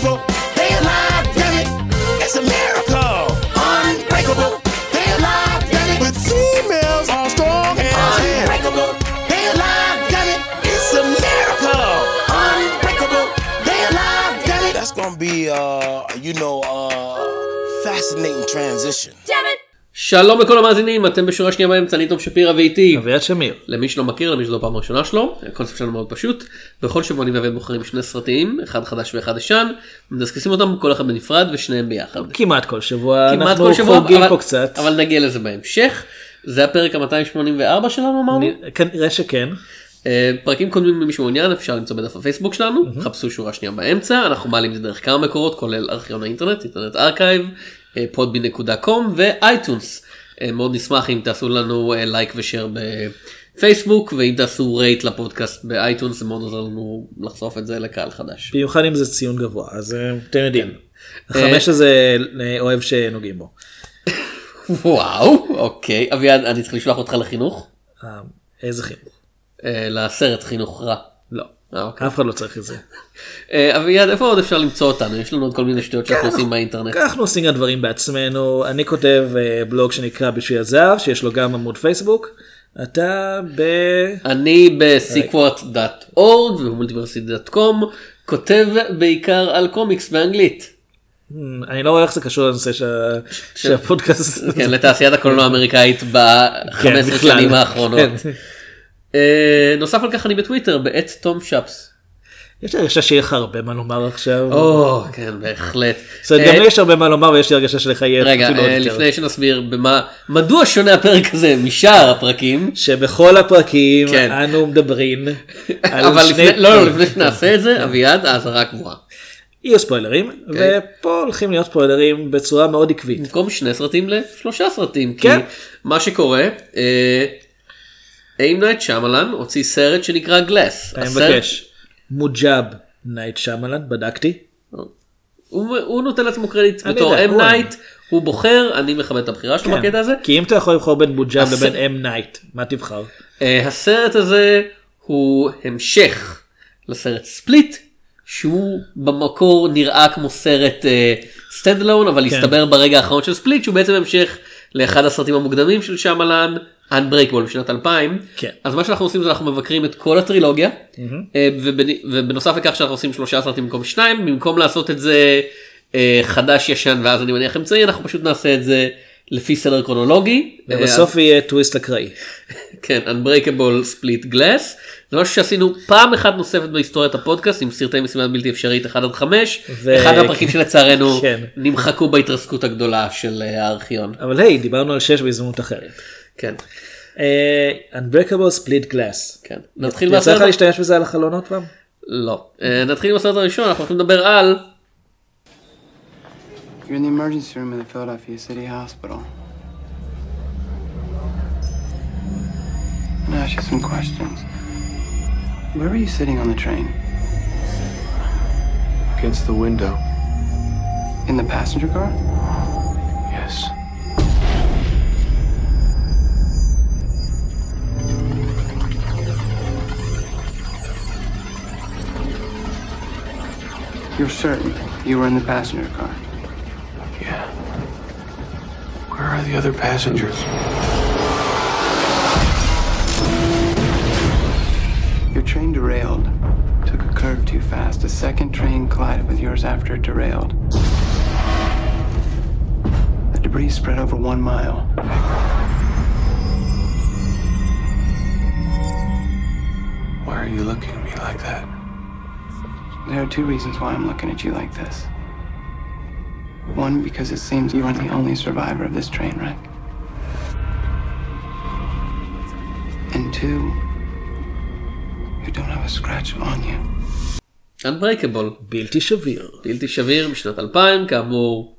Unbreakable, they alive, damn it. It's a miracle. Unbreakable, they alive, damn it. With females all strong and unbreakable, they alive, damn it. It's a miracle. Unbreakable, they alive, damn it. That's gonna be, uh, you know, uh, fascinating transition. שלום לכל המאזינים אתם בשורה שנייה באמצע אני תום שפירא ואיתי אביעד שמיר. למי שלא מכיר למי שזו הפעם הראשונה שלו הקונספט שלנו מאוד פשוט בכל שבוע אני ואביעד בוחרים שני סרטים אחד חדש ואחד ישן מדסקסים אותם כל אחד בנפרד ושניהם ביחד. כמעט כל שבוע כמעט אנחנו כל שבוע חורגים אבל- פה קצת. אבל נגיע לזה בהמשך זה הפרק ה-284 שלנו אמרנו. כנראה שכן. אה, פרקים קודמים למי שמעוניין אפשר למצוא בדף הפייסבוק שלנו חפשו שורה שנייה באמצע אנחנו מעלים את זה דרך כמה מקורות כולל ארכיון האינטרנט Internet Archive Podbean.com ו iTunes אה, מאוד נשמח אם תעשו לנו אה, לייק ושאר בפייסבוק ואם תעשו רייט לפודקאסט באייטונס זה מאוד עוזר לנו לחשוף את זה לקהל חדש. במיוחד אם זה ציון גבוה אז אה, אתם יודעים. כן. החמש הזה אה, אוהב שנוגעים בו. וואו אוקיי אביעד אני צריך לשלוח אותך לחינוך אה, איזה חינוך. אה, לסרט חינוך רע. לא. אה, אוקיי. אף אחד לא צריך את זה. אה, אביעד איפה עוד אפשר למצוא אותנו יש לנו עוד כל מיני שטויות שאנחנו עושים באינטרנט. אנחנו עושים גם דברים בעצמנו אני כותב אה, בלוג שנקרא בשביל הזר שיש לו גם עמוד פייסבוק. אתה ב... אני ב-sequat.org ובמולטיברסיטי.com כותב בעיקר על קומיקס באנגלית. אני לא רואה איך זה קשור לנושא שה- שהפודקאסט. כן, לתעשיית הקולנוע האמריקאית כן, ב-15 בכלל. שנים האחרונות. כן. אה, נוסף על כך אני בטוויטר בעת תום שפס. יש לי הרגשה שיהיה לך הרבה מה לומר עכשיו. או כן בהחלט. זאת אומרת, גם אה, לי יש הרבה מה לומר ויש לי הרגשה שלך יהיה רגע אה. לפני שנסביר במה מדוע שונה הפרק הזה משאר הפרקים. שבכל הפרקים כן. אנו מדברים על אבל. לפני, לא, לא, לפני שנעשה את זה, אביעד, האזהרה קבועה. יהיו ספוילרים, אוקיי. ופה הולכים להיות ספוילרים בצורה מאוד עקבית. במקום שני סרטים לשלושה סרטים. כן. כי מה שקורה, אה, אם נייט שמלן הוציא סרט שנקרא Glass. אני מבקש, מנוג' נייט שמלן, בדקתי. הוא, הוא נותן לעצמו קרדיט בתור אם נייט, הוא בוחר, אני מכבד את הבחירה שלו כן. בקטע הזה. כי אם אתה יכול לבחור בין מוג'אב הס- לבין אם נייט, מה תבחר? אה, הסרט הזה הוא המשך לסרט Split, שהוא במקור נראה כמו סרט stand alone, אבל כן. הסתבר ברגע האחרון של Split שהוא בעצם המשך לאחד הסרטים המוקדמים של שמלן, Unbreakable בשנת 2000. כן. אז מה שאנחנו עושים זה אנחנו מבקרים את כל הטרילוגיה, אה, ובנ- ובנוסף לכך שאנחנו עושים שלושה סרטים במקום שניים, במקום לעשות את זה אה, חדש ישן ואז אני מניח אמצעי, אנחנו פשוט נעשה את זה לפי סדר קרונולוגי. אה, ובסוף יהיה טוויסט אקראי. כן, Unbreakable Split Glass. זה משהו שעשינו פעם אחת נוספת בהיסטוריית הפודקאסט עם סרטי משימת בלתי אפשרית 1 עד 5. ו- אחד הפרקים שלצערנו כן. נמחקו בהתרסקות הגדולה של אה, הארכיון. אבל היי, דיברנו על 6 בהזדמנות אחרת. כן, אה, Unbreakable Split Glass. כן. נתחיל יצא לך מהסרט? להשתמש בזה על החלונות פעם? לא. אה, נתחיל בסרט הראשון, אנחנו הולכים לדבר על... You're in the emergency room in the Philadelphia City Hospital. I'm gonna ask you some questions. Where were you sitting on the train? Against the window. In the passenger car? You're certain you were in the passenger car? Yeah. Where are the other passengers? Your train derailed. Took a curve too fast. A second train collided with yours after it derailed. The debris spread over one mile. Why are you looking at me like that? There are two reasons why I'm looking at you like this. One, because it seems you are the only survivor of this train wreck. And two, you don't have a scratch on you. Unbreakable. בלתי שביר. בלתי שביר משנת 2000 כאמור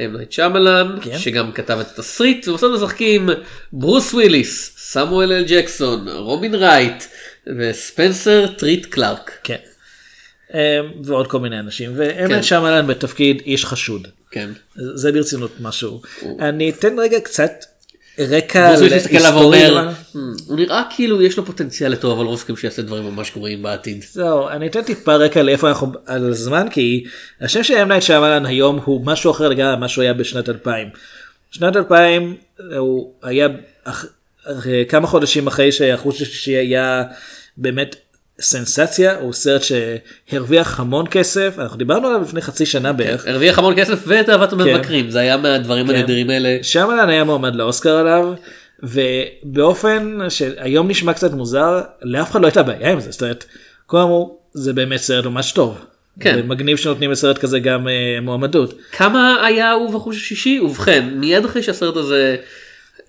אם נייט שמלן כן. שגם כתב את התסריט ובסוף משחקים ברוס וויליס סמואל אל ג'קסון רובין רייט וספנסר טריט קלארק. כן. אה, ועוד כל מיני אנשים. ואמת כן. שמלן בתפקיד איש חשוד. כן. זה ברצינות משהו. אני אתן רגע קצת רקע ברוס וויליס מסתכל עליו היסטורי ואומר, למה- "Hmm, הוא נראה כאילו יש לו פוטנציאל לטוב אבל הסיכויים שיעשה דברים ממש גרועים בעתיד. זהו, אני אתן טיפה רקע לאיפה אנחנו על הזמן, כי השם של אם נייט שמלן היום הוא משהו אחר לגמרי ממה שהוא היה בשנת 2000. שנת 2000 הוא היה אח- אחרי- כמה חודשים אחרי שהחוש השישי היה באמת סנסציה, הוא סרט שהרוויח המון כסף, אנחנו דיברנו עליו לפני חצי שנה בערך. הרוויח המון כסף ואת אהבת המבקרים זה היה מהדברים כן. הנדירים האלה. שמלן היה מועמד לאוסקר עליו ובאופן שהיום נשמע קצת מוזר לאף אחד לא הייתה בעיה עם זה זאת אומרת כולם אמרו זה באמת סרט ממש טוב. כן. מגניב שנותנים לסרט כזה גם אה, מועמדות. כמה היה אהוב החוש השישי? ובכן, מיד אחרי שהסרט הזה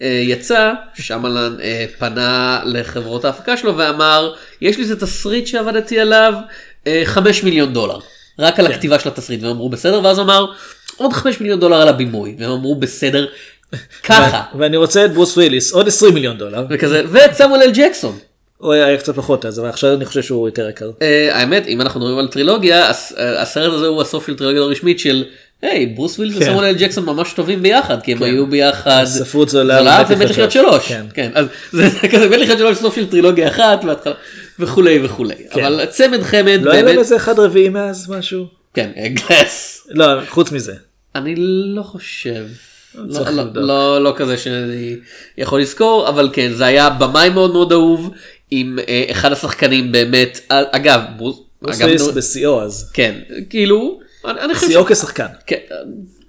יצא, שמלן אה, פנה לחברות ההפקה שלו ואמר, יש לי איזה תסריט שעבדתי עליו, אה, 5 מיליון דולר. רק על הכתיבה של התסריט, והם אמרו בסדר, ואז אמר, עוד 5 מיליון דולר על הבימוי, והם אמרו בסדר, ככה. ואני רוצה את ברוס וויליס עוד 20 מיליון דולר. וכזה, ואת סמואל אל ג'קסון. הוא היה קצת פחות אז אבל עכשיו אני חושב שהוא יותר יקר. אה, האמת, אם אנחנו מדברים על טרילוגיה, הס- אה, הסרט הזה הוא הסוף של טרילוגיה הרשמית של, היי, ברוס ווילס כן. וסמואל אל ג'קסון ממש טובים ביחד, כי הם היו ביחד. ספרות זולה ומת לחיות שלוש. כן. כן, אז זה זה כזה מת לחיות שלוש סוף של טרילוגיה אחת וכולי וכולי. אבל צמד חמד לא היה להם. איזה אחד רביעי מאז משהו? כן, אה, גלס. לא חוץ מזה. אני לא חושב. לא, לא. לא, לא כזה שאני יכול לזכור, אבל כן, זה היה במאי מאוד מאוד אהוב, עם אה, אחד השחקנים באמת, אה, אגב, ברוס, וויליס נו- בשיאו אז. כן, כאילו, שיאו כשחקן. כן,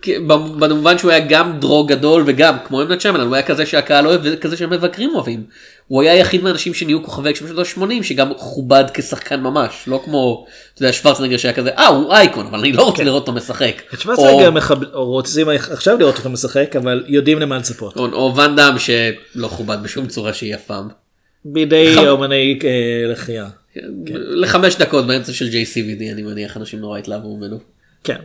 כן, במובן שהוא היה גם דרוג גדול וגם כמו אמנת שמלן הוא היה כזה שהקהל אוהב וכזה שהמבקרים אוהבים. הוא היה היחיד מהאנשים שנהיו כוכבי הגשם של ה-80 שגם כובד כשחקן ממש לא כמו אתה יודע שוורצנגר שהיה כזה אה הוא אייקון אבל אני לא רוצה לראות אותו משחק. את שוורצנגר רוצים עכשיו לראות אותו משחק אבל יודעים למה לצפות. או, ואן דאם שלא כובד בשום צורה שהיא אף פעם. בידי אומני אה, לחייה. לחמש דקות באמצע של JCVD אני מניח אנשים נורא התלהבו ממנו. כן.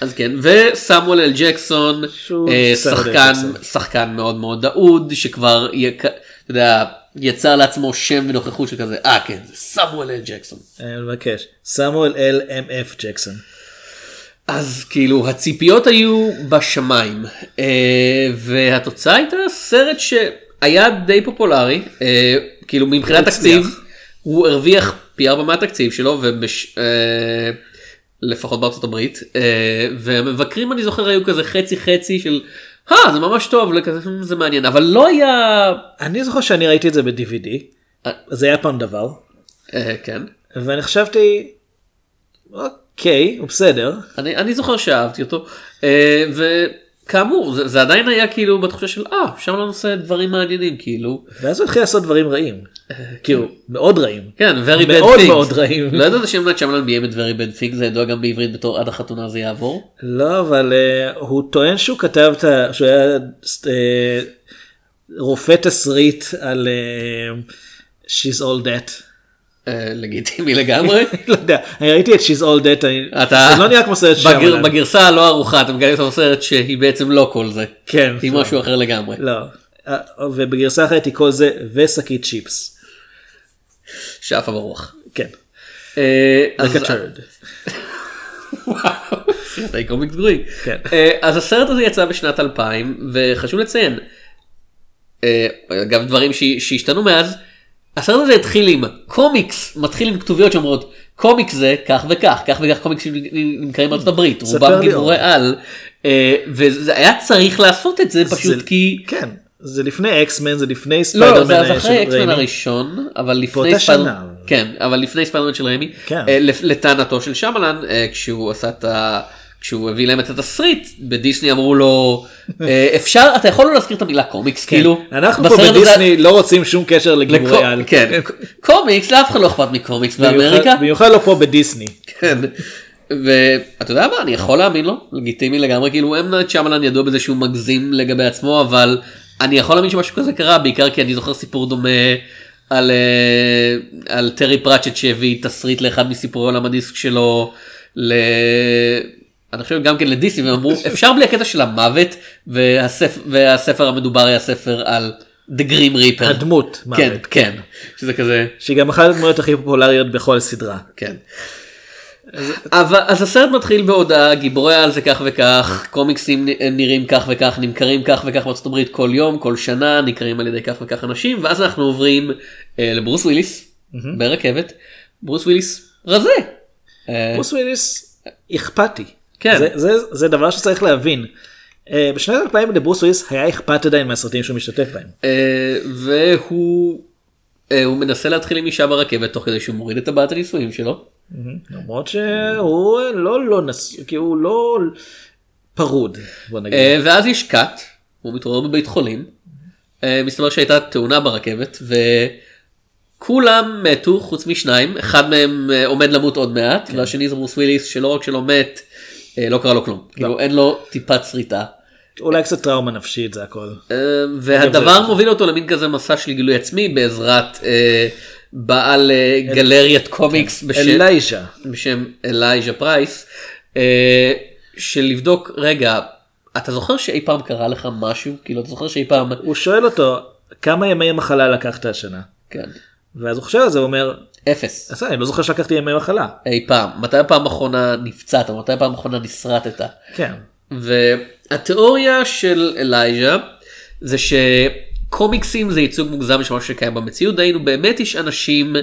אז כן וסמואל אל ג'קסון אה, שחקן. שחקן מאוד מאוד אהוד שכבר יק- אתה יודע, יצר לעצמו שם ונוכחות שכזה אה כן זה סמואל אל ג'קסון. אני מבקש. סמואל אל אם אף ג'קסון. אז כאילו הציפיות היו בשמיים אה, והתוצאה הייתה סרט שהיה די פופולרי אה, כאילו מבחינת. תקציב הוא הרוויח פי ארבע מהתקציב שלו ובש... אה, לפחות בארצות הברית אה, והמבקרים אני זוכר היו כזה חצי חצי של אה זה ממש טוב "Hmm, זה מעניין אבל לא היה אני זוכר שאני ראיתי את זה ב-DVD. אה. זה היה פעם דבר. אה, כן ואני חשבתי. אוקיי הוא בסדר. אני, אני זוכר שאהבתי אותו אה, וכאמור זה, זה עדיין היה כאילו בתחושה של אה אפשר לעשות דברים מעניינים כאילו ואז הוא התחיל לעשות דברים רעים. כאילו מאוד רעים. כן very bad מאוד things. מאוד רעים. לא ידעת שמנת שמלן ביים את very bad things זה ידוע גם בעברית בתור עד החתונה זה יעבור. לא אבל uh, הוא טוען שהוא כתב את ה... שהוא היה uh, רופא תסריט על uh, She's All That. אה, לגיטימי לגמרי. לא יודע, אני ראיתי את She's All That, זה לא נראה כמו סרט שם. בגרסה הלא ערוכה אתה מגלה את הסרט שהיא בעצם לא כל זה. כן. היא משהו אחר לגמרי. לא. אה, ובגרסה אחרת היא כל זה ושקית צ'יפס. שעפה ברוח. כן. אה, אז-. כן. אז הסרט הזה יצא בשנת 2000 וחשוב לציין. אגב דברים שהשתנו מאז. הסרט הזה התחיל עם קומיקס מתחיל עם כתוביות שאומרות קומיקס זה כך וכך כך וכך קומיקסים נמכרים בארצות הברית רובם גיבורי. על אה, וזה היה צריך לעשות את זה פשוט זה- כי כן. זה לפני X-Men זה לפני לא, ספיידרמן. זה אז של אחרי X-Men. הראשון, אבל לפני ספיידרמן. כן, אבל לפני ספיידרמן של רמי, כן. אה, לטענתו של שמלן, אה, כשהוא עשה את ה... כשהוא הביא להם את התסריט, בדיסני אמרו לו, אה, אפשר, אתה יכול לא להזכיר את המילה קומיקס, כן. כאילו, אנחנו פה בדיסני לא רוצים שום קשר לגיבורי לקו- על. כן, קומיקס, לאף אחד לא אכפת מקומיקס באמריקה, במיוחד לא פה בדיסני. כן. ואתה יודע מה, אני יכול להאמין לו, לגיטימי לגמרי, כאילו אם נייט שמלן ידוע בזה שהוא מגזים לגבי עצמו, אבל אני יכול להאמין שמשהו כזה קרה, בעיקר כי אני זוכר סיפור דומה על, אה, על טרי פראצ'ט שהביא תסריט לאחד מסיפורי עולם הדיסק שלו, ל... אני חושב גם כן לדיסני, והם אמרו, אפשר בלי הקטע של המוות, והספר, והספר המדובר היה ספר על The Grim Reaper. הדמות כן, מוות. כן, שזה כזה, שהיא גם אחת הדמויות הכי פופולריות בכל סדרה. כן. אבל אז הסרט מתחיל בהודעה גיבורי על זה כך וכך קומיקסים נראים כך וכך נמכרים כך וכך בארצות הברית כל יום כל שנה נקראים על ידי כך וכך אנשים ואז אנחנו עוברים אה, לברוס וויליס ברכבת ברוס וויליס רזה. אה, ברוס וויליס אכפתי. כן. זה, זה, זה דבר שצריך להבין. אה, בשנת 2000 לברוס וויליס היה אכפת עדיין מהסרטים שהוא משתתף בהם. אה, והוא אה, הוא מנסה להתחיל עם אישה ברכבת תוך כדי שהוא מוריד את טבעת הנישואים שלו. למרות שהוא לא לא נס... כי הוא לא פרוד. אה, ואז יש cut, הוא מתעורר בבית חולים, אה, מסתבר שהייתה תאונה ברכבת וכולם מתו חוץ משניים, אחד מהם עומד למות עוד מעט, והשני זה ברוס וויליס שלא רק שלא מת, לא קרה לו כלום, כאילו אין לו טיפת שריטה. אולי קצת טראומה נפשית זה הכל. אה, והדבר מוביל אותו למין כזה מסע של גילוי עצמי בעזרת אה, בעל אה, גלריית קומיקס בשם אלייז'ה. בשם אלייז'ה פרייס אה, של לבדוק רגע אתה זוכר שאי פעם קרה לך משהו כאילו אתה זוכר שאי פעם הוא שואל אותו כמה ימי מחלה לקחת השנה. כן ואז הוא חושב על זה הוא אומר אפס "עשה, אני לא זוכר שלקחתי ימי מחלה. אי פעם מתי הפעם האחרונה נפצעת מתי הפעם האחרונה נסרטת כן. והתיאוריה של אלייז'ה זה שקומיקסים זה ייצוג מוגזם של משהו שקיים במציאות דהיינו באמת יש אנשים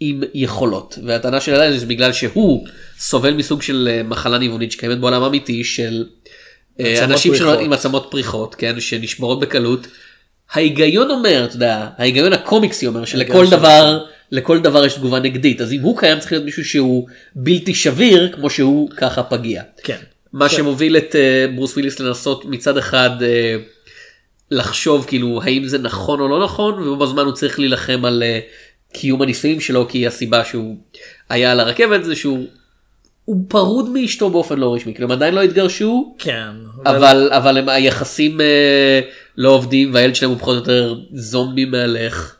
עם יכולות והטענה של אלייז'ה זה בגלל שהוא סובל מסוג של אה, מחלה ניוונית שקיימת בעולם האמיתי של אה, אנשים שלו פריחות. עם עצמות פריחות כן שנשברות בקלות. ההיגיון אומר אתה יודע ההיגיון הקומיקסי אומר שלכל של- דבר לכל דבר יש תגובה נגדית אז אם הוא קיים צריך להיות מישהו שהוא בלתי שביר כמו שהוא ככה פגיע. כן. מה שמוביל את אה, ברוס וויליס לנסות מצד אחד אה, לחשוב כאילו האם זה נכון או לא נכון ובו בזמן הוא צריך להילחם על אה, קיום הנישואים שלו כי הסיבה שהוא היה על הרכבת זה שהוא הוא פרוד מאשתו באופן לא רשמי כאילו הם עדיין לא התגרשו כן. אבל אבל הם היחסים אה, לא עובדים והילד שלהם הוא פחות או יותר זומבי מהלך.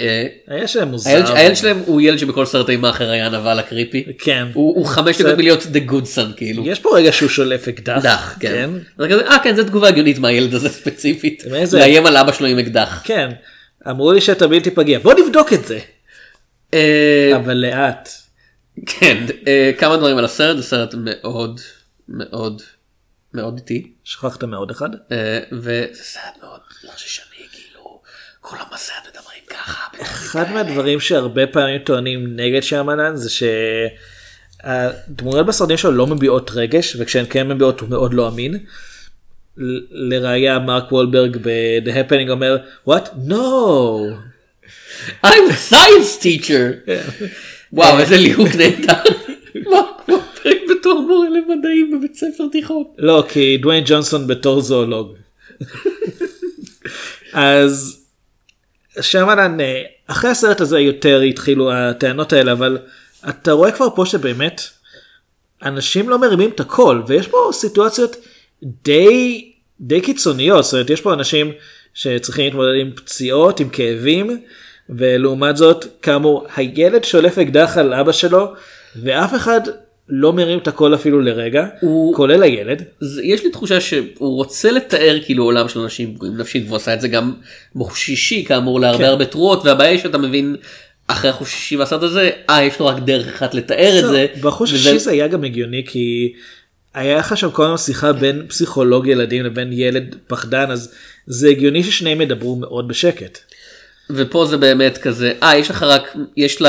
אה, היה שם מוזר. הילד, הילד שלהם הוא ילד שבכל סרט אימה אחר היה הנבל ה creepy. כן. הוא, חמש דקות מלהיות the good son כאילו. יש פה רגע שהוא שולף אקדח. אקדח, כן. כזה, אה כן, זו תגובה הגיונית מהילד הזה ספציפית. לאיים על אבא שלו עם אקדח. כן. אמרו לי שאתה בלתי פגיע. בוא נבדוק את זה. אה, אבל לאט. כן, אה, כמה דברים על הסרט, זה סרט מאוד מאוד מאוד איטי. שכחת מעוד אחד? וזה סרט מאוד לחששני, כאילו, כל המסע מדברים ככה. אחד מהדברים שהרבה פעמים טוענים נגד שמאלן זה שהדמויות בסרטים שלו לא מביעות רגש וכשהן כן מביעות הוא מאוד לא אמין. לראיה מרק וולברג ב-The Happening אומר what no I'm a science teacher. וואו, איזה ליהוק נהדר. כמו פרק בתור מורה למדעים בבית ספר תיכון. לא כי דוויין ג'ונסון בתור זואולוג. אז שמאלן אה, אחרי הסרט הזה יותר התחילו הטענות האלה אבל אתה רואה כבר פה שבאמת אנשים לא מרימים את הקול ויש פה סיטואציות די די קיצוניות. זאת אומרת יש פה אנשים שצריכים להתמודד עם פציעות עם כאבים ולעומת זאת כאמור הילד שולף אקדח על אבא שלו ואף אחד לא מרים את הקול אפילו לרגע הוא- כולל הילד. אז יש לי תחושה שהוא רוצה לתאר כאילו עולם של אנשים נפשית והוא עשה את זה גם בחושישי כאמור להרבה כן. הרבה תרועות והבעיה היא שאתה מבין אחרי החושישי והסרט הזה אה יש לו רק דרך אחת לתאר את זה. בחוש וזה- זה היה גם הגיוני כי היה לך שם כל הזמן שיחה בין פסיכולוג ילדים לבין ילד פחדן אז זה הגיוני ששניהם ידברו מאוד בשקט. ופה זה באמת כזה אה יש לך רק יש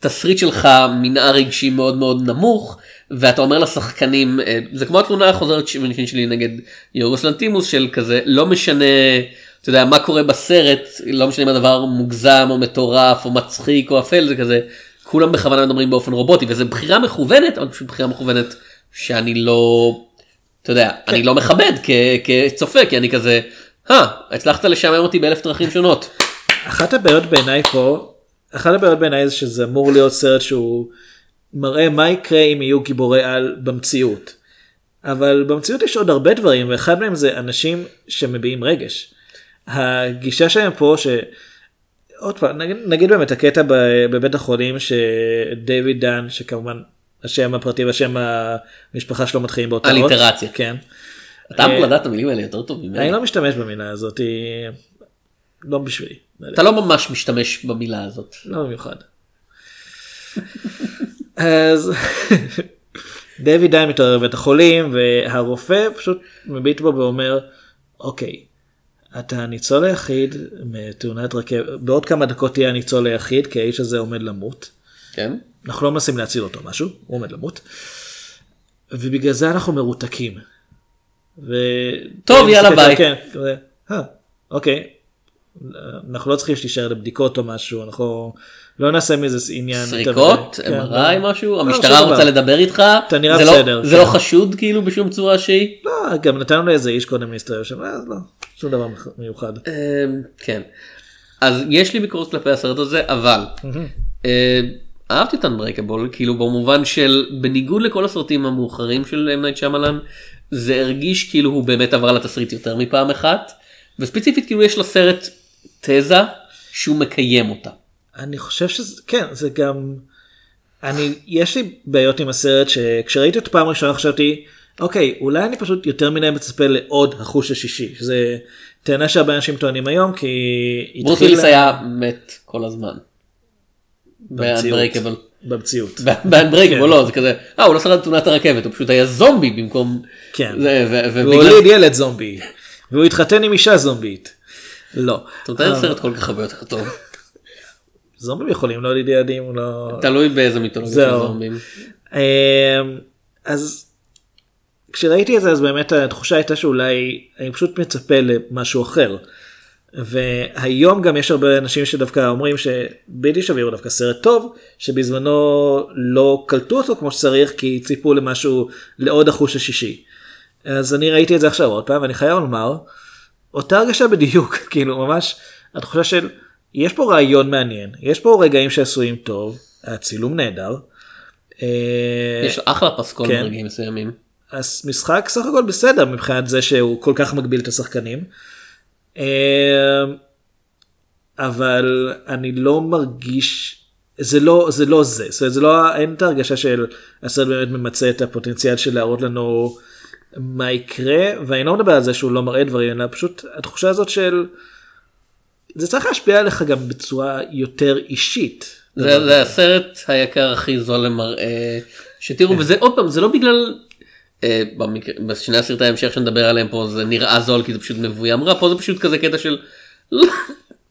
לתסריט שלך מנהר רגשי מאוד מאוד נמוך ואתה אומר לשחקנים אה, זה כמו התלונה החוזרת שלי נגד יורוס לנטימוס של כזה לא משנה אתה יודע מה קורה בסרט לא משנה אם הדבר מוגזם או מטורף או מצחיק או אפל זה כזה כולם בכוונה מדברים באופן רובוטי וזה בחירה מכוונת אבל פשוט בחירה מכוונת שאני לא אתה יודע אני לא מכבד כ- כצופה כי אני כזה. "אה, הצלחת לשעמם אותי באלף דרכים שונות. אחת הבעיות בעיניי פה, אחת הבעיות בעיניי זה שזה אמור להיות סרט שהוא מראה מה יקרה אם יהיו גיבורי על במציאות. אבל במציאות יש עוד הרבה דברים ואחד מהם זה אנשים שמביעים רגש. הגישה שלהם פה ש... עוד פעם נגיד, נגיד באמת הקטע ב- בבית החולים שדייוויד דן שכמובן השם הפרטי והשם המשפחה שלו מתחילים באותה אות. אליטרציה. כן. אתה אמור אה, לדעת את המילים האלה יותר טוב ממני. אני לא משתמש במילה הזאת היא לא בשבילי. אתה לא ממש משתמש במילה הזאת. לא במיוחד. אז דויד דיין מתעורר בבית החולים והרופא פשוט מביט בו ואומר אוקיי אתה הניצול היחיד מתאונת רכבת בעוד כמה דקות תהיה הניצול היחיד כי האיש הזה עומד למות. כן. אנחנו לא מנסים להציל אותו משהו הוא עומד למות. ובגלל זה אנחנו מרותקים. ו... טוב, יאללה, ביי. כן, כזה, "אה, אוקיי. אנחנו לא צריכים שתישאר לבדיקות או משהו אנחנו לא נעשה מזה עניין. סריקות, כן, MRI לא. משהו, לא, המשטרה רוצה דבר. לדבר איתך, אתה נראה זה לא- בסדר, זה כן. לא חשוד כאילו בשום צורה שהיא. לא, גם נתנו לאיזה איש קודם להסתובב שם, אז לא, שום דבר מיוחד. אמ, כן. אז יש לי ביקורת כלפי הסרט הזה, אבל אה, אהבתי את אנברקבול, כאילו במובן של בניגוד לכל הסרטים המאוחרים של. Night Shyamalan, זה הרגיש כאילו הוא באמת עבר לתסריט יותר מפעם אחת, וספציפית כאילו יש לסרט תזה שהוא מקיים אותה. אני חושב שזה, כן, זה גם, אני, יש לי בעיות עם הסרט שכשראיתי אותו פעם ראשונה חשבתי, אוקיי, אולי אני פשוט יותר מדי מצפה לעוד החוש השישי, שזה טענה שהרבה אנשים טוענים היום, כי ברוס וויליס היה מת כל הזמן. במציאות. באנברקבל. במציאות. באנברקבל כן. לא זה כזה אה הוא לא שרד תאונת הרכבת הוא פשוט היה זומבי במקום כן. ובגלל הוליד ילד זומבי, והוא התחתן עם אישה זומבית. לא. אתה נותן אה, סרט כל כך הרבה יותר טוב זומבים יכולים ילדים, הוא לא... תלוי באיזה מיתולוגיה של. זומבים. אמ, אז כשראיתי את זה אז באמת התחושה הייתה שאולי אני פשוט מצפה למשהו אחר. והיום גם יש הרבה אנשים שדווקא אומרים שבלתי שביר הוא דווקא סרט טוב שבזמנו לא קלטו אותו כמו שצריך כי ציפו למשהו לעוד החוש השישי. אז אני ראיתי את זה עכשיו עוד פעם ואני חייב לומר אותה הרגשה בדיוק כאילו ממש התחושה של יש פה רעיון מעניין יש פה רגעים שעשויים טוב הצילום נהדר. אה, יש אחלה פסקול כן. ברגעים מסוימים. אז משחק סך הכל בסדר מבחינת זה שהוא כל כך מגביל את השחקנים. אה, אבל אני לא מרגיש זה לא זה לא זה זאת אומרת, זה לא אין את ההרגשה של הסרט באמת ממצה את הפוטנציאל של להראות לנו מה יקרה ואני לא מדבר על זה שהוא לא מראה דברים אלא פשוט התחושה הזאת של זה צריך להשפיע עליך גם בצורה יותר אישית. זה זה הסרט היקר הכי זול למראה שתראו וזה עוד פעם זה לא בגלל. אה, במקרה- בשני הסרטי ההמשך שנדבר עליהם פה זה נראה זול כי זה פשוט מבוים רע פה זה פשוט כזה קטע של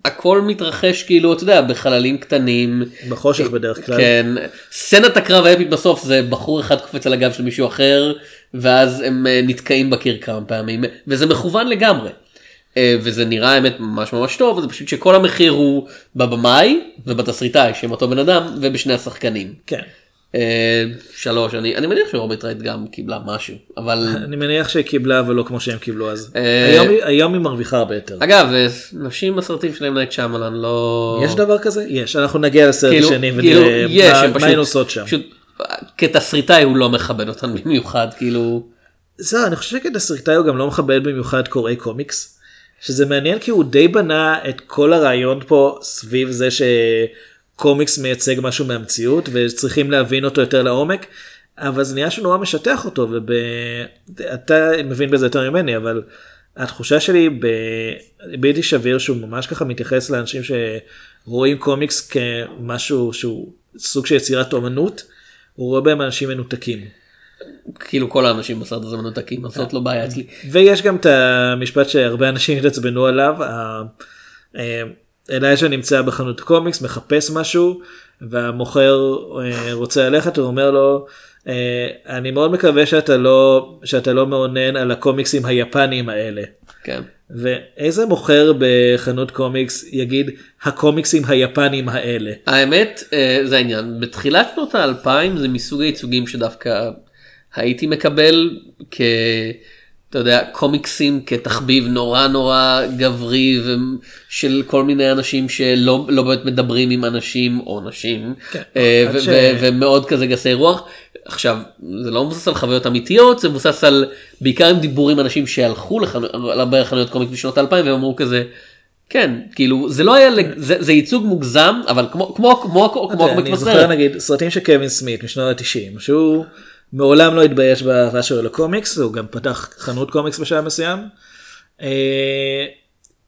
הכל מתרחש כאילו אתה יודע בחללים קטנים בחושך בדרך כלל. כן סצנת הקרב האפית בסוף זה בחור אחד קופץ על הגב של מישהו אחר ואז הם אה, נתקעים בקיר כמה פעמים וזה מכוון לגמרי. אה, וזה נראה האמת ממש ממש טוב זה פשוט שכל המחיר הוא בבמאי ובתסריטאי שהם אותו בן אדם ובשני השחקנים. כן. אה, שלוש אני אני מניח שרוברט רייט גם קיבלה משהו אבל אני מניח שהיא קיבלה אבל לא כמו שהם קיבלו אז היום היום היא מרוויחה הרבה יותר. אגב נשים בסרטים של אם נייט שמלן לא יש דבר כזה? יש אנחנו נגיע לסרט כאילו, השני כאילו, ונראה יש, מה- הן עושות שם. פשוט כתסריטאי הוא לא מכבד אותן במיוחד כאילו. זהו אני חושב שכתסריטאי הוא גם לא מכבד במיוחד קוראי קומיקס. שזה מעניין כי הוא די בנה את כל הרעיון פה סביב זה שקומיקס מייצג משהו מהמציאות וצריכים להבין אותו יותר לעומק. אבל זה נראה שנורא משטח אותו ואתה מבין בזה יותר ממני אבל התחושה שלי בלתי שביר שהוא ממש ככה מתייחס לאנשים שרואים קומיקס כמשהו שהוא סוג של יצירת אומנות. הוא רואה בהם אנשים מנותקים. כאילו כל האנשים בסרט הזה מנותקים אז זאת לא בעיה אצלי. ויש גם את המשפט שהרבה אנשים התעצבנו עליו. אה, אליישה נמצא בחנות קומיקס מחפש משהו והמוכר אה, רוצה ללכת הוא אומר לו אה, אני מאוד מקווה שאתה לא שאתה לא מאונן על הקומיקסים היפניים האלה. כן. ואיזה מוכר בחנות קומיקס יגיד הקומיקסים היפניים האלה. האמת אה, זה העניין בתחילת שנות האלפיים זה מסוג הייצוגים שדווקא הייתי מקבל כ... אתה יודע קומיקסים כתחביב נורא נורא גברי של כל מיני אנשים שלא לא באמת מדברים עם אנשים או נשים כן, אה, ו- ש- ומאוד כזה גסי רוח. עכשיו זה לא מבוסס על חוויות אמיתיות זה מבוסס על בעיקר עם דיבור עם אנשים שהלכו לחנ- להרבה חנויות קומיקס בשנות האלפיים והם אמרו כזה. כן כאילו זה לא היה זה, זה ייצוג מוגזם אבל כמו כמו כמו כמו כמו אני הקומיקס זוכר בסרט. נגיד סרטים של קווין סמית משנות ה-90 שהוא מעולם לא התבייש באהבה שלו לקומיקס הוא גם פתח חנות קומיקס בשלב מסוים. אה,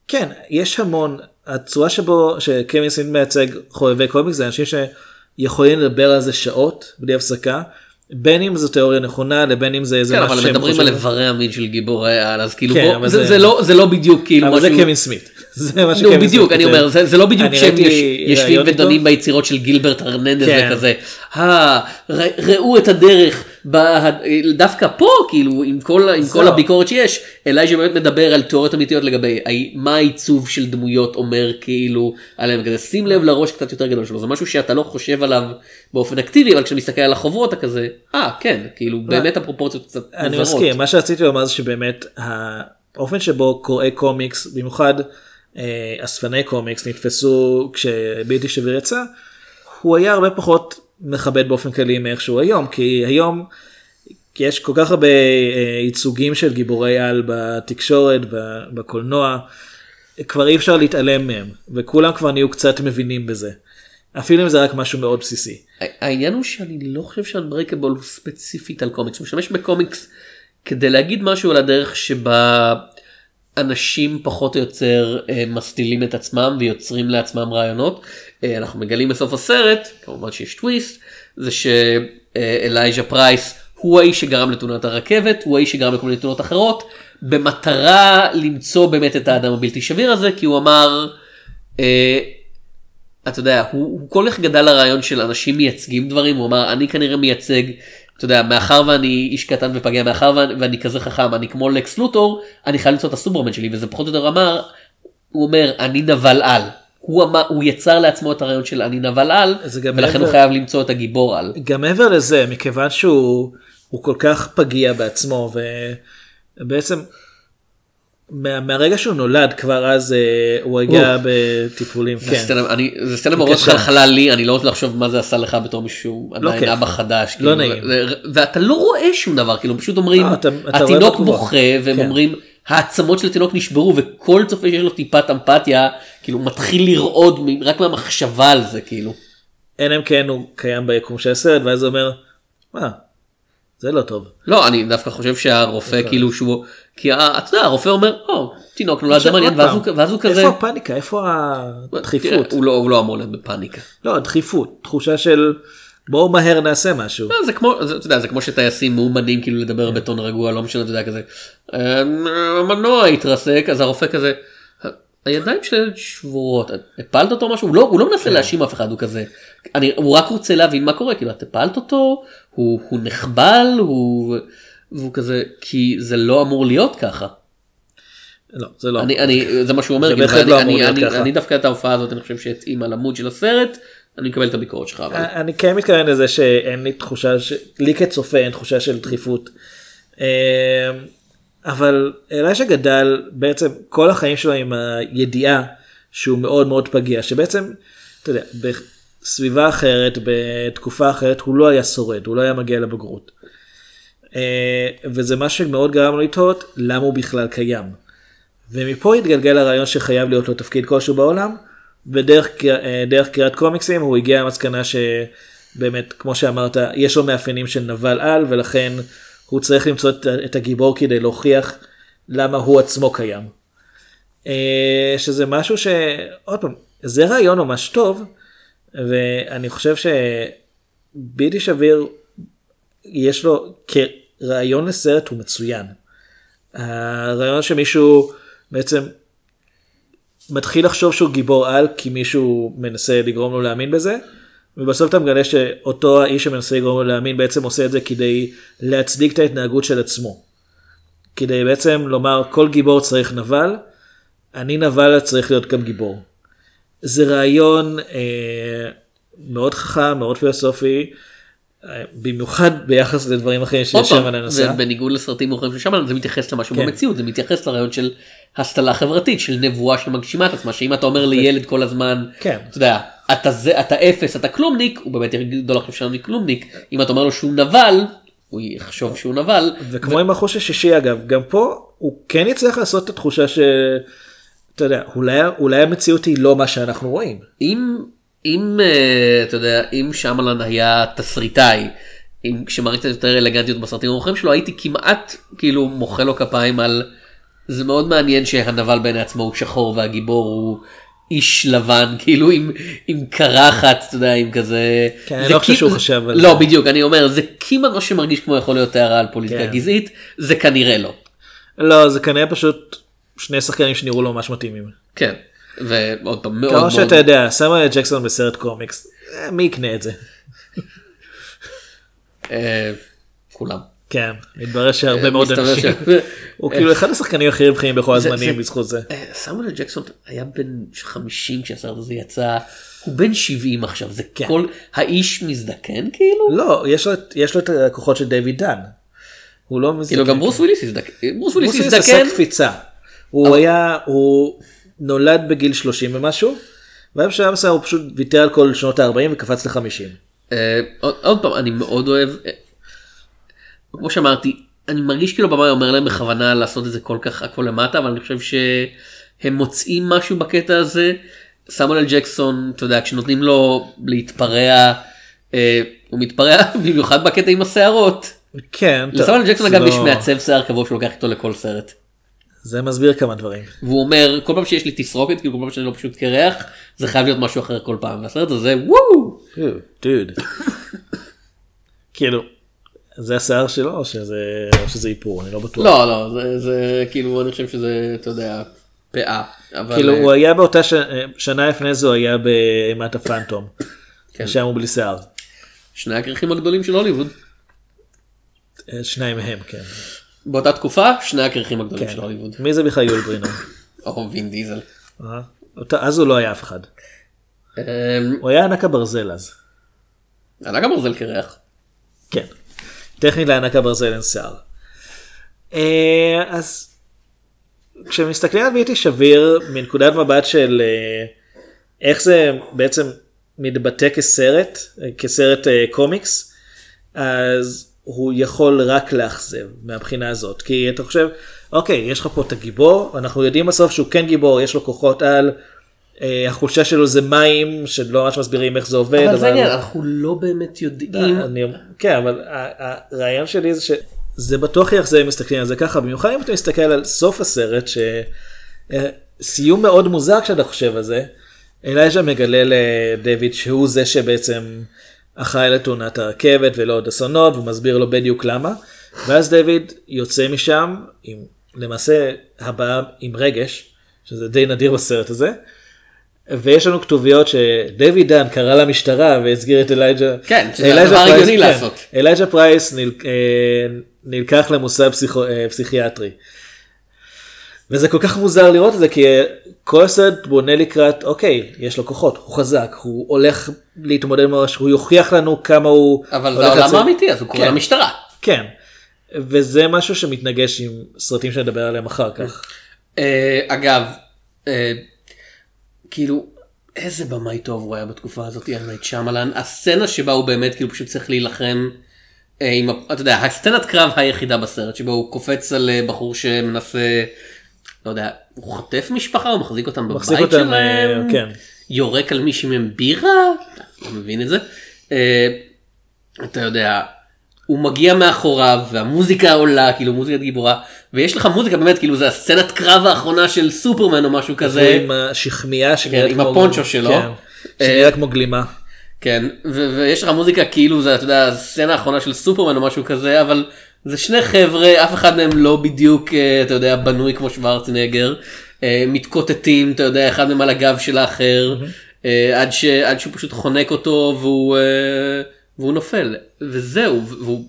כן יש המון הצורה שבו שקווין סמית מייצג חובבי קומיקס זה אנשים יכולים לדבר על זה שעות בלי הפסקה. בין אם זו תיאוריה נכונה לבין אם זה איזה כן, משהו אבל שהם מדברים על חושבים- איברי המין של גיבורי העל, אז כאילו כן, בוא, אבל זה- זה- זה לא- זה לא בדיוק כאילו אבל זה משהו... קווין סמית. זה מה שקווין בדיוק סמית אני כותב. אומר זה, זה לא בדיוק אני שהם יושבים. ודנים ביצירות של גילברט הרננדס כן. וכזה. "אה, ר- ראו את הדרך בה, דווקא פה כאילו עם כל, עם כל. הביקורת שיש אלייג'ה באמת מדבר על תיאוריות אמיתיות לגבי מה העיצוב של דמויות אומר כאילו עליהם כזה שים לב לראש קצת יותר גדול שלו זה משהו שאתה לא חושב עליו באופן אקטיבי אבל כשאתה מסתכל על החוברות אתה כזה אה כן כאילו באמת הפרופורציות קצת אני מוזרות." מסכים מה שרציתי לומר זה שבאמת האופן שבו קוראי קומיקס במיוחד אה, אספני קומיקס נתפסו כשבלתי שביר יצא הוא היה הרבה פחות מכבד באופן כללי מאיך שהוא היום כי היום כי יש כל כך הרבה אה, ייצוגים של גיבורי על בתקשורת בקולנוע כבר אי אפשר להתעלם מהם וכולם כבר נהיו קצת מבינים בזה. אפילו אם זה רק משהו מאוד בסיסי. העניין הוא שאני לא חושב שאנברקבול הוא ספציפית על קומיקס, הוא משתמש בקומיקס כדי להגיד משהו על הדרך שבה אנשים פחות או יותר אה, מסטילים את עצמם ויוצרים לעצמם רעיונות. אה, אנחנו מגלים בסוף הסרט, כמובן שיש טוויסט, זה שאלייז'ה פרייס הוא האיש שגרם לתאונת הרכבת, הוא האיש שגרם לכל מיני תאונות אחרות, במטרה למצוא באמת את האדם הבלתי שביר הזה, כי הוא אמר, אה, אתה יודע, הוא, הוא כל כך גדל לרעיון של אנשים מייצגים דברים, הוא אמר, אני כנראה מייצג, אתה יודע, מאחר ואני איש קטן ופגיע, מאחר ואני, ואני כזה חכם, אני כמו לקס לוטור, אני חייב למצוא את הסופרמן שלי, וזה פחות או יותר אמר, הוא אומר, אני נבל על. הוא, אמר, הוא יצר לעצמו את הרעיון של אני נבל על, ולכן הוא מעבר- חייב למצוא את הגיבור על. גם מעבר לזה מכיוון שהוא הוא כל כך פגיע בעצמו ובעצם מה, מהרגע שהוא נולד כבר אז אה, הוא הגיע בטיפולים זה כן. סצנה, אני, זה סצנה מאוד. חלחלה לי, אני לא רוצה לחשוב מה זה עשה לך בתור מישהו עדיין כיף. אבא חדש. לא כאילו, נעים. זה- ואתה לא רואה שום דבר, כאילו פשוט אומרים, אה, אתה- אתה התינוק. בוכה, והם כן. אומרים, העצמות של התינוק נשברו, וכל צופה שיש לו טיפת אמפתיה, כאילו מתחיל לרעוד רק מהמחשבה על זה, כאילו. אלא אם כן הוא קיים ביקום של הסרט ואז הוא אומר מה זה לא טוב. לא, אני דווקא חושב שהרופא כאילו שהוא, כי אתה יודע, הרופא אומר, או, תינוק נולד זה מעניין, ואז הוא- כזה, איפה הפאניקה איפה תראה, הדחיפות לא- הוא לא אמור להיות בפאניקה. לא הדחיפות תחושה של בואו מהר נעשה משהו. לא, זה כמו זה, אתה יודע, זה כמו שטייסים מאומנים כאילו לדבר בטון רגוע לא משנה אתה יודע כזה "אה, המנוע התרסק אז הרופא כזה הידיים שלהם שבורות הפלת אותו משהו הוא לא הוא לא מנסה להאשים אף אחד הוא כזה אני הוא רק רוצה להבין מה קורה כאילו את הפלת אותו הוא הוא נחבל הוא והוא כזה כי זה לא אמור להיות ככה לא זה לא. אני אני זה מה שהוא אומר זה כאילו, בהחלט לא אמור אני- להיות אני- ככה. אני דווקא את ההופעה הזאת אני חושב שהתאימה למוד של הסרט אני מקבל את הביקורת שלך אבל. אני כן מתכוון לזה שאין לי תחושה, ש... לי כצופה אין תחושה של דחיפות. אמ, אבל אלי שגדל בעצם כל החיים שלו עם הידיעה שהוא מאוד מאוד פגיע, שבעצם, אתה יודע, בסביבה אחרת, בתקופה אחרת, הוא לא היה שורד, הוא לא היה מגיע לבגרות. אה, וזה מה שמאוד גרם לו לתהות למה הוא בכלל קיים. ומפה התגלגל הרעיון שחייב להיות לו תפקיד כלשהו בעולם, ודרך אה, קריאת קומיקסים הוא הגיע למסקנה שבאמת, כמו שאמרת, יש לו מאפיינים של נבל על, ולכן הוא צריך למצוא את, את הגיבור כדי להוכיח למה הוא עצמו קיים. אה, שזה משהו שעוד פעם, זה רעיון ממש טוב, ואני חושב שבלתי שביר יש לו כרעיון לסרט הוא מצוין. הרעיון שמישהו בעצם מתחיל לחשוב שהוא גיבור על כי מישהו מנסה לגרום לו להאמין בזה ובסוף אתה מגלה שאותו האיש שמנסה לגרום לו להאמין בעצם עושה את זה כדי להצדיק את ההתנהגות של עצמו. כדי בעצם לומר כל גיבור צריך נבל, אני נבל צריך להיות גם גיבור. זה רעיון אה, מאוד חכם, מאוד פילוסופי, במיוחד ביחס לדברים אחרים פעם, נסע. ובניגוד לסרטים מאוחרים של שמן זה מתייחס למשהו כן. במציאות זה מתייחס לרעיון של הסטלה חברתית של נבואה שמגשימה את עצמה שאם אתה אומר לילד כל הזמן כן. אתה יודע אתה זה אתה אפס אתה כלומניק הוא באמת יגיד לו לחשוב שאני כלומניק אם אתה אומר לו שהוא נבל הוא יחשוב שהוא נבל וכמו עם החוש השישי אגב, גם פה הוא כן יצליח לעשות את התחושה ש... אתה יודע, אולי, אולי המציאות היא לא מה שאנחנו רואים. אם אם אה, אתה יודע אם שמלן היה תסריטאי. אם שמראה קצת יותר אלגנטיות בסרטים המאוחרים שלו הייתי כמעט כאילו מוחא לו כפיים על זה מאוד מעניין שהנבל בעיני עצמו הוא שחור והגיבור הוא איש לבן כאילו עם עם קרחת אתה יודע עם כזה. כן, אני זה לא חושב שהוא חשב על לא זה. בדיוק אני אומר זה כמעט מה שמרגיש כמו יכול להיות הערה על פוליטיקה כן. גזעית זה כנראה לא. לא זה כנראה פשוט שני שחקנים שנראו לו ממש מתאימים. כן. ועוד פעם מאוד כמו מאוד. שאתה יודע סמואל ג'קסון בסרט קומיקס אה, מי יקנה את זה. אה, כולם. כן מתברר שהרבה מאוד מסתבר אנשים. הוא כאילו אחד השחקנים הכי רווחיים בכל הזמנים בזכות זה. אה, סמואל ג'קסון היה בן 50 כשהסרט הזה יצא הוא בן 70 עכשיו זה כן. כל האיש מזדקן כאילו. לא יש לו את- יש לו את הכוחות של דיוויד דן. הוא לא מזדקן. כאילו גם ברוס וויליס הזדקן. ברוס וויליס ברוס וויליס עשה הזדקן. קפיצה. הוא היה הוא נולד בגיל 30 ומשהו. ואז בשלב מסוים הוא פשוט ויתר על כל שנות ה-40 וקפץ ל-50. אה, עוד- עוד פעם אני מאוד אוהב. אה, כמו שאמרתי אני מרגיש כאילו במאי אומר להם בכוונה לעשות את זה כל כך הכל למטה אבל אני חושב שהם מוצאים משהו בקטע הזה. סמואל ג'קסון אתה יודע כשנותנים לו להתפרע אה, הוא מתפרע במיוחד בקטע עם השערות. כן. לסמואל ג'קסון אגב יש לא- מעצב שיער קבוע שהוא לוקח איתו לכל סרט. זה מסביר כמה דברים. והוא אומר כל פעם שיש לי תסרוקת כאילו כל פעם שאני לא פשוט קרח זה חייב להיות משהו אחר כל פעם והסרט הזה וואו. דוד. כאילו. זה השיער שלו או שזה או שזה איפור אני לא בטוח. לא לא זה, זה כאילו אני חושב שזה אתה יודע פאה. אבל, כאילו אה, הוא היה באותה ש... שנה לפני זה הוא היה באימת הפנטום. כן. שם הוא בלי שיער. שני הכרכים הגדולים של הוליווד. אה, שניים מהם כן. באותה תקופה שני הכרכים הגדולים כן. של הוליווד. מי זה בכלל יול ברינר? או וין דיזל. אה? אז הוא לא היה אף אחד. אמ, הוא היה ענק הברזל אז. עלה גם ברזל קרח. כן. טכנית לענק הברזל אין שיער. אה, אז כשמסתכלים על בלתי שביר מנקודת מבט של אה, איך זה בעצם מתבטא כסרט, כסרט קומיקס, אז הוא יכול רק לאכזב מהבחינה הזאת. כי אתה חושב, אוקיי, יש לך פה את הגיבור, אנחנו יודעים בסוף שהוא כן גיבור, יש לו כוחות על, אה, החולשה שלו זה מים, שלא ממש מסבירים איך זה עובד. אבל זה העניין אנחנו לא באמת יודעים. אני, כן אבל הרעיון שלי זה שזה בטוח יאכזב אם מסתכלים על זה ככה במיוחד אם אתה מסתכל על סוף הסרט שסיום מאוד מוזר כשאתה חושב על זה. אלייז'ה מגלה לדויד שהוא זה שבעצם אחראי לתאונת הרכבת ולא עוד אסונות והוא מסביר לו בדיוק למה. ואז דויד יוצא משם עם למעשה הבעה עם רגש שזה די נדיר בסרט הזה. ויש לנו כתוביות שדויד דן קרא למשטרה והסגיר את אלייג'ה. כן, שזה הדבר הגיוני כן, לעשות. אלייג'ה פרייס נל, אה, נלקח למוסד פסיכו, אה, פסיכיאטרי. וזה כל כך מוזר לראות את זה כי אה, כל הסרט בונה לקראת אוקיי יש לו כוחות הוא חזק הוא הולך להתמודד ממש הוא יוכיח לנו כמה הוא אבל זה העולם האמיתי אז הוא קורא כן. למשטרה. כן. וזה משהו שמתנגש עם סרטים שנדבר עליהם אחר כך. אה, אגב אה, כאילו איזה במאי טוב הוא היה בתקופה הזאת אמרית שמלן הסצנה שבה הוא באמת כאילו פשוט צריך להילחם. עם, אתה יודע, הסצנת קרב היחידה בסרט שבו הוא קופץ על בחור שמנסה, לא יודע, הוא חוטף משפחה או מחזיק אותם בבית מחזיק אותם, שלהם, אה, כן. יורק על מישהי מהם בירה, לא מבין את זה. אה, אתה יודע, הוא מגיע מאחוריו והמוזיקה עולה, כאילו מוזיקת גיבורה, ויש לך מוזיקה באמת, כאילו זה הסצנת קרב האחרונה של סופרמן או משהו כזה. עם השכמיה שנראית עם כמו- הפונצ'ו שלו. כן, שנראה כמו גלימה. כן, ויש לך מוזיקה כאילו זה, אתה יודע, הסצנה האחרונה של סופרמן או משהו כזה, אבל זה שני חבר'ה, אף אחד מהם לא בדיוק, אה, אתה יודע, בנוי כמו שוורצנגר, אה, מתקוטטים, אתה יודע, אחד מהם על הגב של האחר, אה, עד, ש, עד שהוא פשוט חונק אותו והוא, והוא נופל, וזהו, והוא,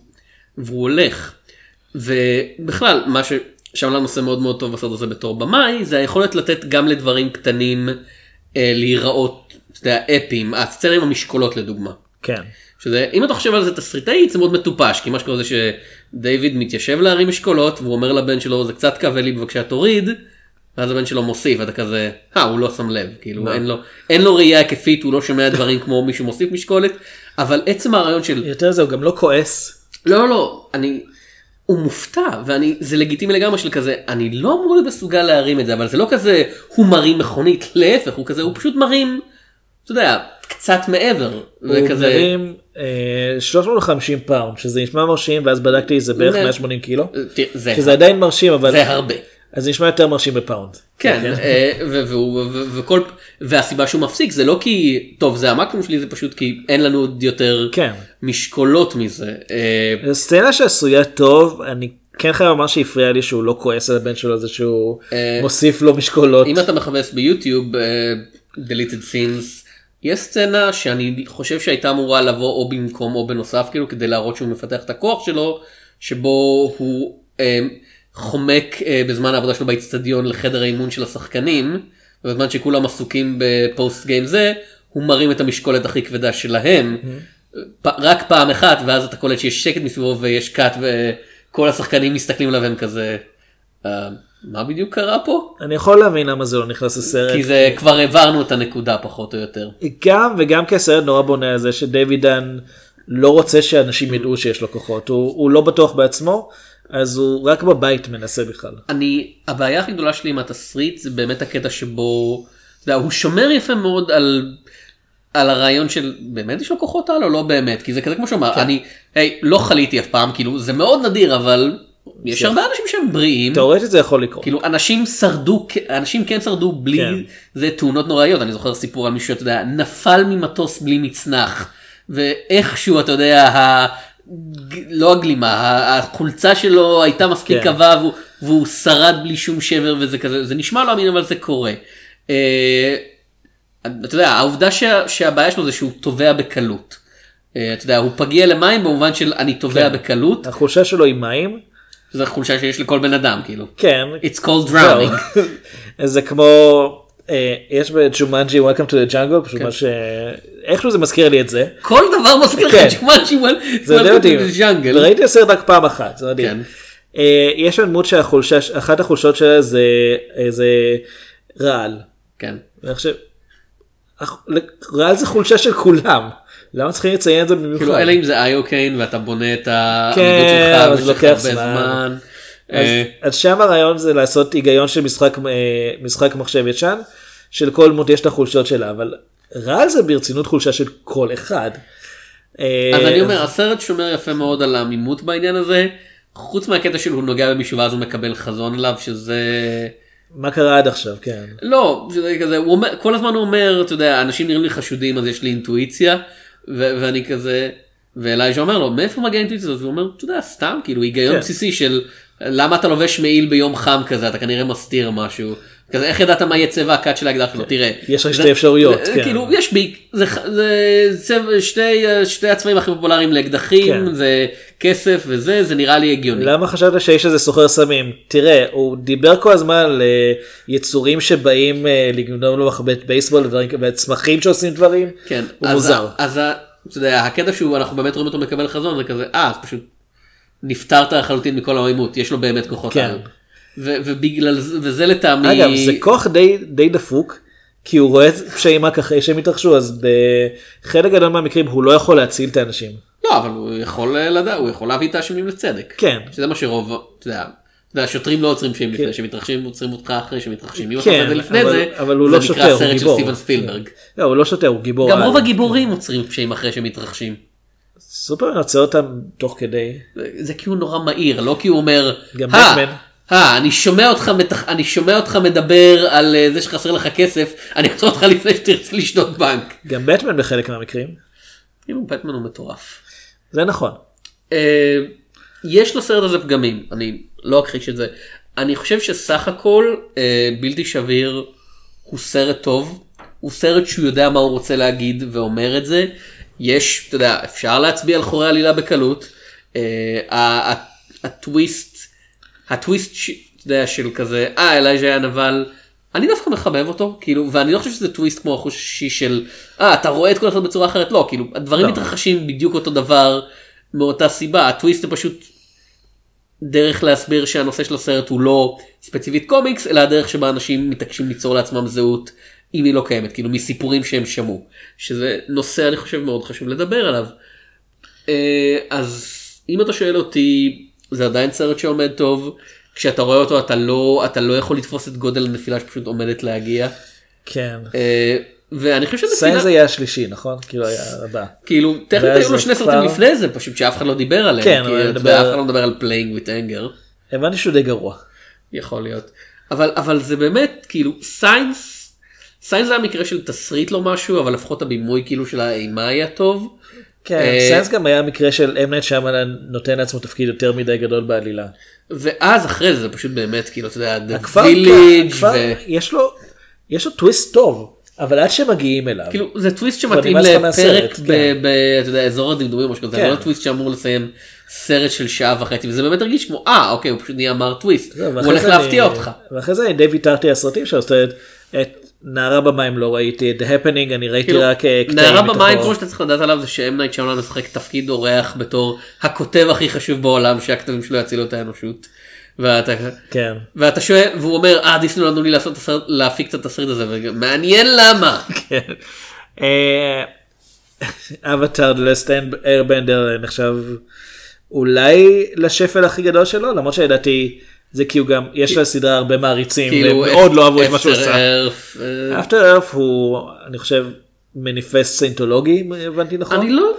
והוא הולך. ובכלל, מה ששמלן עושה מאוד מאוד טוב בסרט הזה בתור במאי, זה היכולת לתת גם לדברים קטנים להיראות, אתה יודע, אפיים, הסצנה עם המשקולות לדוגמה. כן. שזה, אם אתה חושב על זה תסריטאית זה מאוד מטופש, כי מה שקורה זה שדייוויד מתיישב להרים אשכולות והוא אומר לבן שלו זה קצת כאבה לי בבקשה תוריד, ואז הבן שלו מוסיף ואתה כזה, אה הוא לא שם לב, כאילו אין לו, אין לו ראייה היקפית, הוא לא שומע דברים כמו מישהו מוסיף משקולת, אבל עצם הרעיון של יותר זה הוא גם לא כועס. לא לא אני הוא מופתע ואני זה לגיטימי לגמרי של כזה אני לא אמור להיות מסוגל להרים את זה אבל זה לא כזה הוא מרים מכונית להפך הוא כזה הוא פשוט מרים אתה יודע קצת מעבר הוא וכזה מרים 350 פאונד שזה נשמע מרשים ואז בדקתי זה בערך זה- 180 קילו. זה, שזה עדיין מרשים אבל זה הרבה אז נשמע יותר מרשים בפאונד. כן, אה, והוא- ו- וכל, והסיבה שהוא מפסיק זה לא כי, טוב זה המקסימום שלי זה פשוט כי אין לנו עוד יותר כן. משקולות מזה. אה, סצנה שעשויה טוב, אני כן חייב לומר שהפריע לי שהוא לא כועס על הבן שלו זה שהוא אה, מוסיף לו משקולות. אם אתה מחפש ביוטיוב אה, deleted scenes יש סצנה שאני חושב שהייתה אמורה לבוא או במקום או בנוסף כאילו כדי להראות שהוא מפתח את הכוח שלו שבו הוא אה, חומק אה, בזמן העבודה שלו באיצטדיון לחדר האימון של השחקנים ובזמן שכולם עסוקים בפוסט גיים זה הוא מרים את המשקולת הכי כבדה שלהם פ- רק פעם אחת ואז אתה קולט שיש שקט מסביבו ויש קאט וכל השחקנים מסתכלים עליו הם כזה. "אה, מה בדיוק קרה פה? אני יכול להבין למה זה לא נכנס לסרט. כי זה כבר העברנו את הנקודה פחות או יותר. גם וגם כי הסרט נורא בונה על זה שדיווידן לא רוצה שאנשים ידעו שיש לו כוחות הוא, הוא לא בטוח בעצמו אז הוא רק בבית מנסה בכלל. אני הבעיה הכי גדולה שלי עם התסריט זה באמת הקטע שבו אתה יודע, הוא שומר יפה מאוד על. על הרעיון של באמת יש לו כוחות על או לא באמת כי זה כזה כמו שאומר אני היי, לא חליתי אף פעם כאילו זה מאוד נדיר אבל יש הרבה אנשים שהם בריאים תאורטית זה יכול לקרות. כאילו אנשים שרדו אנשים כן שרדו בלי כן. זה תאונות נוראיות אני זוכר סיפור על מישהו אתה יודע נפל ממטוס בלי מצנח ואיכשהו אתה יודע ה... לא הגלימה החולצה שלו הייתה מספיק כן. עבה והוא, והוא שרד בלי שום שבר וזה כזה זה נשמע לא אמין אבל זה קורה. אה, אתה יודע העובדה שה, שהבעיה שלו זה שהוא טובע בקלות. אה, אתה יודע הוא פגיע למים במובן של אני טובע כן. בקלות החולשה שלו עם מים. זו חולשה שיש לכל בן אדם כאילו. כן. It's called drowning. אז זה כמו אה, יש בג'ומנג'י Welcome to the jungle פשוט כן. מה ש... איכשהו זה מזכיר לי את זה. כל דבר מזכיר. לך ג'ומנג'י Wel. זה די מדהים. jungle. וראיתי את הסרט רק פעם אחת. זה מדהים. כן. אה, יש שם דמות שהחולשה אחת החולשות שלה זה זה רעל. כן. רעל זה חולשה של כולם. למה צריכים לציין את זה במיוחד? כאילו אלא אם זה iocane ואתה בונה את העמידות כן, שלך במשך הרבה זמן. אז, אה, אז שם הרעיון זה לעשות היגיון של משחק אה, משחק מחשב ישן של כל דמות יש את החולשות שלה אבל רעל זה ברצינות חולשה של כל אחד. אה, אז אני אומר הסרט שומר יפה מאוד על העמימות בעניין הזה. חוץ מהקטע שלו הוא נוגע במישהו ואז הוא מקבל חזון אליו שזה מה קרה עד עכשיו כן. לא שזה כזה הוא אומר כל הזמן הוא אומר אתה יודע אנשים נראים לי חשודים אז יש לי אינטואיציה ואני כזה ואלייז'ה אומר לו מאיפה מגיע האינטואיציה הזאת והוא אומר אתה יודע סתם כאילו היגיון כן. בסיסי של למה אתה לובש מעיל ביום חם כזה אתה כנראה מסתיר משהו. כזה איך ידעת מה יהיה צבע הכת של האקדח שלו תראה יש רק שתי אפשרויות, כן. כאילו יש בי זה שתי הצבעים הכי פופולריים לאקדחים כן. זה כסף וזה זה נראה לי הגיוני. למה חשבת שהאיש הזה סוחר סמים? תראה, הוא דיבר כל הזמן על אה, יצורים שבאים אה, לגנוב לו מחבט בייסבול וצמחים שעושים דברים. כן, הוא מוזר. אז אתה יודע, הקטע שהוא אנחנו באמת רואים אותו מקבל חזון זה כזה אה אז פשוט נפטרת לחלוטין מכל העימות יש לו באמת כוחות כן. ו- ובגלל זה וזה לטעמי אגב, זה כוח די, די דפוק, כי הוא רואה פשעים רק אחרי שהם התרחשו, אז בחלק גדול מהמקרים הוא לא יכול להציל את האנשים. לא אבל הוא יכול אה, לדעת הוא יכול להביא את האשמים לצדק. כן. שזה מה שרוב אתה יודע, אתה יודע, שוטרים לא עוצרים פשעים לפני כן. שמתרחשים עוצרים אותך אחרי שמתרחשים. אם אתה כן, עושה את זה לפני אבל- זה אבל הוא זה לא נקרא הוא סרט של. סטיבן ספילברג. לא, הוא לא שוטר, הוא גיבור. גם. רוב הגיבורים עוצרים פשעים אחרי שמתרחשים. סופרמן עוצר אותם תוך כדי. זה כי הוא נורא מהיר לא כי הוא אומר גם "אה, בטמן." אה, אני שומע אותך מתח... אני שומע אותך מדבר על אה, זה שחסר לך כסף אני אעצור אותך לפני שתרצה לשדוד בנק. גם בטמן בחלק מהמקרים. כאילו בטמן הוא מטורף. זה נכון. אה, יש לסרט הזה פגמים אני לא אכחיש את זה אני חושב שסך הכל אה, בלתי שביר הוא סרט טוב הוא סרט שהוא יודע מה הוא רוצה להגיד ואומר את זה יש אתה יודע אפשר להצביע על חורי עלילה בקלות אה, ה- הטוויסט הטוויסט ש- אתה יודע, של כזה אה אלייז'ה היה נבל. אני דווקא מחבב אותו כאילו ואני לא חושב שזה טוויסט כמו החוש השישי של אה אתה רואה את כל הסרט בצורה אחרת לא כאילו הדברים לא. מתרחשים בדיוק אותו דבר מאותה סיבה הטוויסט זה פשוט דרך להסביר שהנושא של הסרט הוא לא ספציפית קומיקס אלא הדרך שבה אנשים מתעקשים ליצור לעצמם זהות אם היא לא קיימת כאילו מסיפורים שהם שמעו שזה נושא אני חושב מאוד חשוב לדבר עליו. אה, אז אם אתה שואל אותי זה עדיין סרט שעומד טוב כשאתה רואה אותו אתה לא אתה לא יכול לתפוס את גודל הנפילה שפשוט עומדת להגיע כן. אה, ואני חושב שזה Signs פינה- היה השלישי נכון? כאילו היה הבא. כאילו טכנית היו לו שני סרטים לפני זה פשוט שאף אחד לא דיבר עליהם כן, כי יודע, אף אחד לא מדבר על Praying with Anger. הבנתי שהוא די גרוע. יכול להיות. אבל, אבל זה באמת, כאילו, Signs, Signs זה המקרה של תסריט לא משהו, אבל לפחות הבימוי כאילו של האימה היה טוב. כן, אה, Signs גם היה מקרה של אם נייט שמלן נותן לעצמו תפקיד יותר מדי גדול בעלילה. ואז אחרי זה זה פשוט באמת, כאילו, אתה יודע, Village, הכפר ו... יש לו, יש לו טוויסט טוב, אבל עד שמגיעים אליו, כאילו זה טוויסט שמתאים לפרק כן. ב- אתה יודע, אזור הדמדומים או משהו כזה, כן. לא טוויסט שאמור לסיים סרט של שעה וחצי וזה באמת הרגיש כמו אה אוקיי הוא פשוט נהיה מר טוויסט הוא הולך להפתיע אותך. ואחרי זה אני די ויתרתי על סרטים שלו, זאת אומרת, נערה במים לא ראיתי, את Happening אני ראיתי כאילו, רק אה, קטעים נערה מתוכו. במים כמו שאתה צריך לדעת עליו זה שאם נייט שמלן משחק תפקיד אורח בתור הכותב הכי חשוב בעולם שהכתבים שלו יצילו את האנושות. ואתה כן. ואתה שואל והוא אומר אה דיסני לא נתנו לי לעשות את הסרט להפיק את התסריט הזה ומעניין למה. כן. אבטאר לסטיין איירבנדר נחשב אולי לשפל הכי גדול שלו למרות שלדעתי זה כי הוא גם יש לסדרה הרבה מעריצים כאילו ומאוד לא אהבו את מה שהוא עשה. אה, אפטר ארף הוא אני חושב מניפסט סיינטולוגי אם הבנתי נכון. אני לא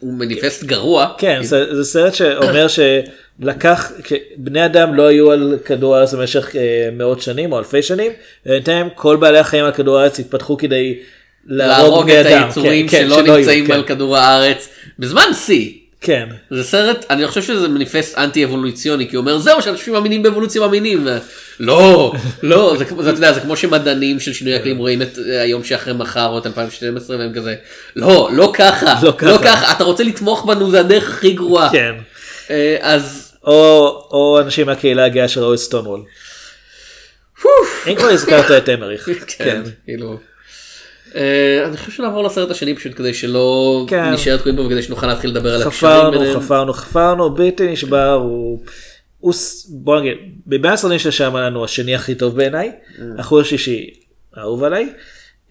הוא מניפסט גרוע. כן זה, סרט שאומר שלקח בני אדם לא היו על כדור הארץ במשך אה, מאות שנים או אלפי שנים ובינתיים כל בעלי החיים על כדור הארץ התפתחו כדי להרוג את. היצורים כן, כן, שלא נמצאים כן. על כדור הארץ בזמן שיא. כן. זה סרט אני חושב שזה מניפסט אנטי אבולוציוני כי הוא אומר זהו שאנשים מאמינים באבולוציה מאמינים. לא לא זה זה, יודע, זה כמו שמדענים של שינוי אקלים רואים את אה, היום שאחרי מחר או את 2012 והם כזה לא לא ככה לא ככה." לא ככה אתה רוצה לתמוך בנו זה הדרך הכי גרועה. כן. אה, אז או, או אנשים מהקהילה הגאה שראו את סטונוול. אם כבר הזכרת את אמריך. כן כאילו. אה, אני חושב שנעבור לסרט השני פשוט כדי שלא כן. נשאר תקועים פה וכדי שנוכל להתחיל לדבר על הקשרים חפרנו, ביניהם. חפרנו, חפרנו, בלתי נשבר, הוא... הוא בוא נגיד, מבין הסרטים של שיימלן הוא השני הכי טוב בעיניי, Mm. החור השישי אהוב עליי.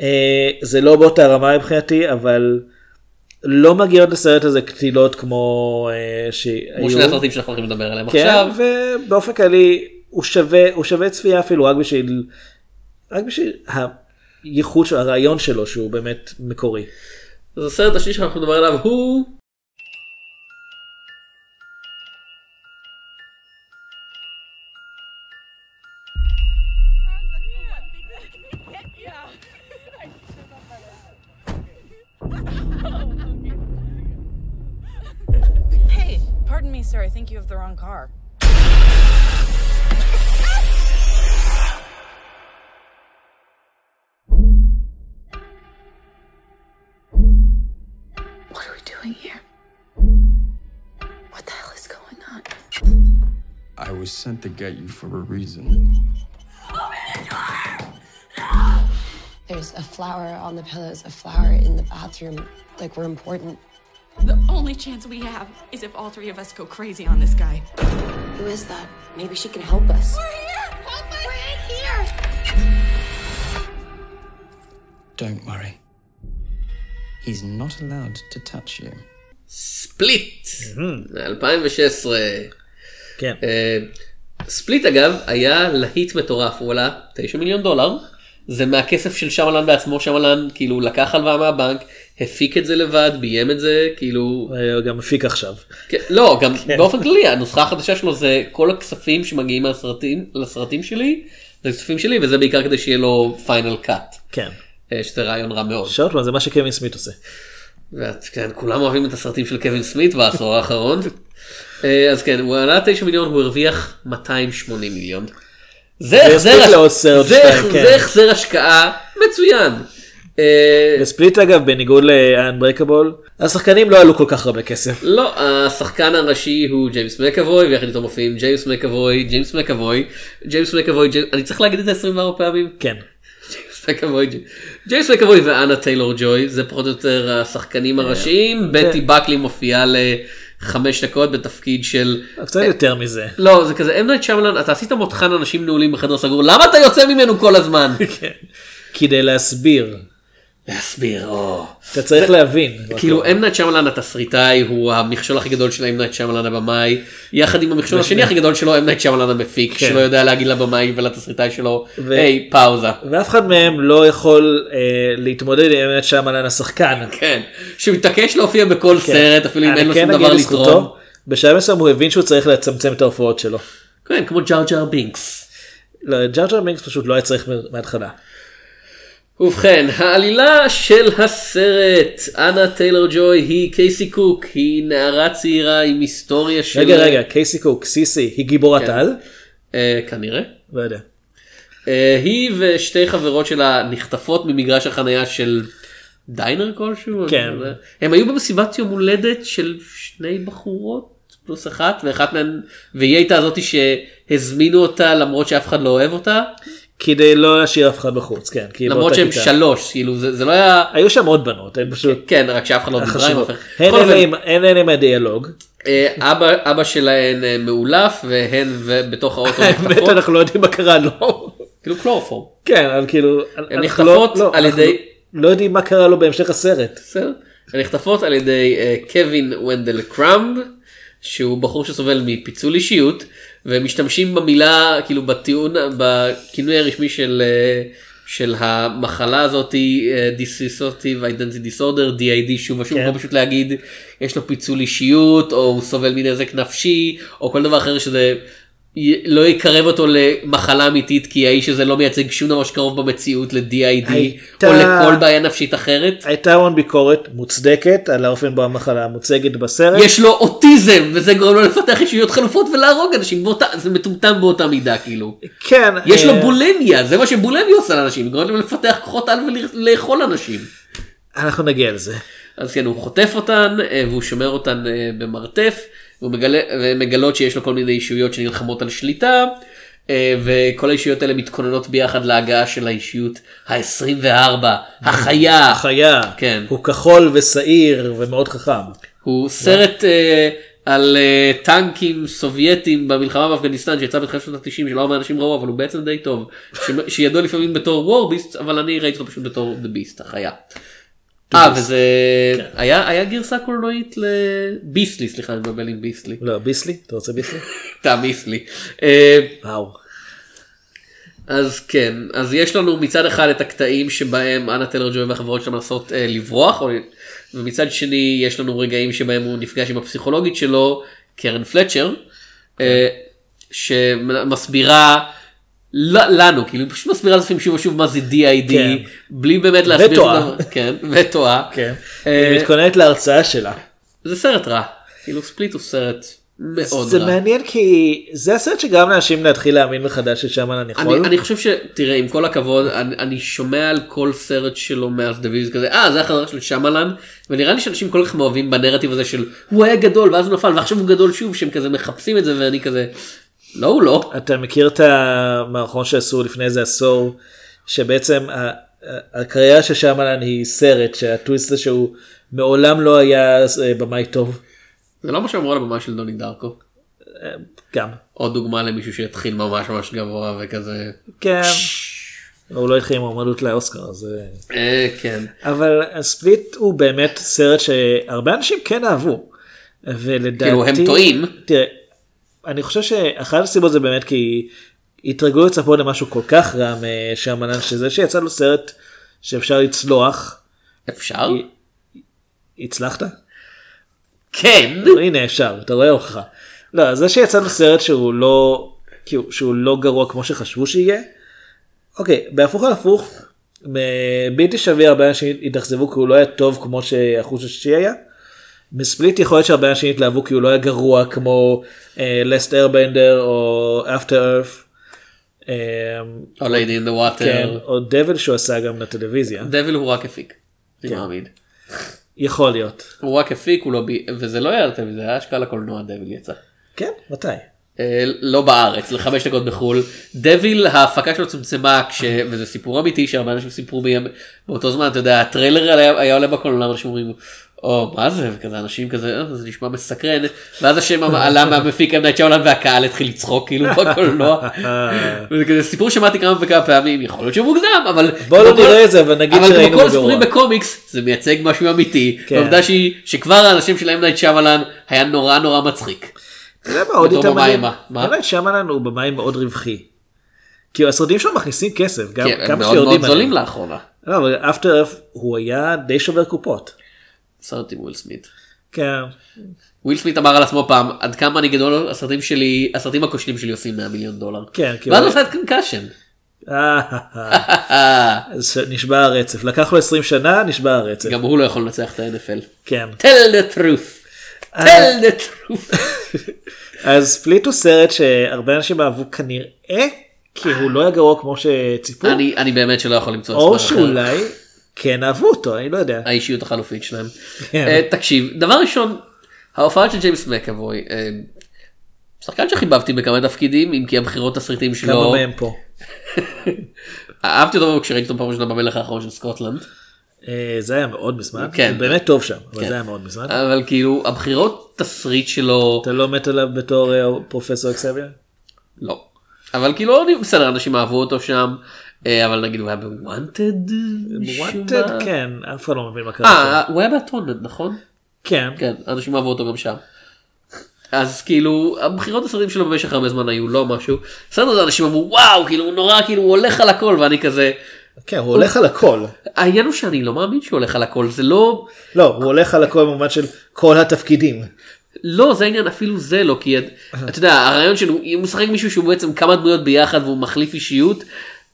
אה, זה לא באותה רמה מבחינתי, אבל לא מגיעות לסרט הזה קטילות כמו אה, שהיו. כמו שני הסרטים שאנחנו הולכים לדבר עליהם כן, עכשיו. ובאופן כללי הוא שווה, הוא שווה צפייה אפילו רק בשביל, רק בשביל הייחוד של הרעיון שלו שהוא באמת מקורי. אז הסרט השני שאנחנו נדבר עליו הוא Hey, pardon me, sir. I think you have the wrong car. Doing here? What the hell is going on? I was sent to get you for a reason. There's a flower on the pillows, a flower in the bathroom. Like we're important. The only chance we have is if all three of us go crazy on this guy. Who is that? Maybe she can help us. We're here! Help us! We're in here! Don't worry. He's not allowed to touch you. ספליט, 2016. כן. אה, ספליט אגב היה להיט מטורף, הוא עלה 9 מיליון דולר. זה מהכסף של שמלן בעצמו, שמלן כאילו לקח הלוואה מהבנק, הפיק את זה לבד, ביים את זה, כאילו, הוא גם מפיק עכשיו. כן, לא, גם באופן כללי הנוסחה החדשה שלו זה כל הכספים שמגיעים מהסרטים, לסרטים שלי, זה כספים שלי וזה בעיקר כדי שיהיה לו פיינל קאט, כן. שזה רעיון רע מאוד. פעם זה מה שקווין סמית עושה. ואת, כן, כולם אוהבים את הסרטים של קווין סמית בעשור האחרון. אה, אז כן, הוא עלה 9 מיליון, הוא הרוויח 280 מיליון. זה החזר כן. השקעה מצוין. אה, וספליט אגב בניגוד לאנברייקבל השחקנים לא עלו כל כך הרבה כסף. לא, השחקן הראשי הוא ג'יימס מקאבוי, ויחד איתו מופיעים ג'יימס מקאבוי, ג'יימס מקאבוי, ג'יימס מקאבוי, אני צריך להגיד את זה 24 פעמים? כן. ג'יימס מקאבוי, ואנה טיילור ג'וי, זה פחות או יותר השחקנים הראשיים, בטי בקלי מופיעה לחמש דקות בתפקיד של... קצת יותר מזה. לא, זה כזה, אם נייט שאמלן, אתה עשית מותחן אנשים נעולים בחדר סגור, למה אתה יוצא ממנו כל הזמן? כן. כדי להסביר. להסביר, או. אתה צריך להבין. כאילו אם נייט שאמלן התסריטאי הוא המכשול הכי גדול של אם נייט שאמלן הבמאי, יחד עם המכשול השני הכי גדול שלו אם נייט שאמלן המפיק, כן. שלא יודע להגיד לבמאי ולתסריטאי שלו, היי, פאוזה. ואף אחד מהם לא יכול אה, להתמודד עם אם נייט שאמלן השחקן. כן, שהוא מתעקש להופיע בכל כן. סרט, אפילו אם אין לו כן שום אגיד דבר לתרום. בשלב מסוים הוא הבין שהוא צריך לצמצם את ההופעות שלו. כן, כמו ג'אר ג'אר בינקס. לא, ג'ארג'ר בינקס פשוט לא היה צריך מההתחלה. ובכן, העלילה של הסרט, אנה טיילור ג'וי היא קייסי קוק, היא נערה צעירה עם היסטוריה של... רגע רגע, קייסי קוק, סיסי, היא גיבורת כן. על? אה, כנראה. לא יודע. אה, היא ושתי חברות שלה נחטפות ממגרש החנייה של דיינר כלשהו. כן. לא. הם היו במסיבת יום הולדת של שני בחורות פלוס אחת ואחת מהן והיא הייתה זאתי שהזמינו אותה למרות שאף אחד לא אוהב אותה כדי לא להשאיר אף אחד בחוץ, כן. למרות שהם כיתה. שלוש כאילו זה, זה לא היה היו שם עוד בנות, הן פשוט כן רק שאף אחד לא דיברה עם. אף אחד. הן אלה עם- הן אלה עם הדיאלוג. אה, אבא אבא שלהן אה, מאולף והן בתוך האוטו האמת נחטפות אנחנו לא יודעים מה קרה לו. כאילו קלורפורם. כן, אבל כאילו... הן אנחנו נחטפות לא- לא, על ידי לא יודעים מה קרה לו בהמשך הסרט. בסדר. הן נחטפות על ידי אה, קווין ונדל קראמב שהוא בחור שסובל מפיצול אישיות ומשתמשים במילה כאילו בטיעון בכינוי הרשמי של אה, של המחלה הזאתי אה, Dissociative Identity Disorder DID שוב ושוב כן. כמו פשוט להגיד יש לו פיצול אישיות או הוא סובל מנזק נפשי או כל דבר אחר שזה לא יקרב אותו למחלה אמיתית כי האיש הזה לא מייצג שום דבר שקרוב במציאות ל-DID הייתה- או לכל בעיה נפשית אחרת. הייתה המון ביקורת מוצדקת על האופן בו המחלה מוצגת בסרט. יש לו אוטיזם וזה גורם לו לפתח אישיות חלופות ולהרוג אנשים באותה זה מטומטם באותה מידה כאילו כן. יש לו אה, בולמיה זה מה שבולמיה עושה לאנשים גורמת להם לפתח כוחות על ולאכול אנשים אנחנו נגיע לזה. אז כן הוא חוטף אותן אה, והוא שומר אותן אה, במרתף והוא מגלה והן מגלות שיש לו כל מיני אישויות שנלחמות על שליטה אה, וכל האישויות האלה מתכוננות ביחד להגעה של האישיות ה-24 החיה החיה. כן. הוא כחול ושעיר ומאוד חכם. הוא סרט אה, על אה, טנקים סובייטים במלחמה באפגניסטן שיצא בתחילת שנות ה-90 שלא הרבה אנשים ראו אבל הוא בעצם די טוב שידוע לפעמים בתור וורביסט אבל אני ראיתי אותו פשוט בתור דה ביסט החיה. אה וזה היה היה גרסה קולנועית לביסלי סליחה אני מבלבל עם ביסלי. לא, ביסלי? אתה רוצה ביסלי? תעמיס לי. אה, וואו. אז כן אז יש לנו מצד אחד את הקטעים שבהם אנה טלר ג'וי והחברות שלה מנסות אה, לברוח או, ומצד שני יש לנו רגעים שבהם הוא נפגש עם הפסיכולוגית שלו קרן פלצ'ר אה, שמסבירה לנו כאילו היא פשוט מסבירה לפעמים שוב ושוב מה זה DID כן. בלי באמת להסביר וטועה. כן וטועה כן. אה, היא מתכוננת להרצאה שלה. זה סרט רע כאילו ספליט הוא סרט מאוד זה רע. מעניין כי זה הסרט שגרם לאנשים להתחיל להאמין מחדש ששמן אני יכול. אני, אני חושב שתראה עם כל הכבוד אני, אני שומע על כל סרט שלו מאז דוויז כזה אה זה החזרה של שמלן ונראה לי שאנשים כל כך מאוהבים בנרטיב הזה של הוא היה גדול ואז הוא נפל ועכשיו הוא גדול שוב שהם כזה מחפשים את זה ואני כזה לא הוא לא אתה מכיר את המערכון שעשו לפני איזה עשור שבעצם הקריירה של שמלן היא סרט שהטוויסט הזה שהוא מעולם לא היה אה, במאי טוב. זה לא מה שאמרו על הבמה של דוני דרקו גם. עוד דוגמה למישהו שהתחיל ממש ממש גבוה וכזה כן. הוא לא התחיל עם מועמדות לאוסקר אז אה, אה, כן אבל ספליט הוא באמת סרט שהרבה אנשים כן אהבו. ולדעתי כאילו, הם טועים. תראה, אני חושב שאחת הסיבות זה באמת כי התרגלו לצפות למשהו כל כך רע משמלן שזה שיצא לו סרט שאפשר לצלוח. אפשר הצלחת? כן הנה אפשר אתה רואה הוכחה. לא זה שיצא לו סרט שהוא לא כאילו שהוא לא גרוע כמו שחשבו שיהיה. אוקיי בהפוך על הפוך בלתי שווה הרבה אנשים התאכזבו כי הוא לא היה טוב כמו שהחוש השישי היה. מספליט יכול להיות שהרבה אנשים התלהבו כי הוא לא היה גרוע כמו לסט איירבנדר או אפטר ארף. או ליידי אין דה כן, וואטר או דבל שהוא עשה גם לטלוויזיה דביל הוא רק הפיק. אני כן. מאמין. יכול להיות הוא רק הפיק הוא לא בי וזה לא היה לטלוויזיה היה השקעה לקולנוע דביל יצא. כן מתי אה, לא בארץ לחמש דקות בחול דביל ההפקה שלו צומצמה כש... וזה סיפור אמיתי שהרבה אנשים סיפרו באותו זמן אתה יודע הטריילר היה עולה בקולנוע אנשים אומרים או מה זה וכזה אנשים כזה "אה, זה נשמע מסקרן ואז השם עלה מהמפיק אמנייט שאולן והקהל התחיל לצחוק כאילו בקולנוע. וזה כזה סיפור שמעתי כמה וכמה פעמים יכול להיות שהוא מוגזם אבל בוא לא נראה את זה אבל נגיד אבל שראינו כמו כל בגרוע. הסיפורים בקומיקס זה מייצג משהו אמיתי כן. העובדה שהיא שכבר האנשים של אמנייט שאולן היה נורא נורא מצחיק. אתה יודע מה עוד יותר מעניין? באמת שאמלן הוא במאי מאוד רווחי. כי הסרטים שלו מכניסים כסף גם כן, הם כמה מאוד מאוד שיורדים זולים עליהם. לאחרונה. לא אבל אפטר הוא היה די שובר קופות. סרט עם וויל סמית. כן. וויל סמית אמר על עצמו פעם עד כמה אני גדול הסרטים שלי הסרטים הכושלים שלי עושים 100 מיליון דולר. כן, ואז הוא- עשה את קונקאשן. אה, אז נשבר הרצף. לקח לו 20 שנה, נשבר הרצף. גם הוא לא יכול לנצח את ה-NFL. כן. tell the truth. tell the truth. אז ספליט הוא סרט שהרבה אנשים אהבו כנראה כי הוא לא היה גרוע כמו שציפו, אני באמת שלא יכול למצוא או הסבר אחר. שאולי כן אהבו אותו, אני לא יודע. האישיות החלופית שלהם. כן. אה, תקשיב דבר ראשון ההופעה של ג'יימס מקאבוי. אה, שחקן שחיבבתי בכמה תפקידים אם כי הבחירות תסריטים כמה שלו מהם פה. אהבתי אותו כשראיתי אותו פעם ראשונה במלך האחרון של סקוטלנד אה, זה היה מאוד מזמן, כן. באמת טוב שם, אבל כן. זה היה מאוד מזמן. אבל כאילו הבחירות תסריט שלו אתה לא מת עליו בתור פרופסור אקסביה? לא. אבל כאילו בסדר אנשים אהבו אותו שם אבל נגיד הוא היה בוואנטד. וואנטד כן, אף אחד לא מבין מה קרה אה. הוא היה באטונמנט נכון? כן, כן אנשים אהבו אותו גם שם. אז כאילו הבחירות הסרטים שלו במשך הרבה זמן היו לא משהו. בסדר הזה אנשים אמרו וואו כאילו הוא נורא כאילו הוא הולך על הכל ואני כזה. כן, הוא הולך על הכל. העניין הוא שאני לא מאמין שהוא הולך על הכל זה לא לא, הוא הולך על הכל במובן של כל התפקידים. לא זה העניין אפילו זה לא כי את- אתה יודע הרעיון שלו הוא משחק מישהו שהוא בעצם כמה דמויות ביחד והוא מחליף אישיות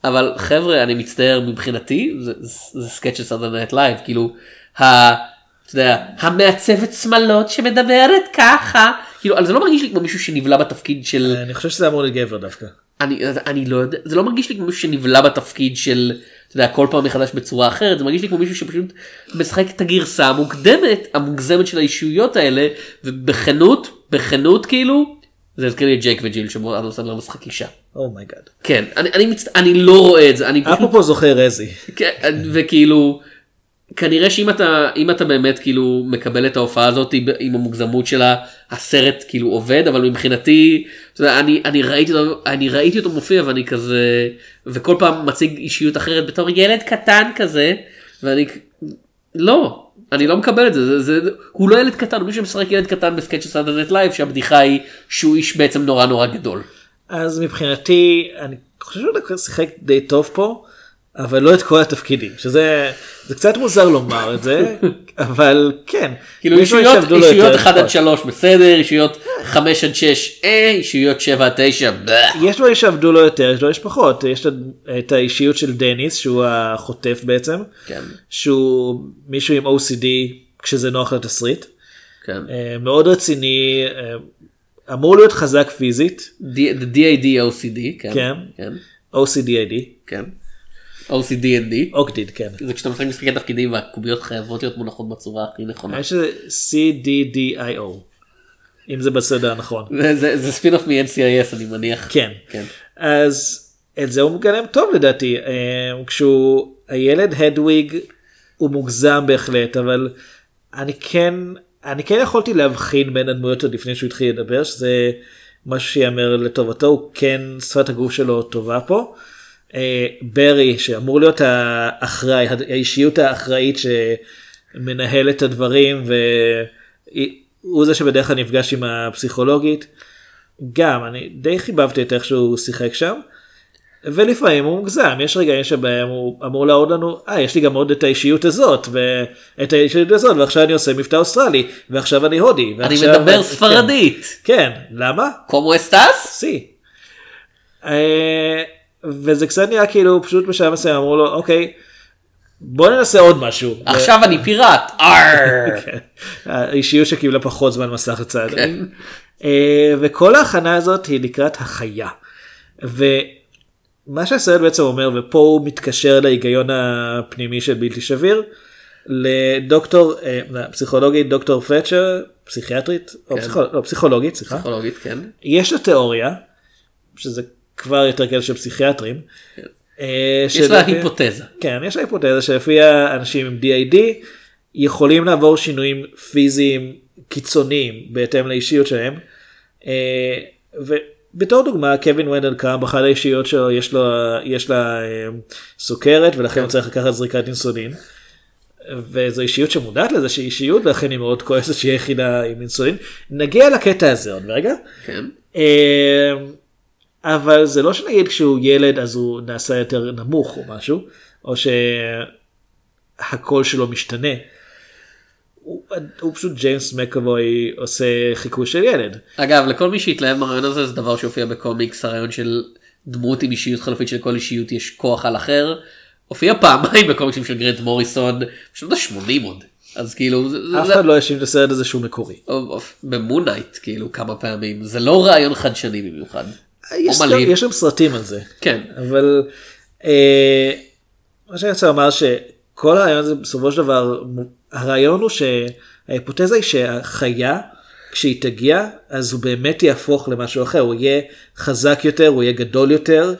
אבל חבר'ה אני מצטער מבחינתי זה, זה, זה סקץ' של סאטרדיי נייט לייב כאילו. ה, אתה יודע, המעצבת שמלות שמדברת ככה כאילו זה לא מרגיש לי כמו מישהו שנבלע בתפקיד של אני חושב שזה אמור להיות גבר דווקא. אני, אני לא יודע, זה לא מרגיש לי כמו מישהו שנבלע בתפקיד של, אתה יודע, כל פעם מחדש בצורה אחרת, זה מרגיש לי כמו מישהו שפשוט משחק את הגרסה המוקדמת, המוגזמת של האישיויות האלה, ובכנות, בכנות כאילו, זה הזכיר לי את ג'ייק וג'יל שבו אדם סנדלר משחק אישה. oh my god. כן, אני, אני, מצט... אני לא רואה את זה, אני פשוט, אפרופו זוכה ראזי. כן, וכאילו, כנראה שאם אתה, אתה באמת כאילו מקבל את ההופעה הזאת עם המוגזמות שלה, הסרט כאילו עובד, אבל מבחינתי, יודע, אני, אני, ראיתי אותו, אני ראיתי אותו מופיע ואני כזה, וכל פעם מציג אישיות אחרת בתור ילד קטן כזה, ואני, לא, אני לא מקבל את זה, זה, זה הוא לא ילד קטן, מישהו שמשחק ילד קטן בסקיט של סאטרדיי נייט לייב, שהבדיחה היא שהוא איש בעצם נורא נורא גדול. אז מבחינתי אני חושב שהוא שיחק די טוב פה אבל לא את כל התפקידים שזה זה קצת מוזר לומר את זה אבל כן. כאילו יש דברים אישיות, שעבדו לו אישיות יותר 1 עד נכון. 3 בסדר, אישיות 5 עד 6 אה, אישיות 7 עד 9 יש דברים שעבדו לו יותר יש דברים שפחות יש את- האישיות של דניס שהוא החוטף בעצם כן, שהוא מישהו עם OCD כשזה נוח לתסריט כן. אה, מאוד רציני אה, אמור להיות חזק פיזית D- the DAD OCD, כן, כן. כן, OCDID כן. OCD&D, אוקדיד כן. זה כשאתה משחק משחקי תפקידים והקוביות חייבות להיות מונחות בצורה הכי נכונה. יש איזה CDDIO אם זה בסדר הנכון. זה- זה זה ספין-אוף מ-NCIS אני מניח. כן. כן. אז את זה הוא מגלם טוב לדעתי אה, כשהוא הילד הדוויג הוא מוגזם בהחלט אבל אני כן אני כן יכולתי להבחין בין הדמויות עוד לפני שהוא התחיל לדבר שזה משהו שיאמר לטובתו הוא כן שפת הגוף שלו טובה פה. אה, ברי שאמור להיות האחראי האישיות האחראית שמנהל את הדברים והוא זה שבדרך כלל נפגש עם הפסיכולוגית. גם אני די חיבבתי את איך שהוא שיחק שם. ולפעמים הוא מוגזם יש רגעים שבהם הוא אמור להראות לנו אה יש לי גם עוד את האישיות הזאת ואת האישיות הזאת ועכשיו אני עושה מבטא אוסטרלי ועכשיו אני הודי. אני ועכשיו- מדבר כן. ספרדית. כן למה? קומו אסטס? סי. וזה קצת נראה כאילו פשוט בשלב מסוים אמרו לו אוקיי בוא ננסה עוד משהו. עכשיו אני פיראט. ארר. כן. האישיות שקיבלה פחות זמן מסך לצד. כן. אה, וכל ההכנה הזאת היא לקראת החיה. ומה שהסרט בעצם אומר ופה הוא מתקשר להיגיון הפנימי של בלתי שביר לדוקטור אה, פסיכולוגית דוקטור פצ'ר פסיכיאטרית או כן. לא, פסיכולוגית סליחה פסיכולוגית, כן. יש לה תיאוריה שזה כבר יותר כאלה של פסיכיאטרים. אה, יש לה היפותזה. כן, יש לה היפותזה שלפיה אנשים עם DID יכולים לעבור שינויים פיזיים קיצוניים בהתאם לאישיות שלהם. אה, ובתור דוגמה, קווין ונדל קאם, באחת האישיות שלו יש, לו, יש לה אה, סוכרת ולכן הוא צריך לקחת זריקת אינסולין. וזו אישיות שמודעת לזה שהיא אישיות ולכן היא מאוד כועסת שהיא יחידה עם אינסולין. נגיע לקטע הזה עוד רגע. כן. אבל זה לא שנגיד כשהוא ילד אז הוא נעשה יותר נמוך או משהו, או שהקול שלו משתנה. הוא, הוא פשוט ג'יימס מקאבוי עושה חיקוי של ילד. אגב לכל מי שהתלהב מהרעיון הזה זה דבר שהופיע בקומיקס הרעיון של דמות עם אישיות חלופית שלכל אישיות יש כוח על אחר. הופיע פעמיים בקומיקסים של גרנט מוריסון בשנות ה-80 עוד. אז כאילו זה, אף זה, אחד לא האשים את הסרט הזה שהוא מקורי. במונייט כאילו כמה פעמים זה לא רעיון חדשני במיוחד. יש. יש שם סרטים על זה. כן. אבל אה, מה שאני רוצה לומר שכל הרעיון הזה בסופו של דבר הרעיון הוא שההיפותזה היא שהחיה כשהיא תגיע אז הוא באמת יהפוך למשהו אחר הוא יהיה חזק יותר הוא יהיה גדול יותר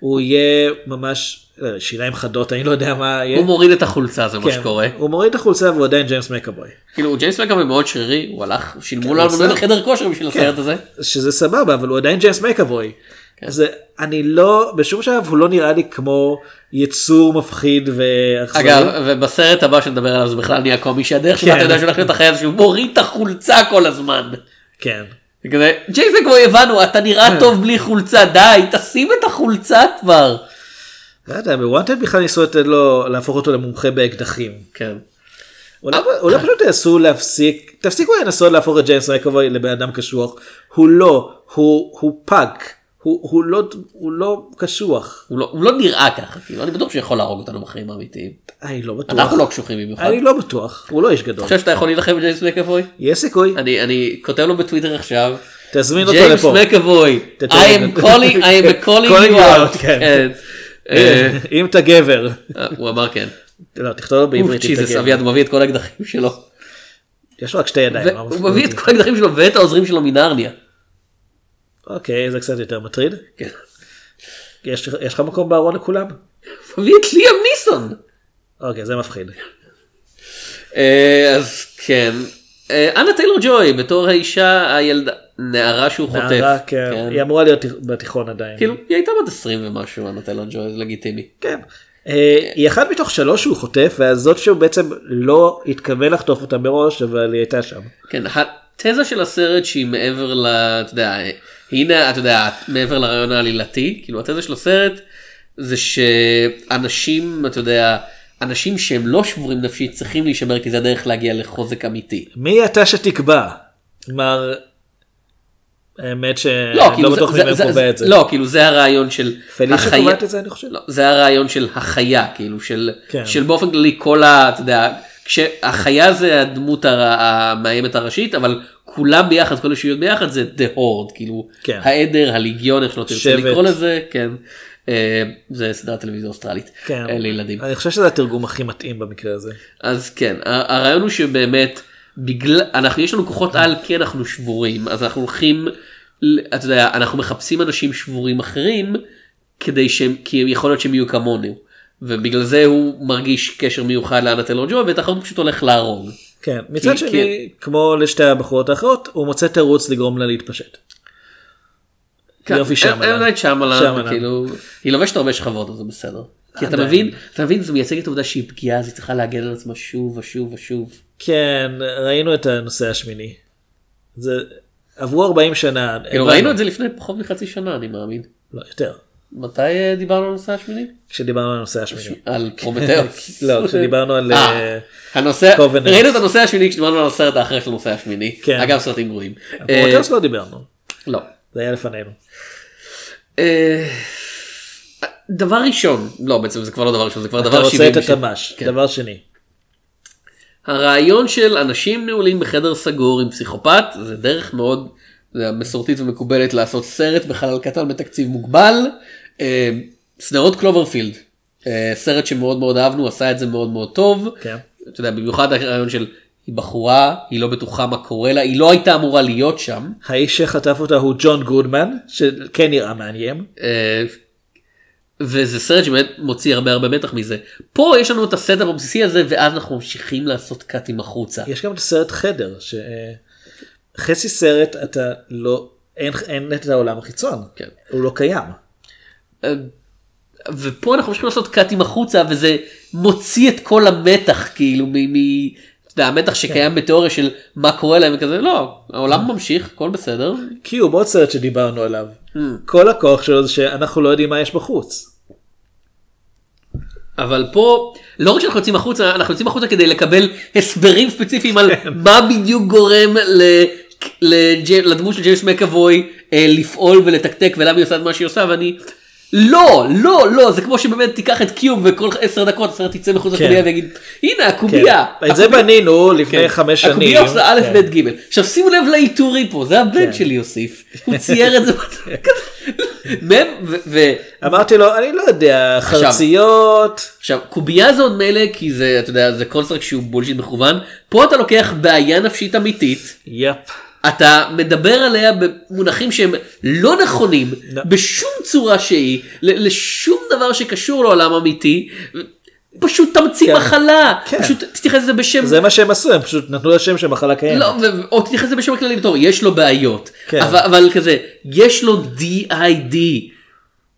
הוא יהיה ממש שיניים חדות אני לא יודע מה יהיה. הוא מוריד את החולצה זה מה כן, שקורה. הוא מוריד את החולצה והוא עדיין ג'יימס מקאבוי. כאילו ג'יימס מקאבי מאוד שרירי הוא הלך שילמו כן, לו הוא על חדר כושר בשביל כן. הסרט הזה. שזה סבבה אבל הוא עדיין ג'יימס מקאבוי. אז אני לא בשום שלב הוא לא נראה לי כמו יצור מפחיד ואכזרי. אגב ובסרט הבא שנדבר עליו זה בכלל נהיה קומי שהדרך שבה כן. אתה יודע שהולך להיות החייל שהוא מוריד את החולצה כל הזמן. כן. זה כזה ג'יימס מקאבוי הבנו אתה נראה טוב בלי חולצה די תשים את החולצה כבר. לא יודע בוואנטד בכלל ניסו לתת לו להפוך אותו למומחה באקדחים. כן. אולי אולי פשוט יעשו להפסיק תפסיקו לנסות להפוך את ג'יימס מקאבוי לבן אדם קשוח הוא לא הוא הוא fuck הוא הוא לא הוא לא קשוח. הוא לא, הוא לא נראה ככה כאילו אני בטוח שיכול להרוג אותנו בחיים האמיתיים. אני לא בטוח. אנחנו לא קשוחים במיוחד. אני לא בטוח הוא לא איש גדול. אתה חושב שאתה יכול להילחם בג'יימס מקאבוי? יש סיכוי. אני אני כותב לו בטוויטר עכשיו. תזמין אותו ג'יימס לפה. מקאבוי. I am calling I am calling calling you you out. כן. אה, אם אתה גבר. אה, הוא אמר כן. לא תכתוב לו בעברית. if you's גבר. אביעד מביא את כל האקדחים שלו. יש לו רק שתי ידיים. מה הוא מביא את? כל האקדחים שלו ואת העוזרים שלו מנרניה. אוקיי זה קצת יותר מטריד. כן. יש לך מקום בארון לכולם? הוא מביא את ליאם ניסון. אוקיי זה מפחיד. אה, אז כן. אנה טיילור ג'וי בתור האישה הילדה נערה שהוא חוטף. נערה, כן. היא אמורה להיות בתיכון עדיין. כאילו היא הייתה בת 20 ומשהו טיילור ג'וי זה לגיטימי. כן. אה, היא אחת מתוך שלוש שהוא חוטף ואז זאת שהוא בעצם לא התכוון לחטוף אותה מראש אבל היא הייתה שם. כן, התזה של הסרט שהיא מעבר ל... אתה יודע, הנה, אתה יודע, מעבר לרעיון העלילתי, כאילו התזה של הסרט זה שאנשים, אתה יודע, אנשים שהם לא שבורים נפשית צריכים להישמר כי זה הדרך להגיע לחוזק אמיתי. מי אתה שתקבע? כלומר. האמת שלא לא, כאילו, בטוח זה, מי זה, קובע את זה. לא, כאילו זה הרעיון של פלישה קובעת את זה אני חושב. לא, זה הרעיון של החיה, כאילו, של, כן. של באופן כללי כל ה... אתה יודע, כשהחיה זה הדמות הר- המאיימת הראשית, אבל כולם ביחד, כל השיעיות ביחד זה The Horde, כאילו, כן. העדר, הליגיון, איך שלא תרצה. לקרוא לזה, כן. אה, זה סדרת טלוויזיה אוסטרלית כן. אה, לילדים. אני חושב שזה התרגום הכי מתאים במקרה הזה. אז כן, הרעיון הוא שבאמת, בגלל, אנחנו, יש לנו כוחות על כי אנחנו שבורים, אז אנחנו הולכים, אתה יודע, אנחנו מחפשים אנשים שבורים אחרים, כדי שהם, כי יכול להיות שהם יהיו כמונו. ובגלל זה הוא מרגיש קשר מיוחד לאנה טלור ג'וי, ואת האחרון הוא פשוט הולך להרוג. כן. מצד כי- שני כמו לשתי הבחורות האחרות הוא מוצא תירוץ לגרום לה להתפשט. יופי שמלן. אם נייט שמלן, שמלן. כאילו, היא לובשת הרבה שכבות, אז זה בסדר. כי אתה. מבין, אתה מבין, זה מייצג את העובדה שהיא פגיעה, אז היא צריכה להגן על עצמה שוב ושוב ושוב. כן ראינו את הנוסע השמיני. זה עברו 40 שנה. כאילו. ראינו את זה לפני פחות מחצי שנה, אני מאמין. לא יותר. מתי אה, דיברנו על הנוסע השמיני? כשדיברנו על הנוסע השמיני. על פרומטאוס. לא כשדיברנו על אה, אה, Covenant. ראינו את הנוסע השמיני כשדיברנו על הסרט האחר של הנוסע השמיני. כן. אגב סרטים גרועים. פרוטוס לא דיברנו. לא. זה היה לפנינו. דבר ראשון, לא בעצם זה כבר לא דבר ראשון, זה כבר אתה דבר רוצה 70. את התמ"ש. כן. דבר שני. הרעיון של אנשים נעולים בחדר סגור עם פסיכופת זה דרך מאוד זה מסורתית ומקובלת לעשות סרט בחלל קטן בתקציב מוגבל. אה, סדרות קלוברפילד, אה, סרט שמאוד מאוד אהבנו, עשה את זה מאוד מאוד טוב. כן. אתה יודע, במיוחד הרעיון של היא בחורה, היא לא בטוחה מה קורה לה, היא לא הייתה אמורה להיות שם. האיש שחטף אותה הוא ג'ון גודמן שכן נראה מעניין. אה, וזה סרט שבאמת מוציא הרבה הרבה מתח מזה. פה יש לנו את ה setup הבסיסי הזה ואז אנחנו ממשיכים לעשות קאטים החוצה. יש גם את הסרט חדר שחצי סרט אתה לא אין אין את העולם החיצון כן. הוא לא קיים. אה, ופה אנחנו ממשיכים לעשות קאטים החוצה וזה מוציא את כל המתח כאילו מ... מ... יודע, המתח שקיים בתיאוריה של מה קורה להם וכזה לא העולם ממשיך הכל בסדר. קיוב עוד סרט שדיברנו עליו. כל הכוח שלו זה שאנחנו לא יודעים מה יש בחוץ. אבל פה לא רק שאנחנו יוצאים החוצה אנחנו יוצאים החוצה כדי לקבל הסברים ספציפיים על מה בדיוק גורם ל- לדמות של ג'יימס מקאבוי אה, לפעול ולתקתק ולמה היא עושה את מה שהיא עושה ואני לא לא לא זה כמו שבאמת תיקח את קיוב וכל עשר דקות הסרט יצא מחוץ כן. לקובייה ויגיד הנה הקובייה. את זה בנינו לפני כן. חמש שנים. הקובייה עושה א' כן. ב' ג'. עכשיו שימו לב לעיטורי פה זה הבן שלי הוסיף. הוא צייר את זה. אמרתי לו אני לא יודע חרציות. עכשיו קובייה זה עוד מילא כי זה אתה יודע זה construct שהוא bullshit מכוון פה אתה לוקח בעיה נפשית אמיתית yep. אתה מדבר עליה במונחים שהם לא נכונים לא. בשום צורה שהיא לשום דבר שקשור לעולם אמיתי. פשוט תמציא כן. מחלה כן. פשוט תתייחס לזה בשם זה מה שהם עשו הם פשוט נתנו לה שם של מחלה קיימת. לא, ו- או תתייחס לזה בשם הכללי בתור יש לו בעיות כן. אבל, אבל כזה יש לו DID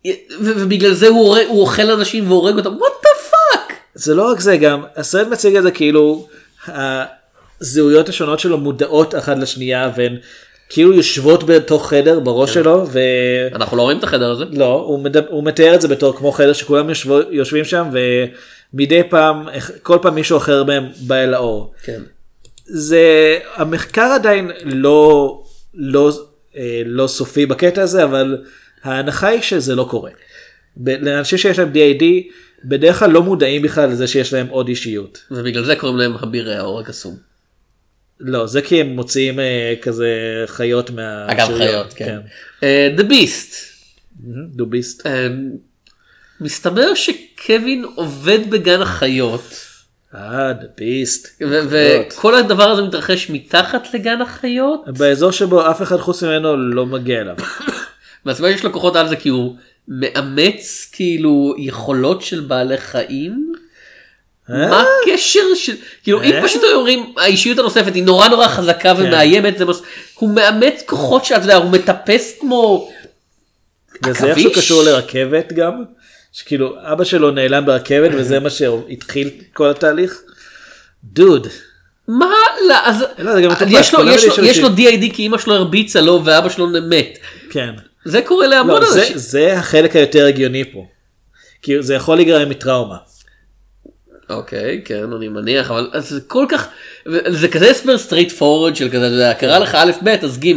ו- ובגלל זה הוא, הוא אוכל אנשים והורג אותם what the fuck זה לא רק זה גם הסרט מציג את זה כאילו הזהויות השונות שלו מודעות אחת לשנייה והן כאילו יושבות בתוך חדר בראש שלו ולא אנחנו לא רואים את החדר הזה הוא, מדבר, הוא מתאר את זה בתור כמו חדר שכולם יושבו, יושבים שם ומדי פעם כל פעם מישהו אחר מהם בא אל האור. כן. זה המחקר עדיין לא לא אה, לא סופי בקטע הזה אבל ההנחה היא שזה לא קורה. ב- לאנשים שיש להם DID בדרך כלל לא מודעים בכלל לזה שיש להם עוד אישיות. ובגלל זה קוראים להם אבירי האור הקסום. לא זה כי הם מוציאים אה, כזה חיות מה... אגב. חיות כן. אה, The Beast דוביסט. אה, מסתבר שקווין עובד בגן החיות אה דוביסט. ו- וכל הדבר הזה מתרחש מתחת לגן החיות באזור שבו אף אחד חוץ ממנו לא מגיע אליו. והסיבה שיש לו כוחות על זה כי הוא מאמץ כאילו יכולות של בעלי חיים. מה הקשר של כאילו אם אה? פשוט היו אומרים האישיות הנוספת היא נורא נורא חזקה כן. ומאיימת זה הוא מאמץ כוחות שאתה יודע הוא מטפס כמו וזה איכשהו עכביש? קשור לרכבת גם. שכאילו אבא שלו נעלם ברכבת וזה מה שהתחיל כל התהליך. דוד. מה לא אז מטופש, יש לו DID כי אמא שלו הרביצה לו ואבא שלו מת כן. זה קורה להמון לא, אנשים. זה החלק היותר הגיוני פה. כי זה יכול להיגרם מטראומה. אוקיי כן אני מניח אבל זה כל כך זה כזה הסבר straightforward של כזה אתה יודע, קרה לך א' ב' אז ג'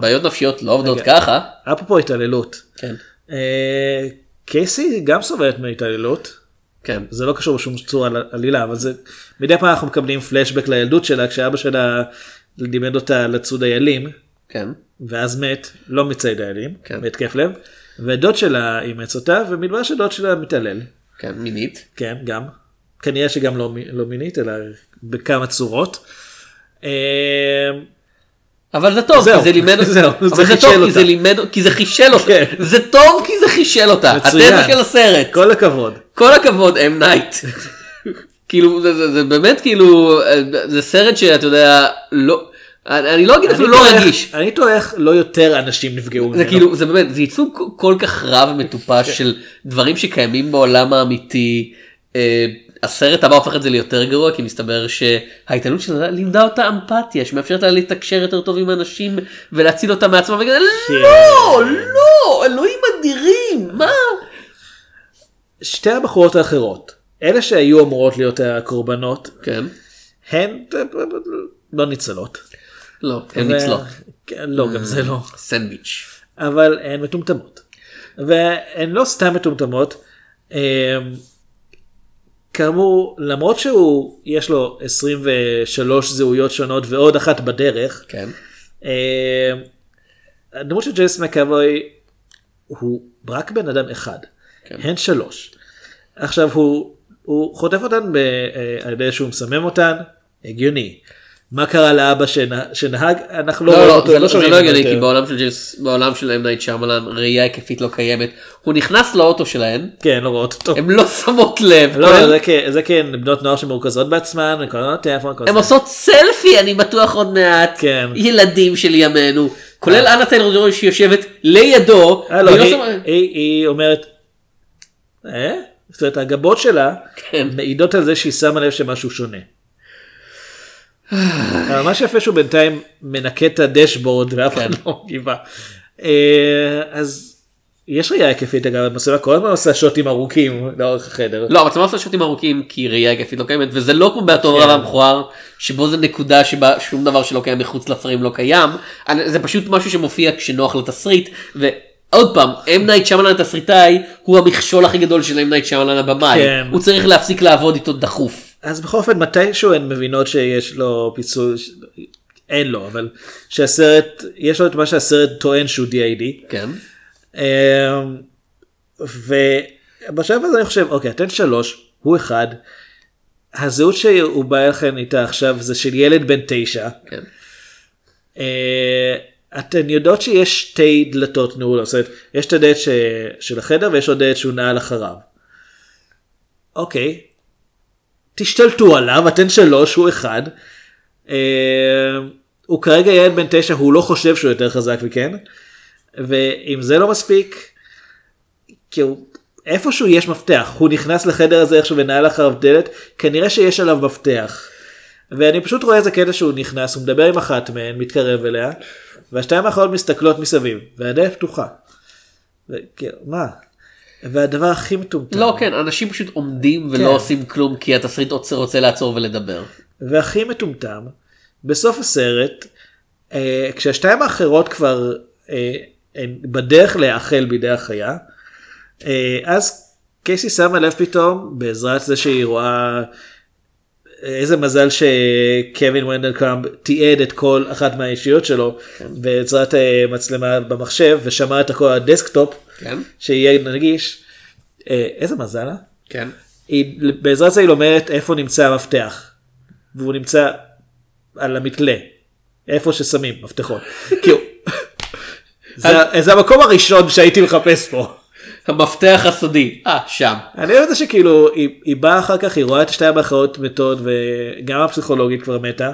בעיות נפשיות לא עובדות. ככה. אפרופו התעללות. כן. אה, קייסי גם סובלת מהתעללות. כן. זה לא קשור בשום צורה לעלילה אבל זה מדי פעם אנחנו מקבלים פלשבק לילדות שלה כשאבא שלה לימד אותה לצוד איילים כן. ואז מת לא מצייד איילים כן. בהתקף לב ודוד שלה אימץ אותה ומדבר שדוד שלה מתעלל כן מינית. כן גם כנראה שגם לא, לא מינית אלא בכמה צורות. אה, אבל זה טוב זהו, כי זה לימד זהו, אבל זה טוב כי אותה. זה לימד כי זה חישל אותה כן. זה טוב כי זה חישל אותה מצוין. הטבע של הסרט כל הכבוד. כל הכבוד אם נייט. כאילו זה, זה, זה באמת כאילו אה, זה סרט שאתה יודע לא אני לא אגיד אפילו לא רגיש. אני תוהה איך לא יותר אנשים נפגעו זה ממנו. כאילו זה באמת זה ייצוג כל כך רע ומטופש של דברים שקיימים בעולם האמיתי. אה, הסרט הבא הופך את זה ליותר גרוע כי מסתבר שההתעללות שלה לימדה אותה אמפתיה שמאפשרת לה לתקשר יותר טוב עם אנשים ולהציל אותה מעצמה וכזה לא לא אלוהים אדירים מה שתי הבחורות האחרות אלה שהיו אמורות להיות הקורבנות כן הן לא ניצלות. לא הן ניצלות כן, לא גם זה לא. סנדוויץ' אבל הן מטומטמות. והן לא סתם מטומטמות. אמ, כאמור למרות שהוא יש לו 23 זהויות שונות ועוד אחת בדרך. כן אמ, הדמות של ג'ייס מקאבוי הוא רק בן אדם אחד. כן. הן שלוש. עכשיו הוא, הוא חוטף אותן ב, אה, על ידי שהוא מסמם אותן, הגיוני. מה קרה לאבא שנה, שנהג? אנחנו לא לא, רואים לא, אותו, זה לא- זה שומעים לא הגיוני, כי. בעולם של ג'יימס, בעולם של אם נייט שמלן ראייה היקפית לא קיימת. הוא נכנס לאוטו שלהן, כן, לא רואות אותו. הן לא שמות לב. לא, כולל- זה כן, זה כן, בנות נוער שמרוכזות בעצמן, כל הזמן טלפון, הן הזמן. עושות סלפי, אני בטוח עוד מעט. כן. ילדים של ימינו. כולל אנה טיילור ג'וי שיושבת לידו. אה, לא, היא- היא היא אומרת, אה? זאת אומרת, הגבות שלה כן. מעידות על זה שהיא שמה לב שמשהו שונה. אבל מה שיפה שהוא בינתיים מנקה את הדשבורד ואף אחד כן. לא מגיבה. אה, אז יש ראייה היקפית אגב, המצלמה כל הזמן עושה שוטים ארוכים לאורך החדר. לא, המצלמה עושה שוטים ארוכים כי ראייה היקפית לא קיימת וזה לא כמו באתור כן. רב המכוער שבו זה נקודה שבה שום דבר שלא קיים מחוץ לפריים לא קיים. זה פשוט משהו שמופיע כשנוח לתסריט ועוד פעם אם נייט שמלן התסריטאי הוא המכשול הכי גדול של אם נייט שמלן הבמאי כן. הוא צריך להפסיק לעבוד איתו דחוף. אז בכל אופן מתישהו הן מבינות שיש לו פיצול, ש- אין לו, אבל שהסרט, יש לו את מה שהסרט טוען שהוא DID. כן. אמ, ובשלב הזה אני חושב, אוקיי, אתן שלוש, הוא אחד. הזהות שהוא בא אליכם איתה עכשיו זה של ילד בן תשע. כן. אה, אתן יודעות שיש שתי דלתות נעולות, זאת אומרת, יש את הדלת ש... של החדר ויש עוד דלת שהוא נעל אחריו. אוקיי, תשתלטו עליו, אתן שלוש, הוא אחד. אה, הוא כרגע ילד בן תשע, הוא לא חושב שהוא יותר חזק מכן. ואם זה לא מספיק, כאילו, איפשהו יש מפתח, הוא נכנס לחדר הזה איכשהו ונעל אחריו דלת, כנראה שיש עליו מפתח. ואני פשוט רואה איזה קטע שהוא נכנס, הוא מדבר עם אחת מהן, מתקרב אליה, והשתיים האחרות מסתכלות מסביב, והדלת פתוחה. וכאילו, מה? והדבר הכי מטומטם, לא כן אנשים פשוט עומדים ולא כן. עושים כלום כי התסריט רוצה- רוצה לעצור ולדבר. והכי מטומטם, בסוף הסרט, אה, כשהשתיים האחרות כבר אה, בדרך להאכל בידי החיה, אה, אז קייסי שמה לב פתאום, בעזרת זה שהיא רואה איזה מזל שקווין ונדל קראמב תיעד את כל אחת מהאישיות שלו בעזרת אה, מצלמה במחשב ושמע את הכל על ה desktop, כן. שיהיה נגיש. אה, איזה מזל, אה? כן. היא, בעזרת זה היא לומדת איפה נמצא המפתח. והוא נמצא על המתלה. איפה ששמים מפתחות. כאילו, זה, זה המקום הראשון שהייתי מחפש פה. המפתח הסודי. אה שם. אני אוהב את זה שכאילו היא, היא באה אחר כך היא רואה את השתיים האחרות מתות וגם הפסיכולוגית כבר מתה.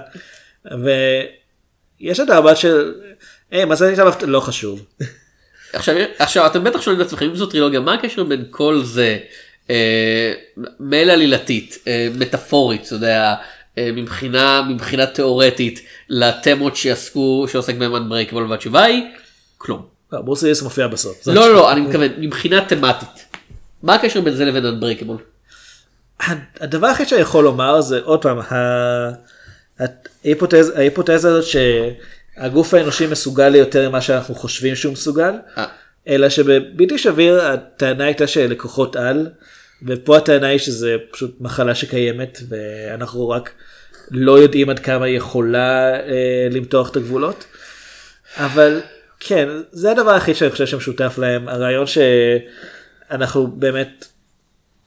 ויש את המבט של היי מה זה נשאר לא חשוב. עכשיו, עכשיו אתם בטח שואלים את עצמכם אם זו טרילוגיה מה הקשר בין כל זה אה, מילא עלילתית אה, מטאפורית אתה יודע אה, מבחינה מבחינה תיאורטית לתמות שעסקו שעוסק בהם אנברייקבול והתשובה היא כלום. לא, ברוס וויליס מופיע בסוף. לא לא לא אני מתכוון מבחינה תמטית. מה הקשר בין זה לבין אנברייקבול? הדבר היחיד שאני יכול לומר זה עוד פעם ההיפותזה הזאת שהגוף האנושי מסוגל ליותר ממה שאנחנו חושבים שהוא מסוגל אה. אלא שבבלתי שביר הטענה הייתה שלקוחות על ופה הטענה היא שזה פשוט מחלה שקיימת ואנחנו רק לא יודעים עד כמה היא יכולה אה, למתוח את הגבולות. אבל כן זה הדבר היחיד שאני חושב שמשותף להם הרעיון שאנחנו באמת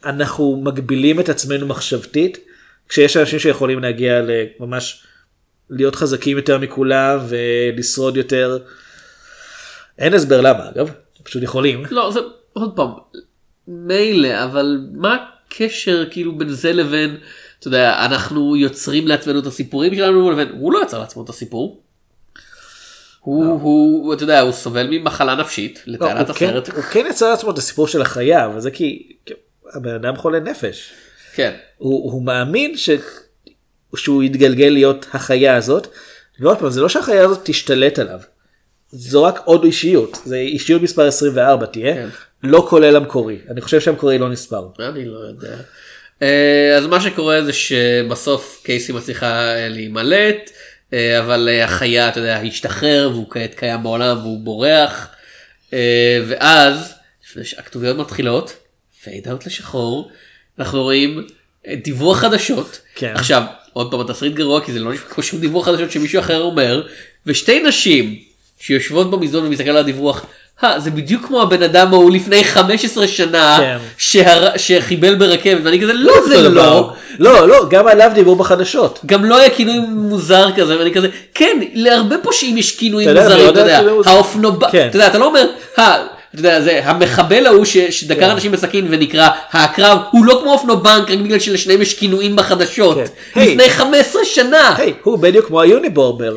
אנחנו מגבילים את עצמנו מחשבתית כשיש אנשים שיכולים להגיע לממש להיות חזקים יותר מכולם ולשרוד יותר. אין הסבר למה אגב, פשוט יכולים. לא זה עוד פעם מילא אבל מה הקשר כאילו בין זה לבין אתה יודע אנחנו יוצרים לעצמנו את הסיפורים שלנו לבין הוא לא יצר לעצמו את הסיפור. הוא, הוא, אתה יודע, הוא סובל ממחלה נפשית, לא, לטענת הוא, כן, הסרט. הוא כן יצר לעצמו את הסיפור של החיה אבל זה כי כי הבן אדם חולה נפש. כן. הוא, הוא מאמין ש... שהוא יתגלגל להיות החיה הזאת. ועוד פעם זה לא שהחיה הזאת תשתלט עליו. זו רק עוד אישיות זה אישיות מספר 24 תהיה כן. לא כולל המקורי אני חושב שהמקורי לא נספר. אני לא יודע. אה, אז מה שקורה זה שבסוף קייסי מצליחה אה, להימלט, אה, אבל החיה, אתה יודע, השתחרר והוא כעת קיים בעולם והוא בורח. ואז, לפני שהכתוביות מתחילות, פייד אאוט לשחור, אנחנו רואים דיווח חדשות. כן. עכשיו, עוד פעם התסריט גרוע כי זה לא נשמע כמו שום דיווח חדשות שמישהו אחר אומר, ושתי נשים שיושבות במזנון ומסתכל על הדיווח. "אה, זה בדיוק כמו הבן אדם ההוא לפני 15 שנה כן. שהר... שחיבל ברכבת ואני כזה לא זה לא. לא לא גם עליו דיברו בחדשות. גם לא היה כינוי מוזר כזה ואני כזה כן להרבה פושעים יש כינויים מוזרים אתה יודע מוזר. האופנובא כן. אתה יודע אתה לא אומר "ה- אתה יודע זה המחבל ההוא ש- שדקר כן. אנשים בסכין ונקרא העקרב הוא לא כמו אופנובנק רק בגלל שלשניהם יש כינויים בחדשות כן. לפני 15 שנה היי הוא בדיוק כמו היוניבורבר.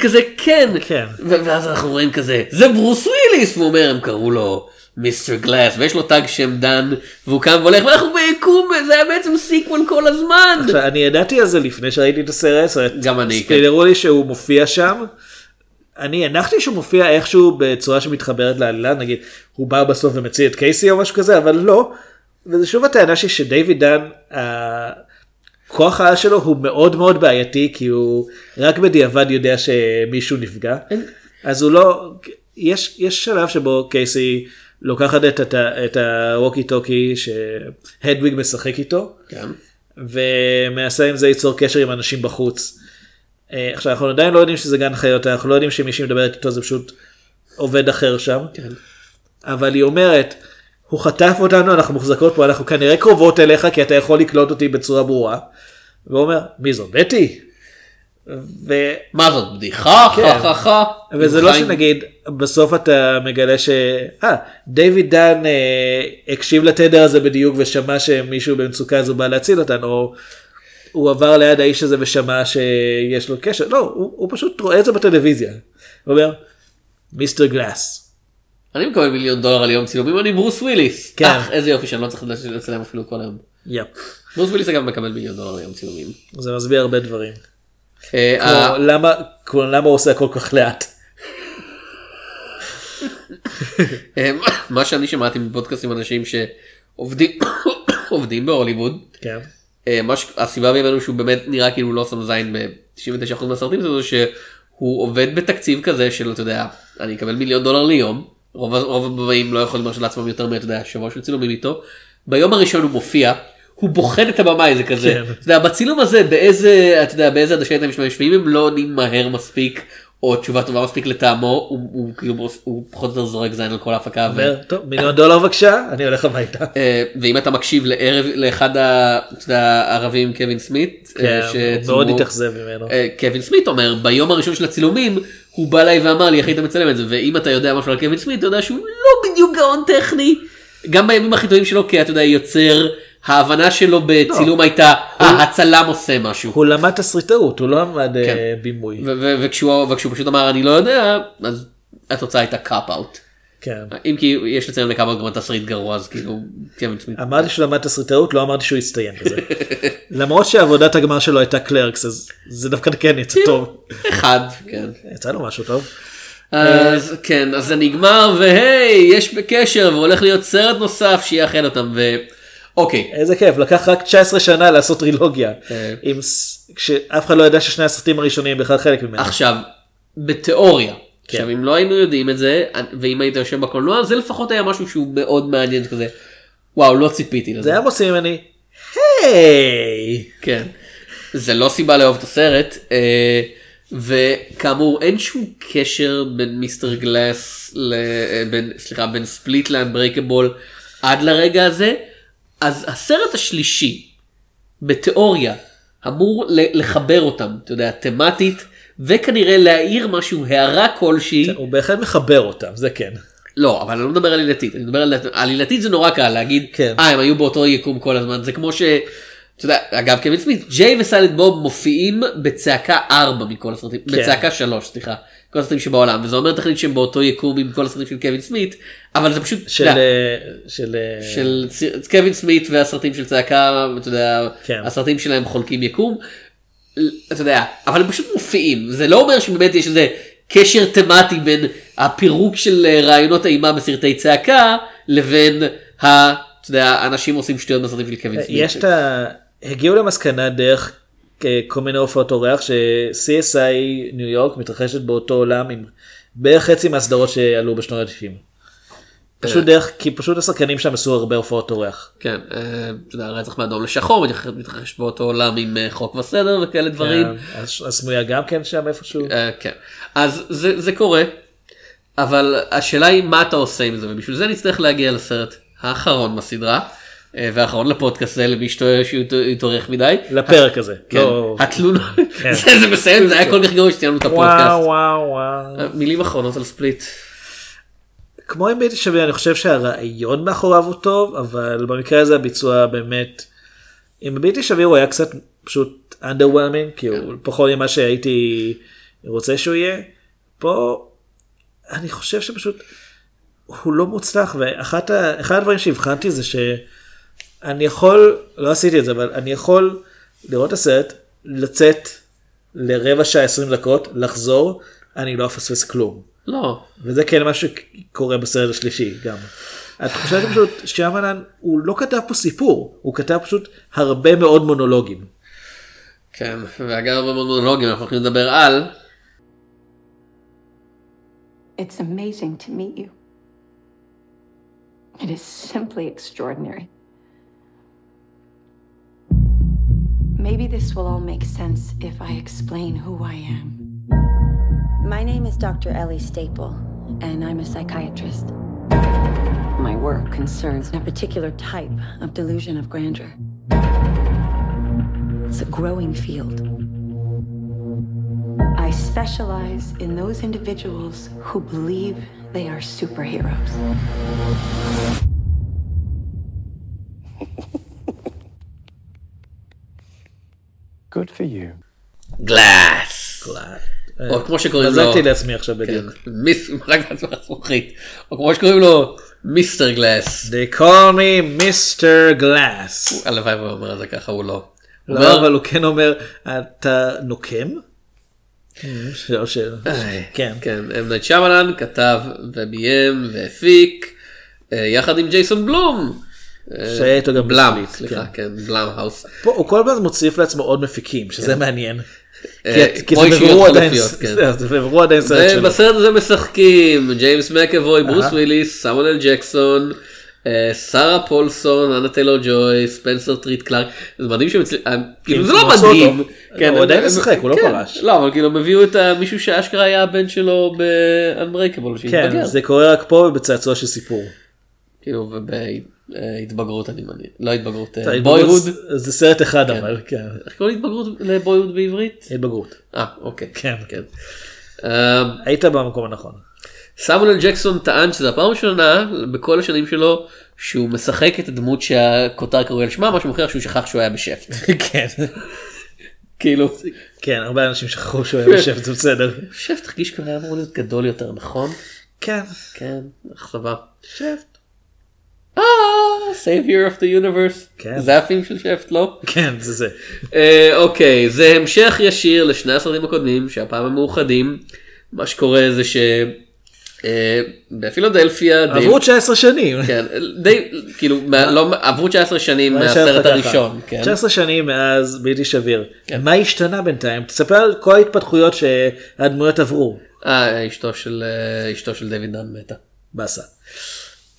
כזה כן כן. ואז אנחנו רואים כזה זה ברוס וויליס והוא אומר הם קראו לו מיסטר גלאס ויש לו תג שם דאן והוא קם והולך ואנחנו ביקום זה היה בעצם sequel כל הזמן. עכשיו, אני ידעתי על זה לפני שראיתי את הסרט. גם אני, כן. ספיילרו לי שהוא מופיע שם. אני הנחתי שהוא מופיע איכשהו בצורה שמתחברת לעלילה, נגיד הוא בא בסוף ומציל את קייסי או משהו כזה, אבל לא. וזה שוב הטענה שלי שדייוויד דאן, הכוח העל שלו הוא מאוד מאוד בעייתי, כי הוא רק בדיעבד יודע שמישהו נפגע. אז הוא לא, יש, יש שלב שבו קייסי לוקחת את, את, את הווקי טוקי שהדוויג משחק איתו. כן. ומנסה עם זה ליצור קשר עם אנשים בחוץ. אה, עכשיו אנחנו עדיין לא יודעים שזה גן חיות, אנחנו לא יודעים שמי שמדברת איתו זה פשוט עובד אחר שם. כן. אבל היא אומרת, הוא חטף אותנו, אנחנו מוחזקות פה, אנחנו כנראה קרובות אליך כי אתה יכול לקלוט אותי בצורה ברורה. והוא אומר, מי זאת? בטי? ו... מה זאת בדיחה? כן. חה חה חה. וזה לא חיים- שנגיד בסוף אתה מגלה ש... אה, דיוויד דן אה, הקשיב לתדר הזה בדיוק ושמע שמישהו במצוקה הזו בא להציל אותנו, או הוא עבר ליד האיש הזה ושמע שיש לו קשר, לא, הוא, הוא פשוט רואה את זה בטלוויזיה. הוא אומר, מיסטר גלאס. אני מקבל מיליון דולר על יום צילומים אני ברוס וויליס. כן. אך, איזה יופי שאני לא צריך לצלם אפילו כל היום. יפ. ברוס וויליס אגב מקבל מיליון דולר על יום צילומים. זה מסביר הרבה דברים. אה, כמו ה- למה, למה הוא עושה כל כך לאט. אה, מה שאני שמעתי מפודקאסטים אנשים שעובדים עובדים בהוליווד. אה, ש- הסיבה ממנו שהוא באמת נראה כאילו הוא לא שם זין ב-99% מהסרטים זה שהוא עובד בתקציב כזה של אתה יודע אני אקבל מיליון דולר ליום רוב רוב הבמאים לא יכולים להרשות לעצמם יותר מאתה יודע שבוע של צילומים איתו. ביום הראשון הוא מופיע. הוא בוחן את הבמאי זה כזה, כן. אתה יודע, בצילום הזה באיזה, אתה יודע, באיזה עדשה הייתם משמעים, אם הם לא עונים מהר מספיק, או תשובה טובה מספיק לטעמו, הוא, כאילו, הוא פחות או יותר זורק זין על כל ההפקה. אומר, טוב, מיליון דולר בבקשה, אני הולך הביתה. אה, ואם אתה מקשיב לערב לאחד הערבים קווין סמית, אה, כן, הוא מאוד התאכזב ממנו. אה, קווין סמית אומר ביום הראשון של הצילומים הוא בא אליי ואמר לי איך היית מצלם את זה ואם אתה יודע משהו על קווין סמית אתה יודע שהוא לא בדיוק גאון טכני. גם בימים הכי טובים שלו כי אתה יודע יוצר ההבנה שלו בצילום הייתה "אה, הצלם עושה משהו. הוא למד תסריטאות, הוא לא למד כן. בימוי. ו- ו- וכשהוא וכשהוא פשוט אמר אני לא יודע אז התוצאה הייתה Cop Out. כן. אם כי יש לציין לכמה גם התסריט גרוע אז כאילו סמית. אמרתי שהוא למד תסריטאות, לא אמרתי שהוא הצטיין בזה. למרות שעבודת הגמר שלו הייתה קלרקס, אז זה דווקא כן יצא טוב. אחד כן. יצא לו משהו טוב. אז כן אז זה נגמר והי יש בקשר והולך להיות סרט נוסף שיאחד אותם ואוקיי איזה כיף, לקח רק 19 שנה לעשות טרילוגיה. כן. עם ס- כשאף אחד לא ידע ששני הסרטים הראשונים בכלל חלק ממנו. עכשיו בתיאוריה כן. עכשיו אם לא היינו יודעים את זה ואם היית יושב בקולנוע זה לפחות היה משהו שהוא מאוד מעניין כזה וואו לא ציפיתי זה לזה היה מוציא ממני, היי. כן זה לא סיבה לאהוב את הסרט אה, וכאמור אין שום קשר בין מיסטר גלאס לבין סליחה בין ספליט לאנברייקבול עד לרגע הזה אז הסרט השלישי בתיאוריה אמור לחבר אותם אתה יודע תמטית וכנראה להעיר משהו הערה כלשהי הוא בהחלט מחבר אותם, זה כן. לא אבל אני לא מדבר עלילתית אני מדבר על עלילתית זה נורא קל להגיד כן. אה הם היו באותו יקום כל הזמן זה כמו ש... אתה יודע, אגב קווין סמית ג'יי וסיילנט בוב מופיעים בצעקה 4 מכל הסרטים כן. בצעקה 3 סליחה כל הסרטים שבעולם וזה אומר תכלית שהם באותו יקום עם כל הסרטים של קווין סמית אבל זה פשוט של... יודע, אה, של... אה, של צ- קווין סמית והסרטים של צעקה אתה יודע כן. הסרטים שלהם חולקים יקום. אתה יודע אבל הם פשוט מופיעים זה לא אומר שבאמת יש איזה קשר תמטי בין הפירוק של אה, רעיונות אימה בסרטי צעקה לבין ה... אתה יודע, אנשים עושים שטויות בסרטים של קווין סמית. יש את ה... הגיעו למסקנה דרך כל מיני הופעות אורח ש-CSI ניו יורק מתרחשת באותו עולם עם בערך חצי מהסדרות שעלו בשנות ה-90. פשוט דרך, כי פשוט השחקנים שם עשו הרבה הופעות אורח. כן, אה, אתה יודע, רצח מאדום לשחור מתרחש- באותו עולם עם אה, חוק וסדר וכאלה דברים. כן, הס- הסמויה גם כן שם איפשהו. אה, כן. אז זה, זה קורה, אבל השאלה היא מה אתה עושה עם זה, ובשביל זה נצטרך להגיע לסרט האחרון בסדרה, אה, והאחרון לפודקאסט הזה למי התארך מדי. לפרק הזה. כן, לא- התלונה, כן. זה זה מסיים, זה היה כל כך גרוע שציינו את הפודקאסט. אה, מילים אחרונות על ספליט. כמו עם בלתי שווה אני חושב שהרעיון מאחוריו הוא טוב אבל במקרה הזה הביצוע באמת. עם בלתי שווה הוא היה קצת פשוט underwhelming כי הוא פחות ממה שהייתי רוצה שהוא יהיה. פה אני חושב שפשוט הוא לא מוצלח ואחד הדברים שהבחנתי זה שאני יכול לא עשיתי את זה אבל אני יכול לראות את הסרט לצאת לרבע שעה 20 דקות לחזור אני לא אפספס כלום. לא. וזה כן מה שקורה בסרט השלישי גם. את חושבת פשוט שיאמלן הוא לא כתב פה סיפור, הוא כתב פשוט הרבה מאוד מונולוגים. כן, ואגב במונולוגים אנחנו הולכים לדבר על It's amazing to meet you. It is simply extraordinary. Maybe this will all make sense if I explain who I am. My name is Dr. Ellie Staple, and I'm a psychiatrist. My work concerns a particular type of delusion of grandeur. It's a growing field. I specialize in those individuals who believe they are superheroes. Good for you. גלאס. או כמו שקוראים לו, מזלתי לעצמי עכשיו כן, בדיוק. רק לעצמך זכוכית, או כמו שקוראים לו Mr. Glass. They call me Mr. Glass. הלוואי והוא אומר את זה ככה הוא לא. לא, אבל הוא כן אומר, אתה נוקם? ש... איי, כן. כן, אם. נייט שאמאלן כתב וביים והפיק אה, יחד עם ג'ייסון בלום. שהיה איתו גם בלאם, סליחה, כן. כן, בלאם האוס. הוא כל הזמן מוסיף לעצמו עוד מפיקים, שזה מעניין. אה, כי- זה עדיין- כן. זהו, זה בבירור עדיין סרט שלו. ובסרט הזה משחקים ג'יימס מקאבוי, ברוס. וויליס, סמואל אל ג'קסון, אה, שרה פולסון, אנה טיילור ג'וי, ספנסר טריט קלארק, זה מדהים שהם אה, כאילו זה לא מדהים. כן, הוא עדיין משחק, הוא לא כן, פרש. לא, אבל כאילו הם הביאו את מישהו שאשכרה היה הבן שלו ב-Unbreakable. כן, זה קורה רק פה ובצעצוע של סיפור. כאילו ובהתבגרות אני מניח, לא התבגרות, אה, Boyhood. זה סרט אחד אבל, כן. איך קוראים להתבגרות לבוירוד בעברית? התבגרות. אה, אוקיי. כן. כן. אה, היית במקום הנכון. סמואל ג'קסון טען שזה הפעם הראשונה בכל השנים שלו שהוא משחק את הדמות שהכותר קורא על שמה, מה שמוכיח שהוא שכח שהוא היה בשפט. כן. כאילו, כן, הרבה אנשים שכחו שהוא היה בשפט, זה בסדר. שפט הרגיש כאילו היה אמור להיות גדול יותר, נכון? כן. כן, אכזבה. שפט. Savior of the universe. כן. זה הפים של שפט, לא? כן, זה זה. אה, אוקיי, זה המשך ישיר לשני הסרטים הקודמים, שהפעם הם מאוחדים. מה שקורה זה ש... אה, די- עברו 19 שנים. כן, די, כאילו, מה- לא- עברו 19 שנים מהסרט ככה? הראשון, כן. 19 שנים מאז בלתי שביר. מה השתנה בינתיים? תספר על כל ההתפתחויות שהדמויות עברו. אה, אשתו של, אה, אשתו של דויד דן מתה. באסה.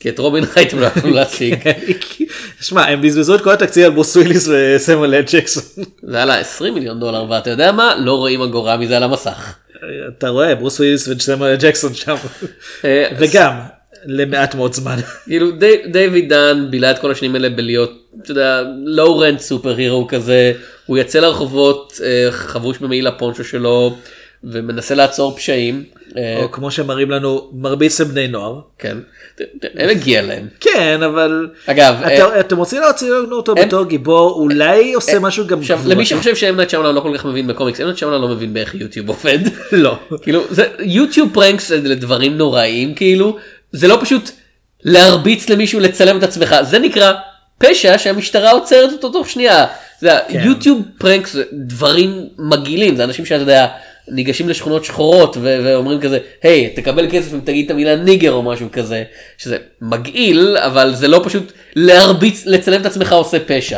כי את רובין רייט הם לא יכולו להשיג. שמע, הם בזבזו את כל התקציב על ברוס וויליס וסמואל אל ג'קסון. זה עלה 20 מיליון דולר, ואתה יודע מה? לא רואים אגורה מזה על המסך. אתה רואה, ברוס וויליס וסמואל אל ג'קסון שם. אה, וגם, למעט מאוד זמן. כאילו די- דיוויד דן בילה את כל השנים האלה בלהיות, אתה יודע, low rent superhero כזה, הוא יצא לרחובות אה, חבוש במעיל הפונצ'ו שלו ומנסה לעצור פשעים. אה, או כמו שמראים לנו, מרביץ לבני נוער. כן, הם הגיע להם. כן, אבל... אגב, אה, אתם רוצים להוציא לנו אותו בתור גיבור, אולי עושה משהו גם עכשיו. למי שחושב שאמנט שמלן לא כל כך מבין בקומיקס, אמנט שמלן לא מבין באיך יוטיוב עובד. לא. כאילו זה יוטיוב פרנקס לדברים נוראים כאילו זה לא פשוט להרביץ למישהו לצלם את עצמך זה נקרא פשע שהמשטרה עוצרת אותו תוך שנייה. זה כן. יוטיוב פרנקס דברים מגעילים זה אנשים שאתה יודע ניגשים לשכונות שחורות ו- ואומרים כזה היי תקבל כסף אם תגיד את המילה ניגר או משהו כזה שזה מגעיל אבל זה לא פשוט להרביץ לצלם את עצמך עושה פשע.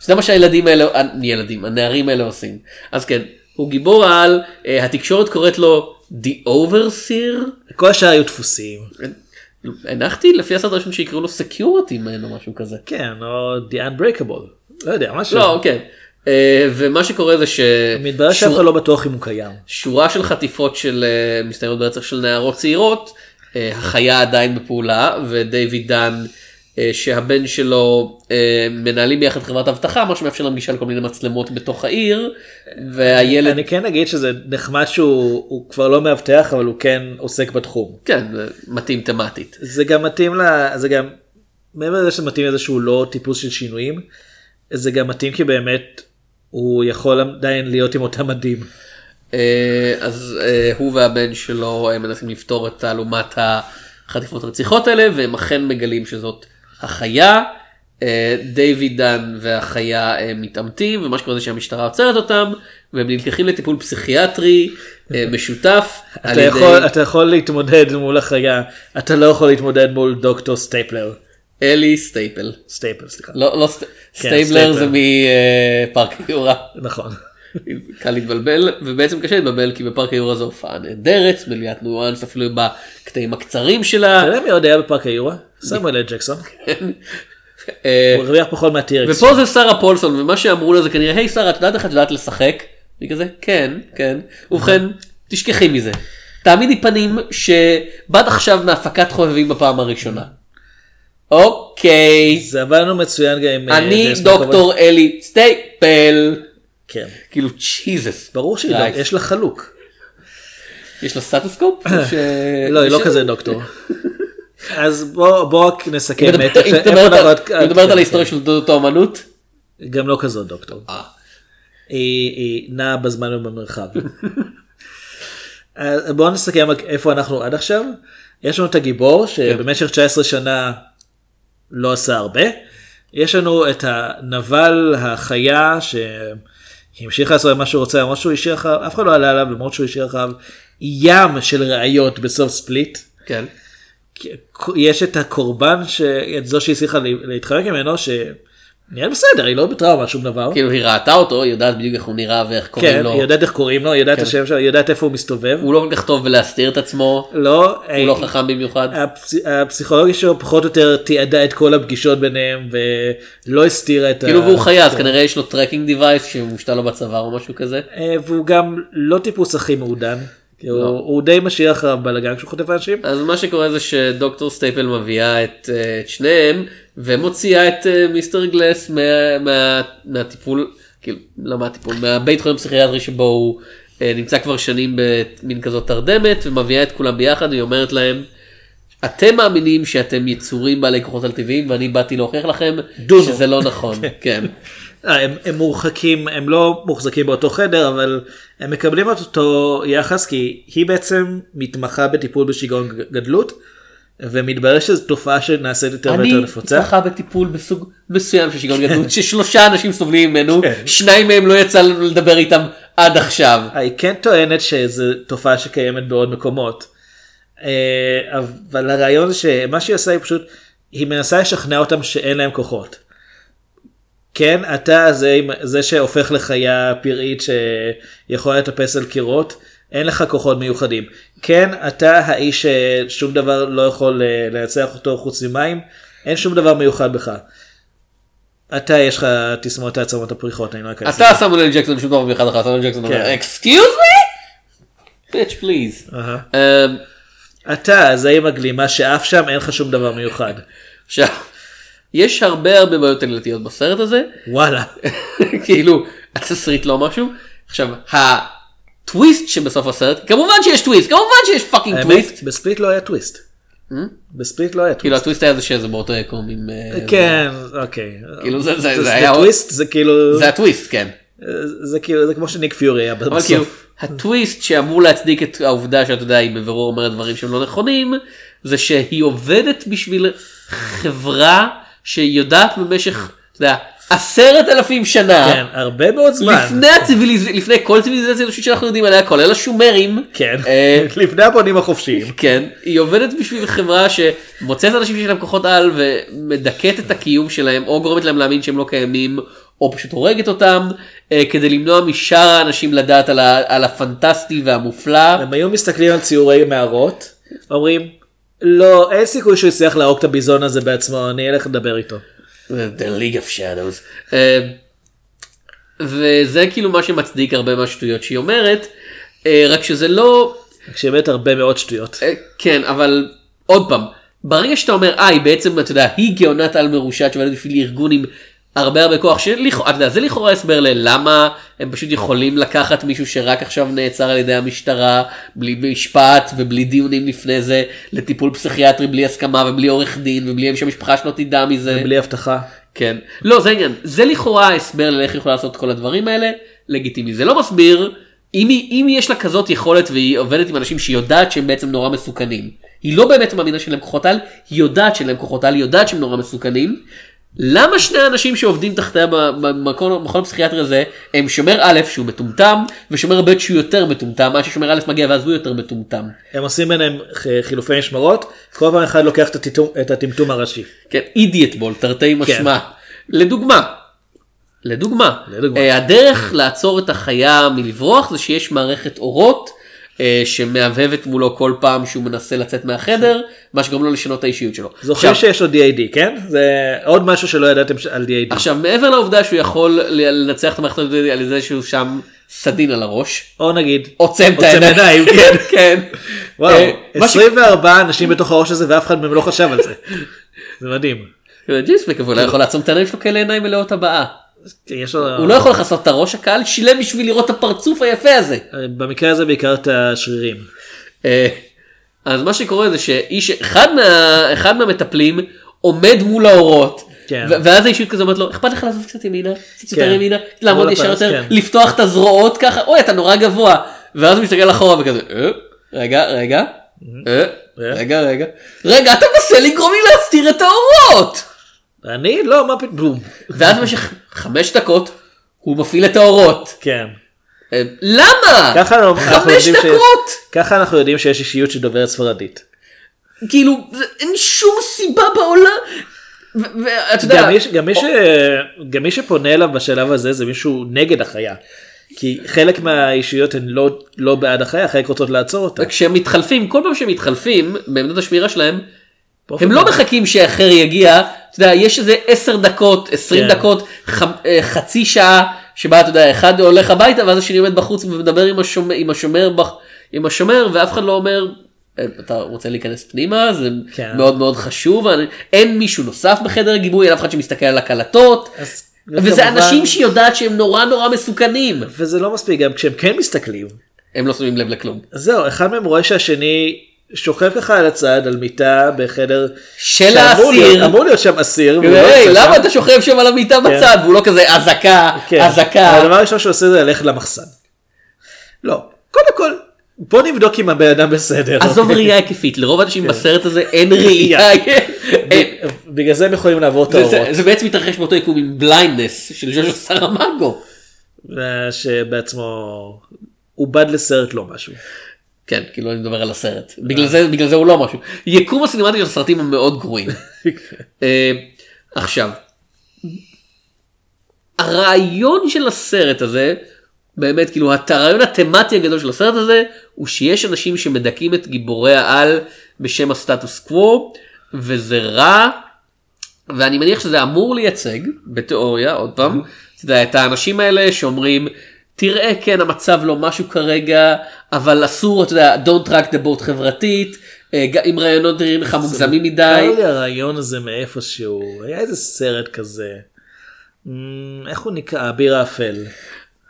שזה מה שהילדים האלה, ילדים, הנערים האלה עושים. אז כן, הוא גיבור על, אה, התקשורת קוראת לו The Overseer. כל השאר היו דפוסים. הנחתי לפי הסרט הראשון שיקראו לו Security Man או משהו כזה. כן, או The Unbreakable. לא יודע, משהו. לא, כן. אה, ומה שקורה זה ש... מתברר שאף אחד לא בטוח אם הוא קיים. שורה של חטיפות של אה, מסתיימות ברצח של נערות צעירות, אה, החיה עדיין בפעולה, ודייוויד דן, אה, שהבן שלו אה, מנהלים ביחד חברת אבטחה, מה שמאפשר להם גישה לכל מיני מצלמות בתוך העיר, והילד... אני כן אגיד שזה נחמד שהוא הוא כבר לא מאבטח, אבל הוא כן עוסק בתחום. כן, מתאים תמטית. זה גם מתאים ל... זה גם... מעבר לזה שזה מתאים לזה שהוא לא טיפוס של שינויים, זה גם מתאים כי באמת הוא יכול עדיין להיות עם אותם מדים. אה, אז אה, הוא והבן שלו אה, מנסים לפתור את תעלומת החטיפות הרציחות האלה, והם אכן מגלים שזאת החיה. אה, דיוויד דן והחיה מתעמתים ומה שקורה זה שהמשטרה עוצרת אותם והם נלקחים לטיפול פסיכיאטרי משותף. אתה ידי- יכול, אתה יכול להתמודד מול החיה, אתה לא יכול להתמודד מול דוקטור סטייפלר. אלי סטייפל. סטייפל, סליחה. לא, לא סט... כן, סטייבלר זה סטייפלר. מפארק היורה. נכון. קל להתבלבל ובעצם קשה להתבלבל כי בפארק היורה זו הופעה נהדרת מליאת ניואנס אפילו בקטעים הקצרים אתה שלה. יודע מי עוד היה בפארק היורה? סמואל אל ג'קסון. אה, הוא הרוויח פחות מהטי-רקס. ופה זה שרה פולסון ומה שאמרו לה זה כנראה היי שרה את יודעת איך את יודעת לשחק? היא כזה כן כן ובכן תשכחי מזה. תעמידי פנים שבאת עכשיו מהפקת חובבים בפעם הראשונה. אוקיי זה עבד לנו מצוין גם עם... אה, אני דוקטור אלי סטייפל. כן. כאילו צ'יזוס. ברור שהיא לא, לה חלוק. יש לה סטתוסקופ? לא, היא לא כזה דוקטור. אז בוא בוא רק נסכם. היא מדברת- על- כן, ההיסטוריה של תעודות האומנות? גם לא כזאת דוקטור. אה. היא נעה בזמן ובמרחב. בואו נסכם איפה אנחנו עד עכשיו. יש לנו את הגיבור שבמשך 19 שנה לא עשה הרבה. יש לנו את הנבל החיה שהמשיך לעשות מה שהוא רוצה למרות שהוא השאיר אחריו, אף אחד לא עלה עליו למרות שהוא השאיר אחריו ים של ראיות בסוף ספליט. כן. יש את הקורבן, ש... את זו שהצליחה לה- להתחמק ממנו, שנראה בסדר, היא לא בטראומה שום דבר. כאילו היא ראתה אותו, היא יודעת בדיוק איך הוא נראה ואיך קוראים כן, לו. היא יודעת איך קוראים לו, היא יודעת את כן. השם שלו, היא יודעת איפה הוא מסתובב. הוא לא כל כך טוב בלהסתיר את עצמו. לא, הוא לא חכם במיוחד. הפס- הפסיכולוגיה שלו פחות או יותר תיעדה את כל הפגישות ביניהם ולא הסתירה את כאילו והוא חיה אז כן. כנראה יש לו tracking device שמושתל לו בצוואר או משהו כזה. אה, והוא גם לא טיפוס הכי מעודן. הוא- לא. הוא די משאיר אחריו בלאגן כשהוא חוטף אנשים. אז מה שקורה זה שדוקטור סטייפל מביאה את, אה, את שניהם ומוציאה את אה, מיסטר גלס מה, מה, מהטיפול, כאילו לא מהטיפול, מהבית חולים פסיכיאטרי שבו הוא אה, נמצא כבר שנים במין כזאת תרדמת ומביאה את כולם ביחד והיא אומרת להם. אתם מאמינים שאתם יצורים בעלי כוחות על טבעיים ואני באתי להוכיח לכם דודו. שזה לא נכון. כן. אה, הם, הם מורחקים, הם לא מוחזקים באותו חדר, אבל הם מקבלים את אותו יחס כי היא בעצם מתמחה בטיפול בשיגעון גדלות, ומתברר שזו תופעה שנעשית יותר אני ויותר נפוצה. מתמחה בטיפול בסוג מסוים של שיגעון גדלות ששלושה אנשים סובלים ממנו, כן. שניים מהם לא יצא לנו לדבר איתם עד עכשיו. היא כן טוענת שזו תופעה שקיימת בעוד מקומות. אה, אבל הרעיון זה שמה שהיא עושה היא פשוט, היא מנסה לשכנע אותם שאין להם כוחות. כן, אתה זה, זה שהופך לחיה פראית שיכולה לטפס על קירות, אין לך כוחות מיוחדים. כן, אתה האיש ששום דבר לא יכול אה, לנצח אותו חוץ ממים, אין שום דבר מיוחד בך. אתה יש לך תסמונת העצמות הפריכות, אני לא אכנס אתה סמואל אל ג'קסון שום דבר מאחד אחר, סמואל ג'קסון אומר. Excuse me? Bitch please. אתה זה עם הגלימה שאף שם אין לך שום דבר מיוחד. עכשיו, יש הרבה הרבה בעיות עלילתיות בסרט הזה, וואלה. כאילו התסריט לא משהו. עכשיו הטוויסט שבסוף הסרט, כמובן שיש טוויסט, כמובן שיש fucking טוויסט. ב-Split לא היה טוויסט. ב-Split לא היה כאילו טוויסט. הטוויסט היה זה שזה באותו יקום עם... אה, כן, אוקיי. כאילו זה- היה- טוויסט, זה כאילו, זה הטוויסט כן. זה כאילו, זה כמו שניק פיורי היה אבל כאילו בסוף. הטוויסט שאמור להצדיק את העובדה שאתה יודע היא בבירור אומרת דברים שהם לא נכונים זה שהיא עובדת בשביל חברה שיודעת במשך אתה יודע, עשרת אלפים שנה כן, הרבה מאוד זמן. לפני הציביליז... לפני כל ציוויליזציה אנושית שאנחנו יודעים עליה כולל השומרים כן, אה, לפני הבונים החופשיים. כן היא עובדת בשביל חברה שמוצאת אנשים שיש להם כוחות על ומדכאת את הקיום שלהם או גורמת להם להאמין שהם לא קיימים או פשוט הורגת אותם אה, כדי למנוע משאר האנשים לדעת על, ה, על הפנטסטי והמופלא. הם היו מסתכלים על ציורי מערות, אומרים, לא, אין סיכוי שהוא יצליח להרוג את הביזון הזה בעצמו, אני אלך לדבר איתו. The League of Shadows. אה, וזה כאילו מה שמצדיק הרבה מהשטויות שהיא אומרת אה, רק שזה לא כשבאמת הרבה מאוד שטויות. אה, כן אבל עוד פעם ברגע שאתה אומר אה היא בעצם אתה יודע היא גאונת על מרושעת שעובדת בשביל ארגון עם הרבה הרבה כוח שלכאורה זה לכאורה הסבר ללמה הם פשוט יכולים לקחת מישהו שרק עכשיו נעצר על ידי המשטרה בלי משפט ובלי דיונים לפני זה לטיפול פסיכיאטרי בלי הסכמה ובלי עורך דין ובלי שהמשפחה שלו תדע מזה. בלי הבטחה. כן. לא זה העניין זה לכאורה ההסבר לאיך יכולה לעשות את כל הדברים האלה לגיטימי זה לא מסביר אם, היא, אם יש לה כזאת יכולת והיא עובדת עם אנשים שהיא יודעת שהם בעצם נורא מסוכנים היא לא באמת מאמינה שאין להם כוחות על היא יודעת שאין להם כוחות על היא יודעת שהם נורא מסוכנים למה שני האנשים שעובדים תחתיה במכון הפסיכיאטרי הזה הם שומר א' שהוא מטומטם ושומר ב' שהוא יותר מטומטם עד ששומר א' מגיע ואז הוא יותר מטומטם. הם עושים ביניהם חילופי משמרות, כל פעם אחד לוקח את הטמטום- את הטמטום הראשי. כן, אידיוט בול, תרתי משמע. לדוגמה, לדוגמה, לדוגמה. אה, הדרך לעצור את החיה מלברוח זה שיש מערכת אורות שמהבהבת מולו כל פעם שהוא מנסה לצאת מהחדר, מה שגורם לו לשנות את האישיות שלו. זוכרים עכשיו- שיש לו DAD, כן? זה עוד משהו שלא ידעתם על DAD. עכשיו מעבר לעובדה שהוא יכול לנצח את המערכת הזאת על זה שהוא שם סדין על הראש, או נגיד, עוצם את העיניים, עיניים, כן. כן. וואו, אה, מה ש- 24 אנשים בתוך הראש הזה ואף אחד מהם לא חשב על זה. זה מדהים. ג'יספק אבל הוא לא יכול לעצום את העיניים שלו כאלה עיניים מלאות הבאה. יש לו... הוא לא יכול לכסות את הראש הקהל שילם בשביל לראות את הפרצוף היפה הזה. במקרה הזה בעיקר את השרירים. אה, אז מה שקורה זה שאיש אחד מה, אחד מהמטפלים עומד מול האורות. כן. ואז האישיות כזה אומרת לו אכפת לך לעזוב קצת ימינה קצת יותר כן. ימינה לעמוד מול ישר יותר כן. לפתוח את הזרועות ככה אוי אתה נורא גבוה ואז הוא מסתכל אחורה וכזה "אה, רגע רגע אה, רגע רגע רגע אתה מנסה לגרום לי להסתיר את האורות אני לא, מה פתאום. ואז במשך חמש דקות הוא מפעיל את האורות כן. אה, למה ככה אנחנו אנחנו חמש יודעים שיש- דקות ככה אנחנו יודעים שיש אישיות שדוברת ספרדית. כאילו אין שום סיבה בעולם. ואתה יודע, גם מי ש- גם מי ש- גם מי שפונה אליו בשלב הזה זה מישהו נגד החיה. כי חלק מהאישיות הן לא לא בעד החיה, חלק רוצות לעצור אותה. כשהם מתחלפים כל פעם שהם מתחלפים בעמדת השמירה שלהם הם לא. מחכים שאחר יגיע אתה יודע יש איזה 10 דקות 20 כן. דקות ח- אה, חצי שעה שבה אתה יודע אחד הולך הביתה ואז השני עומד בחוץ ומדבר עם השומר עם השומר עם השומר ואף אחד לא אומר "אה, אתה רוצה להיכנס פנימה זה כן. מאוד מאוד חשוב אני- אין מישהו נוסף בחדר הגיבוי אין אף אחד שמסתכל על הקלטות אז- וזה וכמובן- אנשים שיודעת שהם נורא נורא מסוכנים וזה לא מספיק גם כשהם כן מסתכלים. הם לא שמים לב לכלום. זהו, אחד מהם רואה שהשני שוכב ככה על הצד על מיטה בחדר של האסיר. אמור להיות שם אסיר. לא למה. אתה שוכב שם על המיטה בצד והוא לא כזה אזעקה כן. אזעקה. הדבר הראשון שהוא עושה זה ללכת למחסן. לא, קודם כל בוא נבדוק אם הבן אדם בסדר. עזוב ראייה היקפית לרוב האנשים בסרט הזה אין ראייה. בגלל זה הם יכולים לעבור את האורות. זה בעצם מתרחש באותו יקום עם Blindness של ז'וזה סרמאגו. שבעצמו עובד לסרט לא משהו. כן כאילו אני מדבר על הסרט בגלל זה בגלל זה הוא לא משהו. יקום הסינמטי של הסרטים המאוד גרועים. אה, עכשיו. הרעיון של הסרט הזה באמת כאילו הרעיון התמטי הגדול של הסרט הזה הוא שיש אנשים שמדכאים את גיבורי העל בשם הסטטוס קוו וזה רע ואני מניח שזה אמור לייצג בתיאוריה עוד פעם אתה יודע, את האנשים האלה שאומרים תראה כן המצב לא משהו כרגע אבל אסור אתה יודע don't track the boat חברתית אה, אם רעיונות נראים לך מוגזמים מדי. קרה לי הרעיון הזה מאיפשהו היה איזה סרט כזה. אמ, איך הוא נקרא? אביר האפל.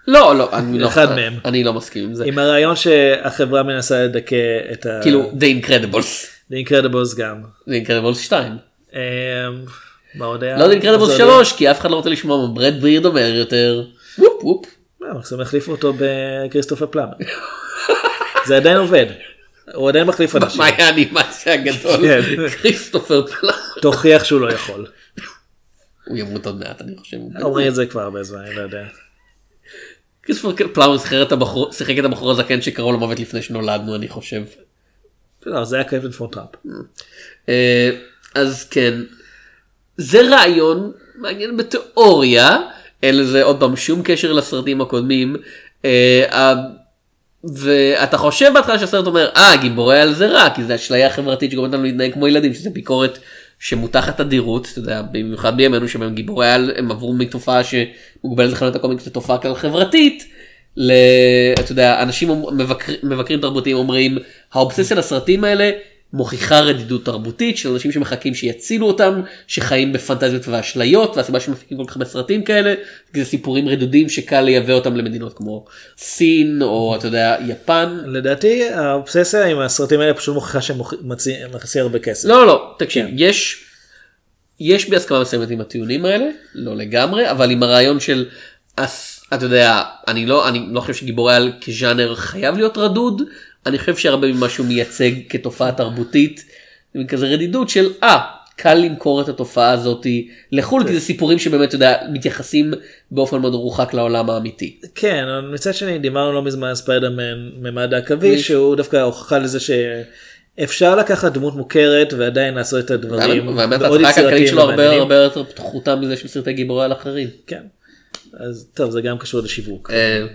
לא לא אני לא אחד מהם. אני לא מסכים עם זה עם הרעיון שהחברה מנסה לדכא את ה... כאילו The Incredibles. The Incredibles גם. The Incredibles 2. אמ, מה עוד היה? לא The Incredibles זה 3 כי אף אחד לא רוצה לשמוע מה ברד ברירד אומר יותר. Whoop whoop. לא, מקסימום החליפו אותו בכריסטופר פלאמר. זה עדיין עובד. הוא עדיין מחליף אנשים. מה היה האנימציה הגדול? כן. כריסטופר פלאמר. תוכיח שהוא לא יכול. הוא ימות עוד מעט אני חושב. אומרים את זה כבר הרבה זמן, אני לא יודע. כריסטופר פלאמר שיחק את הבחור- הזקן שקראו לו מוות לפני שנולדנו אני חושב. לא, זה היה Captain פון טראפ. אה, אז כן, זה רעיון מעניין בתיאוריה, אין לזה עוד פעם שום קשר לסרטים הקודמים. אה, ואתה חושב בהתחלה שהסרט אומר, אה גיבורי על זה רע, כי זה אשליה חברתית שגורמת לנו להתנהג כמו ילדים, שזה ביקורת שמותחת תדירות, אתה יודע, במיוחד בימינו שבהם גיבורי על הם עברו מתופעה שמוגבלת לחנות הקומיקס לתופעה כלל חברתית. ל... אתה יודע, אנשים. מבקרים תרבותיים אומרים, האובססיה לסרטים האלה מוכיחה רדידות תרבותית של אנשים שמחכים שיצילו אותם, שחיים בפנטזיות ואשליות, והסיבה שמפיקים כל כך הרבה סרטים כאלה, זה סיפורים רדודים שקל לייבא אותם למדינות כמו סין, או אתה יודע, יפן. לדעתי האובססיה עם הסרטים האלה פשוט מוכיחה שהם מכניסים הרבה כסף. לא, לא, תקשיב, יש, יש בי הסכמה מסוימת עם הטיעונים האלה, לא לגמרי, אבל עם הרעיון של, אתה יודע, אני לא, אני לא חושב שגיבורי על כז'אנר חייב להיות רדוד, אני חושב שהרבה ממה שהוא מייצג כתופעה תרבותית, זה כזה רדידות של, אה, קל למכור את התופעה הזאת לחו"ל כי זה סיפורים שבאמת אתה יודע מתייחסים באופן מאוד מרוחק לעולם האמיתי. כן, מצד שני דיברנו לא מזמן על ספיידרמן ממד העכביש שהוא דווקא הוכחה לזה שאפשר לקחת דמות מוכרת ועדיין לעשות את הדברים והאמת ההצלחה הכלכלית שלו הרבה. הרבה יותר פחותה מזה של סרטי גיבורי על אחרים. כן. אז טוב זה גם קשור לשיווק. אה,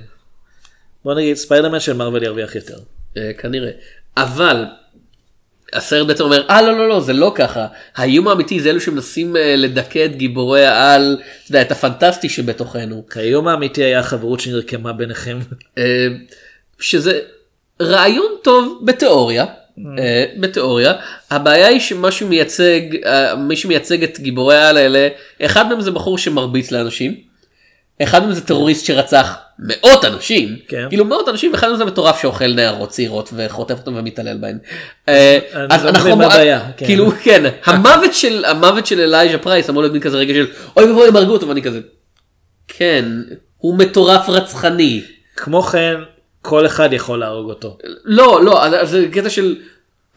בוא נגיד ספיידרמן של מרוויל ירוויח יותר. אה, כנראה. אבל הסרט בעצם אומר אה לא לא לא זה לא ככה האיום האמיתי זה אלו שמנסים אה, לדכא את גיבורי העל אתה יודע, את הפנטסטי שבתוכנו. האיום האמיתי היה החברות שנרקמה ביניכם. אה, שזה רעיון טוב בתיאוריה. אה, בתיאוריה הבעיה היא שמה שמייצג אה, מי שמייצג את גיבורי העל האלה אחד מהם זה בחור שמרביץ לאנשים. אחד מהם זה טרוריסט שרצח מאות אנשים כן. כאילו מאות אנשים אחד מהם זה מטורף שאוכל נערות צעירות וחוטף אותם ומתעלל בהן. אה, אני אז לא אנחנו מה הבעיה, כן. כאילו כן המוות של המוות של אלייז'ה פרייס אמור להיות מין כזה רגע של אוי ואבוי הם הרגו אותו ואני כזה. כן הוא מטורף רצחני. כמו כן כל אחד יכול להרוג אותו. לא לא זה קטע של.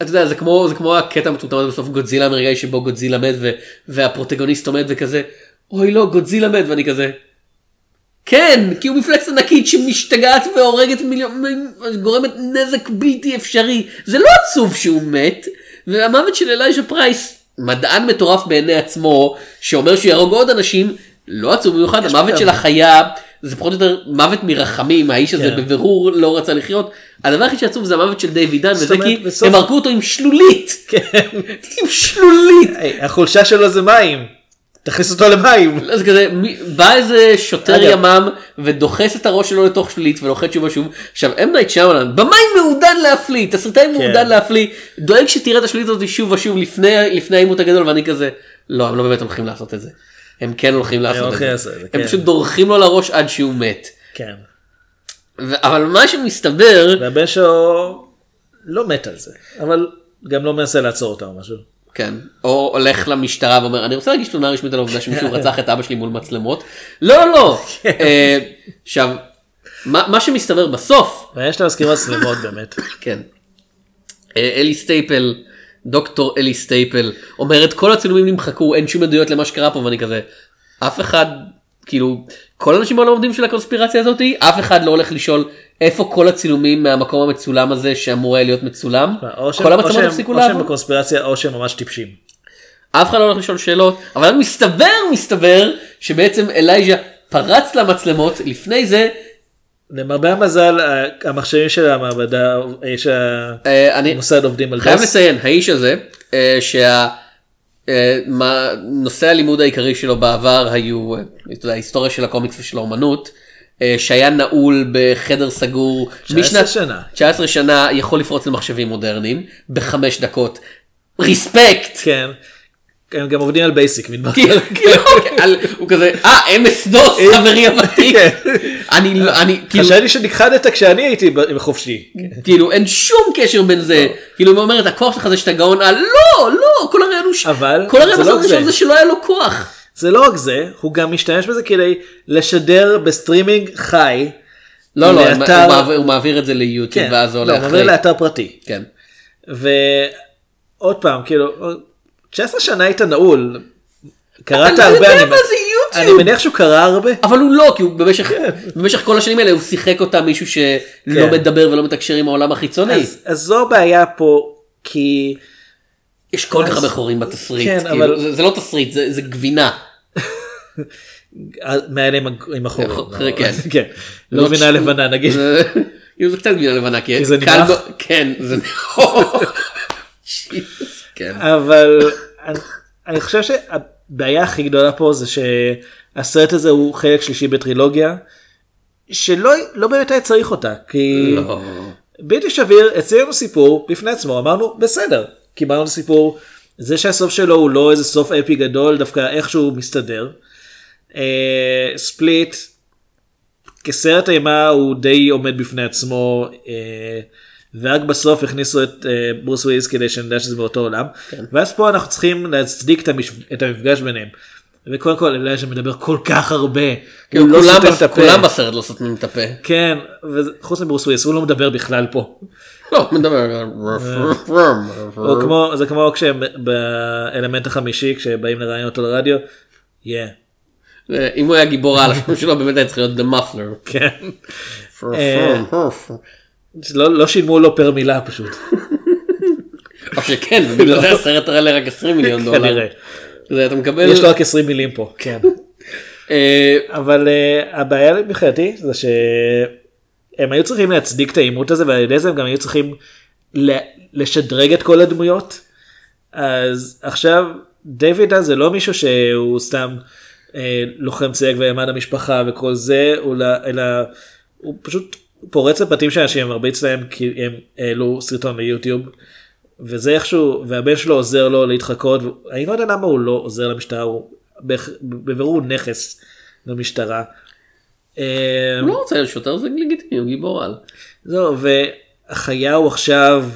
אתה יודע זה כמו זה כמו הקטע המטומטם הזה בסוף גודזילה האמריקאי שבו גודזילה מת ו, והפרוטגוניסט עומד וכזה אוי לא גודזילה מת ואני כזה. כן כי הוא מפלצת ענקית שמשתגעת והורגת מיליון גורמת נזק בלתי אפשרי זה לא עצוב שהוא מת והמוות של אלייז'ה פרייס מדען מטורף בעיני עצמו שאומר שהוא יהרוג עוד אנשים לא עצוב במיוחד המוות של החיה זה פחות או יותר מוות מרחמים האיש הזה כן. בבירור לא רצה לחיות הדבר הכי שעצוב זה המוות של דיוויד דן וזה כי בסוף- הם הרגו אותו עם שלולית כן. עם שלולית החולשה שלו זה מים. תכניס אותו למים. אז כזה מי- בא איזה שוטר. ימ"מ ודוחס את הראש שלו לתוך שלולית ולוחץ שוב ושוב עכשיו אם נייט שאמאלן במאי מעודן להפליא תסריטאי כן. מעודן להפליא דואג שתראה את השלולית הזאת שוב ושוב לפני העימות הגדול ואני כזה לא הם לא באמת הולכים לעשות את זה. הם כן הולכים לעשות את זה. הם כן. פשוט דורכים לו לראש עד שהוא מת. כן. אבל מה שמסתבר והבן שלו לא מת על זה אבל גם לא מנסה לעצור אותה או משהו. כן. או הולך למשטרה ואומר אני רוצה להגיש תלונה רשמית על העובדה שמישהו רצח את אבא שלי מול מצלמות. לא לא אה, עכשיו מה שמסתבר בסוף ויש לה מזכיר מצלמות באמת. כן. אה, אלי סטייפל דוקטור אלי סטייפל אומרת כל הצילומים נמחקו אין שום עדויות למה שקרה פה. ואני כזה אף אחד כאילו כל האנשים בעולם עובדים של הקונספירציה הזאתי אף אחד לא הולך לשאול איפה כל הצילומים מהמקום המצולם הזה שאמור היה להיות מצולם כל המצלמות הפסיקו או שהם לעבוד. בקונספירציה או שהם ממש טיפשים. אף אחד לא הולך לשאול שאלות אבל מסתבר מסתבר שבעצם אלייז'ה פרץ למצלמות לפני זה למרבה המזל המחשבים של המעבדה אה, של אה, המוסד עובדים על חייב גס. לציין האיש הזה אה, שהנושא הלימוד העיקרי שלו בעבר היו אה, אתה יודע, ההיסטוריה של הקומיקס ושל האומנות אה, שהיה נעול בחדר סגור 19 שנה. 19 שנה יכול לפרוץ למחשבים מודרניים בחמש דקות. respect. כן. הם גם עובדים על basic מתברר. כאילו, כאילו, על- הוא כזה אה אמס דוס חברי הוותיק. אני לא- אני כאילו חשבתי שנכחדת כשאני הייתי בחופשי. כאילו אין שום קשר בין זה כאילו היא אומרת הכוח שלך זה שאתה גאון על לא לא כל הרעיון הוא ש- אבל כל הרעיון זה לא. הראשון זה שלא היה לו כוח. זה לא רק זה, הוא גם משתמש בזה כדי לשדר בסטרימינג חי. לא לא הוא מעביר- הוא את זה ליוטיוב כן, ואז זה לא, עולה הוא מעביר. לאתר פרטי. כן. ועוד פעם, כאילו, 19 שנה היית נעול. קראת לא הרבה, יודע אני אני יוטיוב. מניח שהוא קרא הרבה. אבל הוא לא כי הוא במשך במשך כל השנים האלה הוא שיחק אותה מישהו שלא כן. מדבר ולא מתקשר עם העולם החיצוני. אז אז זו הבעיה פה, כי יש כל כך הרבה חורים בתסריט. כן, כאילו, אבל- זה- זה לא תסריט זה זה גבינה. עם הג- עם החורים. כן. כן. לא גבינה תש- לבנה נגיד. זה כאילו, זה קצת גבינה לבנה כי כי זה נמרח? כן זה שיט, כן. אבל אני- אני חושב שהבעיה הכי גדולה פה זה שהסרט הזה הוא חלק שלישי בטרילוגיה שלא לא באמת היה צריך אותה כי לא. בלתי שביר הציע לנו סיפור בפני עצמו אמרנו בסדר קיבלנו את הסיפור זה שהסוף שלו הוא לא איזה סוף אפי גדול דווקא איכשהו מסתדר. אה, ספליט כסרט אימה הוא די עומד בפני עצמו אה, ורק בסוף הכניסו את אה, ברוס וויליס כדי שנדע שזה באותו עולם כן. ואז פה אנחנו צריכים להצדיק את, המש... את המפגש ביניהם. וקודם כל אליה שמדבר כל כך הרבה. הוא לא כולם סותם את הפה. כולם בסרט לא סותמים את הפה. כן, וחוץ מברוס וויליס הוא לא מדבר בכלל פה. לא, מדבר. זה כמו כשהם באלמנט החמישי כשבאים לראיין אותו לרדיו. Yeah. אם הוא היה גיבור על השם שלו באמת היה צריך להיות The Muffler. כן. לא לא שילמו לו פר מילה פשוט. או שכן, בגלל זה הסרט עלה רק 20 מיליון דולר. כנראה. זה אתה מקבל. יש לו רק 20 מילים פה. כן. אה, אבל uh, הבעיה מבחינתי זה שהם היו צריכים להצדיק את העימות הזה ועל ידי זה הם גם היו צריכים לשדרג את כל הדמויות. אז עכשיו דיוויד זה לא מישהו שהוא סתם אה, לוחם צייג וימד המשפחה וכל זה אלא, אלא הוא פשוט פורץ לבתים של אנשים מרביץ להם כי הם העלו סרטון ליוטיוב. וזה איכשהו והבן שלו עוזר לו להתחקות אני לא יודע למה הוא לא עוזר למשטרה הוא בבירור הוא נכס למשטרה. הוא לא רוצה להיות שוטר זה לגיטימי הוא גיבור על. זהו, והחייהו עכשיו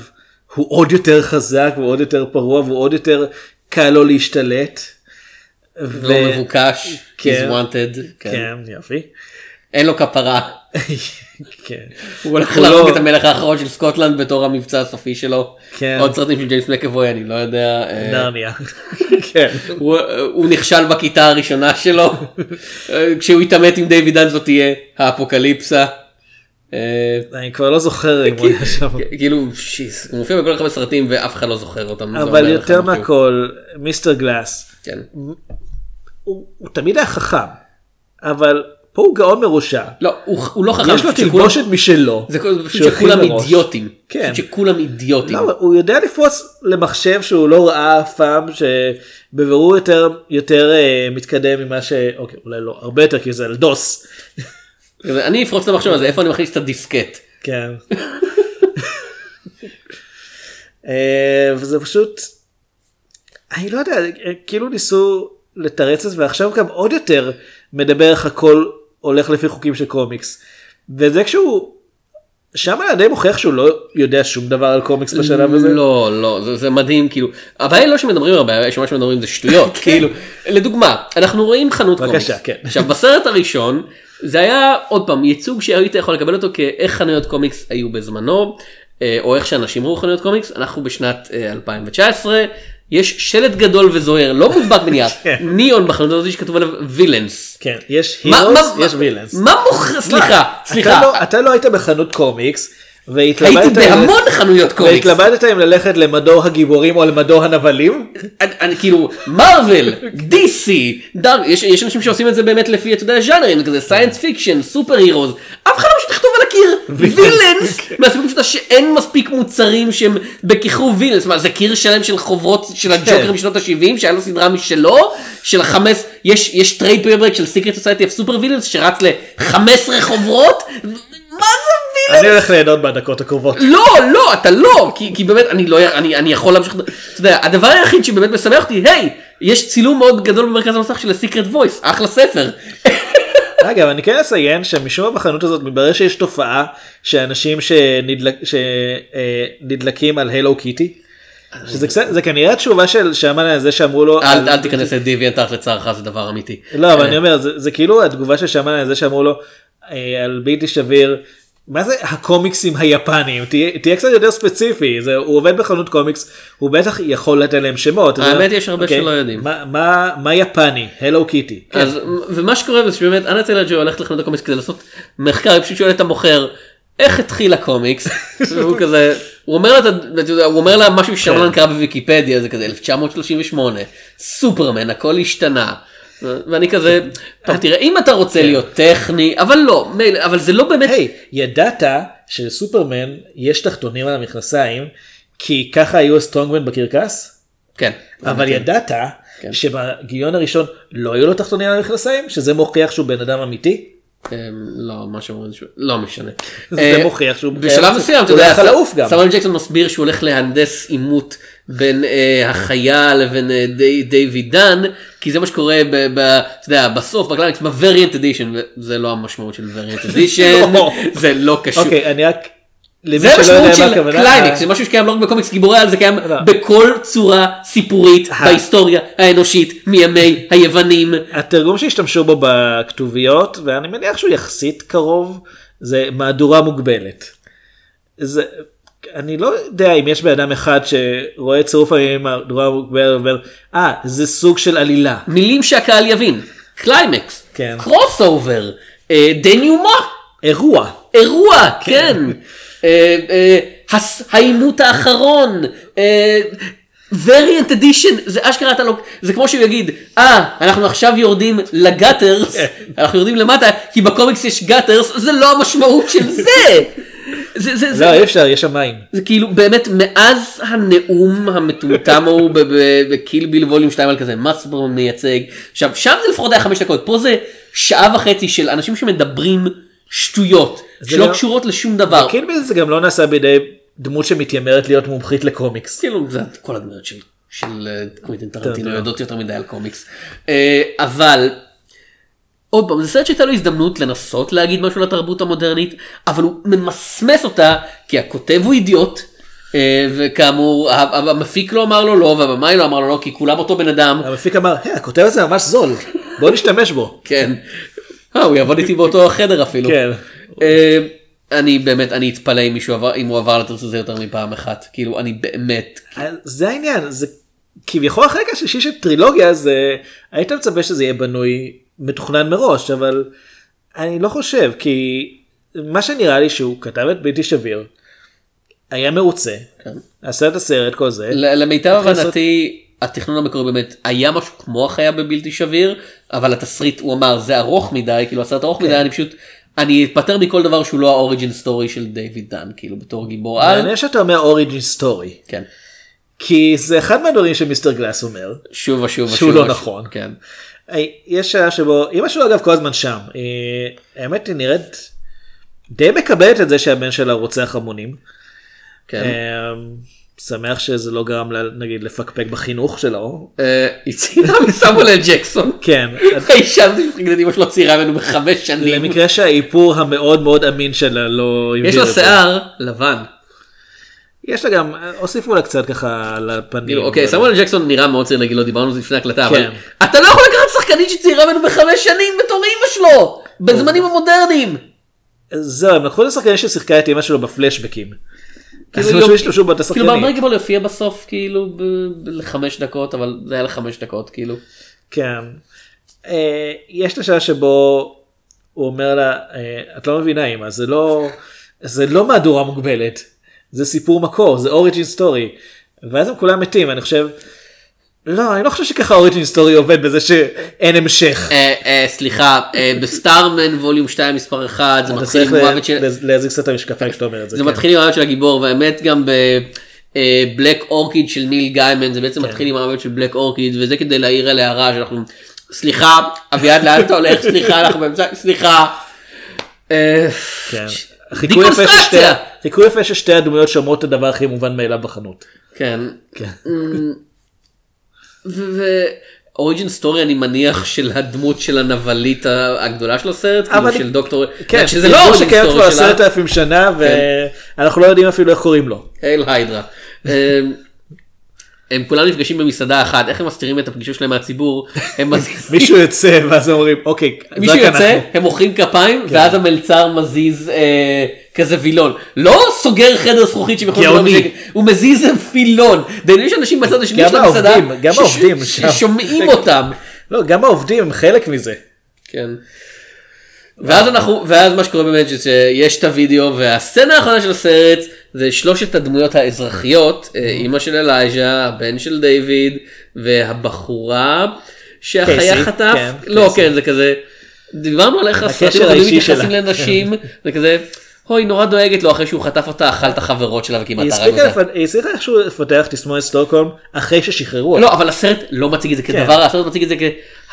הוא עוד יותר חזק ועוד יותר פרוע והוא עוד יותר קל לו להשתלט. לא מבוקש. כן. He's wanted. כן. כן, יופי. אין לו כפרה. כן. הוא הולך להרוג לא- את המלך האחרון של סקוטלנד בתור המבצע הסופי שלו. כן. עוד סרטים של ג'יימס מקאבוי אני לא יודע. אה, נרניה. כן. הוא- נכשל בכיתה הראשונה שלו. כשהוא יתעמת עם דיוויד דן זאת תהיה האפוקליפסה. אה, אני כבר לא זוכר אם הוא היה שם. כאילו Jesus הוא מופיע בכל כך סרטים ואף אחד לא זוכר אותם. אבל יותר. מהכל מיסטר גלאס כן. הוא תמיד היה חכם אבל פה הוא גאון מרושע. לא הוא הוא לא חכם. יש לו תלבושת משלו. זה פשוט שהוא שכולם. אידיוטים. כן. פשוט שכולם אידיוטים. לא, הוא יודע לפרוץ למחשב שהוא לא ראה אף פעם שבבירור יותר יותר אה, מתקדם ממה ש... אוקיי אולי לא הרבה יותר כי זה על דוס. אני אפרוץ את המחשב הזה איפה אני מכניס את הדיסקט. כן. אה, וזה פשוט אני לא יודע אה, כאילו ניסו לתרץ את זה ועכשיו גם עוד יותר מדבר איך הכל הולך לפי חוקים של קומיקס. וזה כשהוא שם היה די מוכיח שהוא לא יודע שום דבר על קומיקס בשלב הזה. לא לא זה, זה מדהים כאילו הבעיה היא לא שמדברים הרבה הבעיה שמה שמדברים זה שטויות כאילו לדוגמה אנחנו רואים חנות כן. בבקשה, קומיקס כן. עכשיו בסרט הראשון זה היה עוד פעם ייצוג שהיית יכול לקבל אותו כאיך חנויות קומיקס היו בזמנו אה, או איך שאנשים ראו חנויות קומיקס אנחנו בשנת אה, 2019 יש שלט גדול וזוהר לא מודבק בנייר ניאון בחנות הזאת שכתוב עליו villains. כן, יש heroes, יש villains. מה מוכר סליחה סליחה אתה לא, אתה לא היית בחנות קומיקס, הייתי בהמון חנויות קומיקס. והתלבטת אם ללכת למדור הגיבורים או למדור הנבלים? אני, אני כאילו מארוול דיסי דארק יש, יש אנשים שעושים את זה באמת לפי אתה יודע ז'אנרים כזה science fiction super heroes אף אחד לא פשוט לכתוב על הקיר. villains מהסיבה פשוטה שאין מספיק מוצרים שהם בכיכוב villains מה זה קיר שלם של חוברות של הג'וקר משנות ה-70 שהיה לו סדרה משלו של החמש יש יש trade paperback של Secret Society of Super Villains שרץ ל-15 חוברות מה זה villains? אני הולך ליהנות בדקות הקרובות. לא לא אתה לא כי, כי באמת אני לא אני, אני יכול להמשיך אתה יודע הדבר היחיד שבאמת משמח אותי היי יש צילום מאוד גדול במרכז המסך של ה Secret Wars אחלה ספר. אגב, אני כן אציין שמשום מה בחנות הזאת מתברר שיש תופעה שאנשים שנדלק- שנדלקים על הלו קיטי. שזה קצת, זה כנראה התשובה של שמן על זה שאמרו לו, אל, על- אל תיכנס לדיוויאנט לצערך זה דבר אמיתי. לא אבל אני אומר זה, זה כאילו התגובה של שמן על זה שאמרו לו אה, על בלתי שביר. מה זה הקומיקסים היפניים תהיה, תהיה קצת יותר ספציפי זה הוא עובד בחנות קומיקס הוא בטח יכול לתת להם שמות. האמת הוא- יש הרבה אוקיי, שלא יודעים. מה, מה, מה יפני הלו קיטי. אז ומה שקורה זה שבאמת אנה טלג'ו הולכת לחנות הקומיקס כדי לעשות מחקר היא פשוט שואלת את המוכר איך התחיל הקומיקס והוא כזה הוא אומר לה הוא אומר לה משהו ששמלן קרא בוויקיפדיה זה כזה 1938 סופרמן הכל השתנה. ואני כזה טוב תראה אם אתה רוצה להיות טכני אבל לא אבל זה לא באמת היי, ידעת שלסופרמן יש תחתונים על המכנסיים כי ככה היו הסטרונגמן בקרקס? כן אבל ידעת כן. שבגיון הראשון לא היו לו תחתונים על המכנסיים? שזה מוכיח שהוא בן אדם אמיתי? אמ, לא מה שאומרים שהוא- לא משנה. זה אה, מוכיח שהוא בשלב מסוים אתה יודע. סמואל ג'קסון מסביר שהוא הולך להנדס עימות בין אה, החיה לבין אה, די- דיוויד דן כי זה מה שקורה ב- ב- אתה יודע, בסוף בקלאנקס ב variant edition זה לא המשמעות של variant edition לא. זה לא קשור. אוקיי, אני רק... זה המשמעות של קליינקס, אה, זה משהו שקיים לא רק בקומיקס גיבורי על, זה קיים לא. בכל צורה סיפורית. בהיסטוריה האנושית מימי היוונים. התרגום שהשתמשו בו בכתוביות ואני מניח שהוא יחסית קרוב זה מהדורה מוגבלת. זה אני לא יודע אם יש בן אדם אחד שרואה צירוף המילים מהדורה מוגבלת ואומר, אה, זה סוג של עלילה. מילים שהקהל יבין. קליימקס. כן. crossover. אה, דניומה. אירוע. אירוע, כן. אה, אה, הס- העימות האחרון. אה, variant edition זה אשכרה אתה לא זה כמו שהוא יגיד אה אנחנו עכשיו יורדים לגאטרס אנחנו יורדים למטה כי בקומיקס יש גאטרס זה לא המשמעות של זה. זה, זה, זה, לא, אי אפשר, יש שם מים. זה כאילו באמת מאז הנאום המטומטם ההוא בקיל ביל ווליום 2 על כזה מסברון מייצג עכשיו שם זה לפחות היה חמש דקות פה זה שעה וחצי של אנשים שמדברים שטויות שלא גם- קשורות לשום דבר. קילביל זה גם לא נעשה בידי דמות שמתיימרת להיות מומחית לקומיקס. כאילו זה כל הדמויות של של אה, קווינטין טרנטינו. יודעות יותר מדי על קומיקס אה, אבל. עוד פעם זה סרט שהייתה לו הזדמנות לנסות להגיד משהו לתרבות המודרנית אבל הוא ממסמס אותה כי הכותב הוא אידיוט. אה, וכאמור המפיק לא אמר לו לא והבמאי לא אמר לו לא כי כולם אותו בן אדם המפיק אמר, "היי, הכותב הזה ממש זול, בוא נשתמש בו. כן. אה, הוא יעבוד איתי באותו חדר אפילו. כן. אה, אני באמת אני אתפלא אם מישהו עבר אם הוא עבר לתרץ הזה יותר מפעם אחת כאילו אני באמת זה העניין, זה כביכול החלק השלישי של טרילוגיה זה, היית מצפה שזה יהיה בנוי מתוכנן מראש, אבל אני לא חושב, כי מה שנראה לי שהוא כתב את בלתי שביר, היה מרוצה, עשה את הסרט כל זה. למיטב הבנתי התכנון המקורי באמת היה משהו כמו החיה בבלתי שביר אבל התסריט הוא אמר זה ארוך מדי כאילו הסרט ארוך מדי אני פשוט אני אתפטר מכל דבר שהוא לא ה origin story של דיוויד דן כאילו בתור גיבור על. מעניין שאתה אומר origin story, כן. כי זה אחד מהדברים שמיסטר גלאס אומר, שוב ושוב שהוא ושוב לא ושוב. נכון. כן. יש שוט שבו אמא שלו אגב כל הזמן שם אה, האמת היא נראית די מקבלת את זה שהבן שלה רוצח המונים. כן. אה, שמח שזה לא גרם לה נגיד לפקפק בחינוך שלו. אה, היא ציינה מסמואל ג'קסון. כן. האישה הזאת שמפחידת אמא שלו צעירה ממנו בחמש שנים. למקרה שהאיפור המאוד מאוד אמין שלה לא יש לה. שיער לבן. יש לה גם הוסיפו לה קצת ככה על הפנים. כאילו, אוקיי סמואל ג'קסון נראה מאוד צעיר נגיד לא דיברנו על זה לפני הקלטה אבל כן. אתה לא יכול לקחת שחקנית שצעירה ממנו בחמש שנים בתור אמא שלו בזמנים המודרניים. זהו הם לקחו את השחקנית ששיחקה את אמא שלו בפלשבקים. כאילו. השתמשו באותה כאילו שחקנית. ב Unbreakable יופיע בסוף כאילו לחמש דקות אבל זה היה לחמש דקות כאילו. כן. אה, יש את השוט שבו הוא אומר לה, אה, את לא מבינה אמא, זה לא, זה לא מהדורה מוגבלת, זה סיפור מקור, זה origin story. ואז הם כולם מתים, אני חושב, לא, אני לא חושב שככה origin story עובד בזה שאין המשך. אה, אה, סליחה אה, בסטארמן volume 2 מספר 1 זה מתחיל עם מוות של להזיק קצת את המשקפיים כשאתה אומר את זה. זה כן. מתחיל עם המוות של הגיבור והאמת גם בבלק אורקיד של ניל גיימן זה כן. בעצם מתחיל עם המוות של בלק אורקיד וזה כדי להעיר על הערה שאנחנו סליחה אביעד לאן אתה הולך סליחה אנחנו באמצע סליחה. אה, כן. דיקונסטרקציה. חיכוי יפה ששתי הדמויות שאומרות את הדבר הכי מובן מאליו בחנות. כן. כן. ו origin story אני מניח של הדמות של הנבלית הגדולה של הסרט כאילו של דוקטור כן, שזה לא origin שקיים כבר story עשרת שלה. אלפים שנה כן. ואנחנו לא יודעים אפילו איך קוראים לו. Hail Hydra. אמ, הם כולם נפגשים במסעדה אחת איך הם מסתירים את הפגישות שלהם מהציבור מישהו יוצא ואז אומרים אוקיי, מישהו יוצא אנחנו." הם מוחאים כפיים ואז המלצר מזיז אה, כזה וילון לא סוגר חדר זכוכית שהם יכולים. לדבר בשקט, הוא מזיז וילון. דיינו, יש אנשים בצד השני של המסעדה גם העובדים. ששומעים אותם. לא, גם העובדים הם חלק מזה. כן. ואז אנחנו ואז מה שקורה באמת שיש את הוידאו והסצנה האחרונה של הסרט זה שלושת הדמויות האזרחיות אה, אימא של אלייז'ה הבן של דיוויד והבחורה שהחיה חטף כן, לא. כן זה כזה דיברנו על איך הסרטים שלה. לנשים זה כזה אוי נורא דואגת לו אחרי שהוא חטף אותה אכל את החברות שלה וכמעט היא הרג אותה. היא הצליחה איכשהו לפתח תסמונת סטוקהולם אחרי ששחררו אותה. לא אבל הסרט לא מציג את זה כן. כדבר הסרט מציג את זה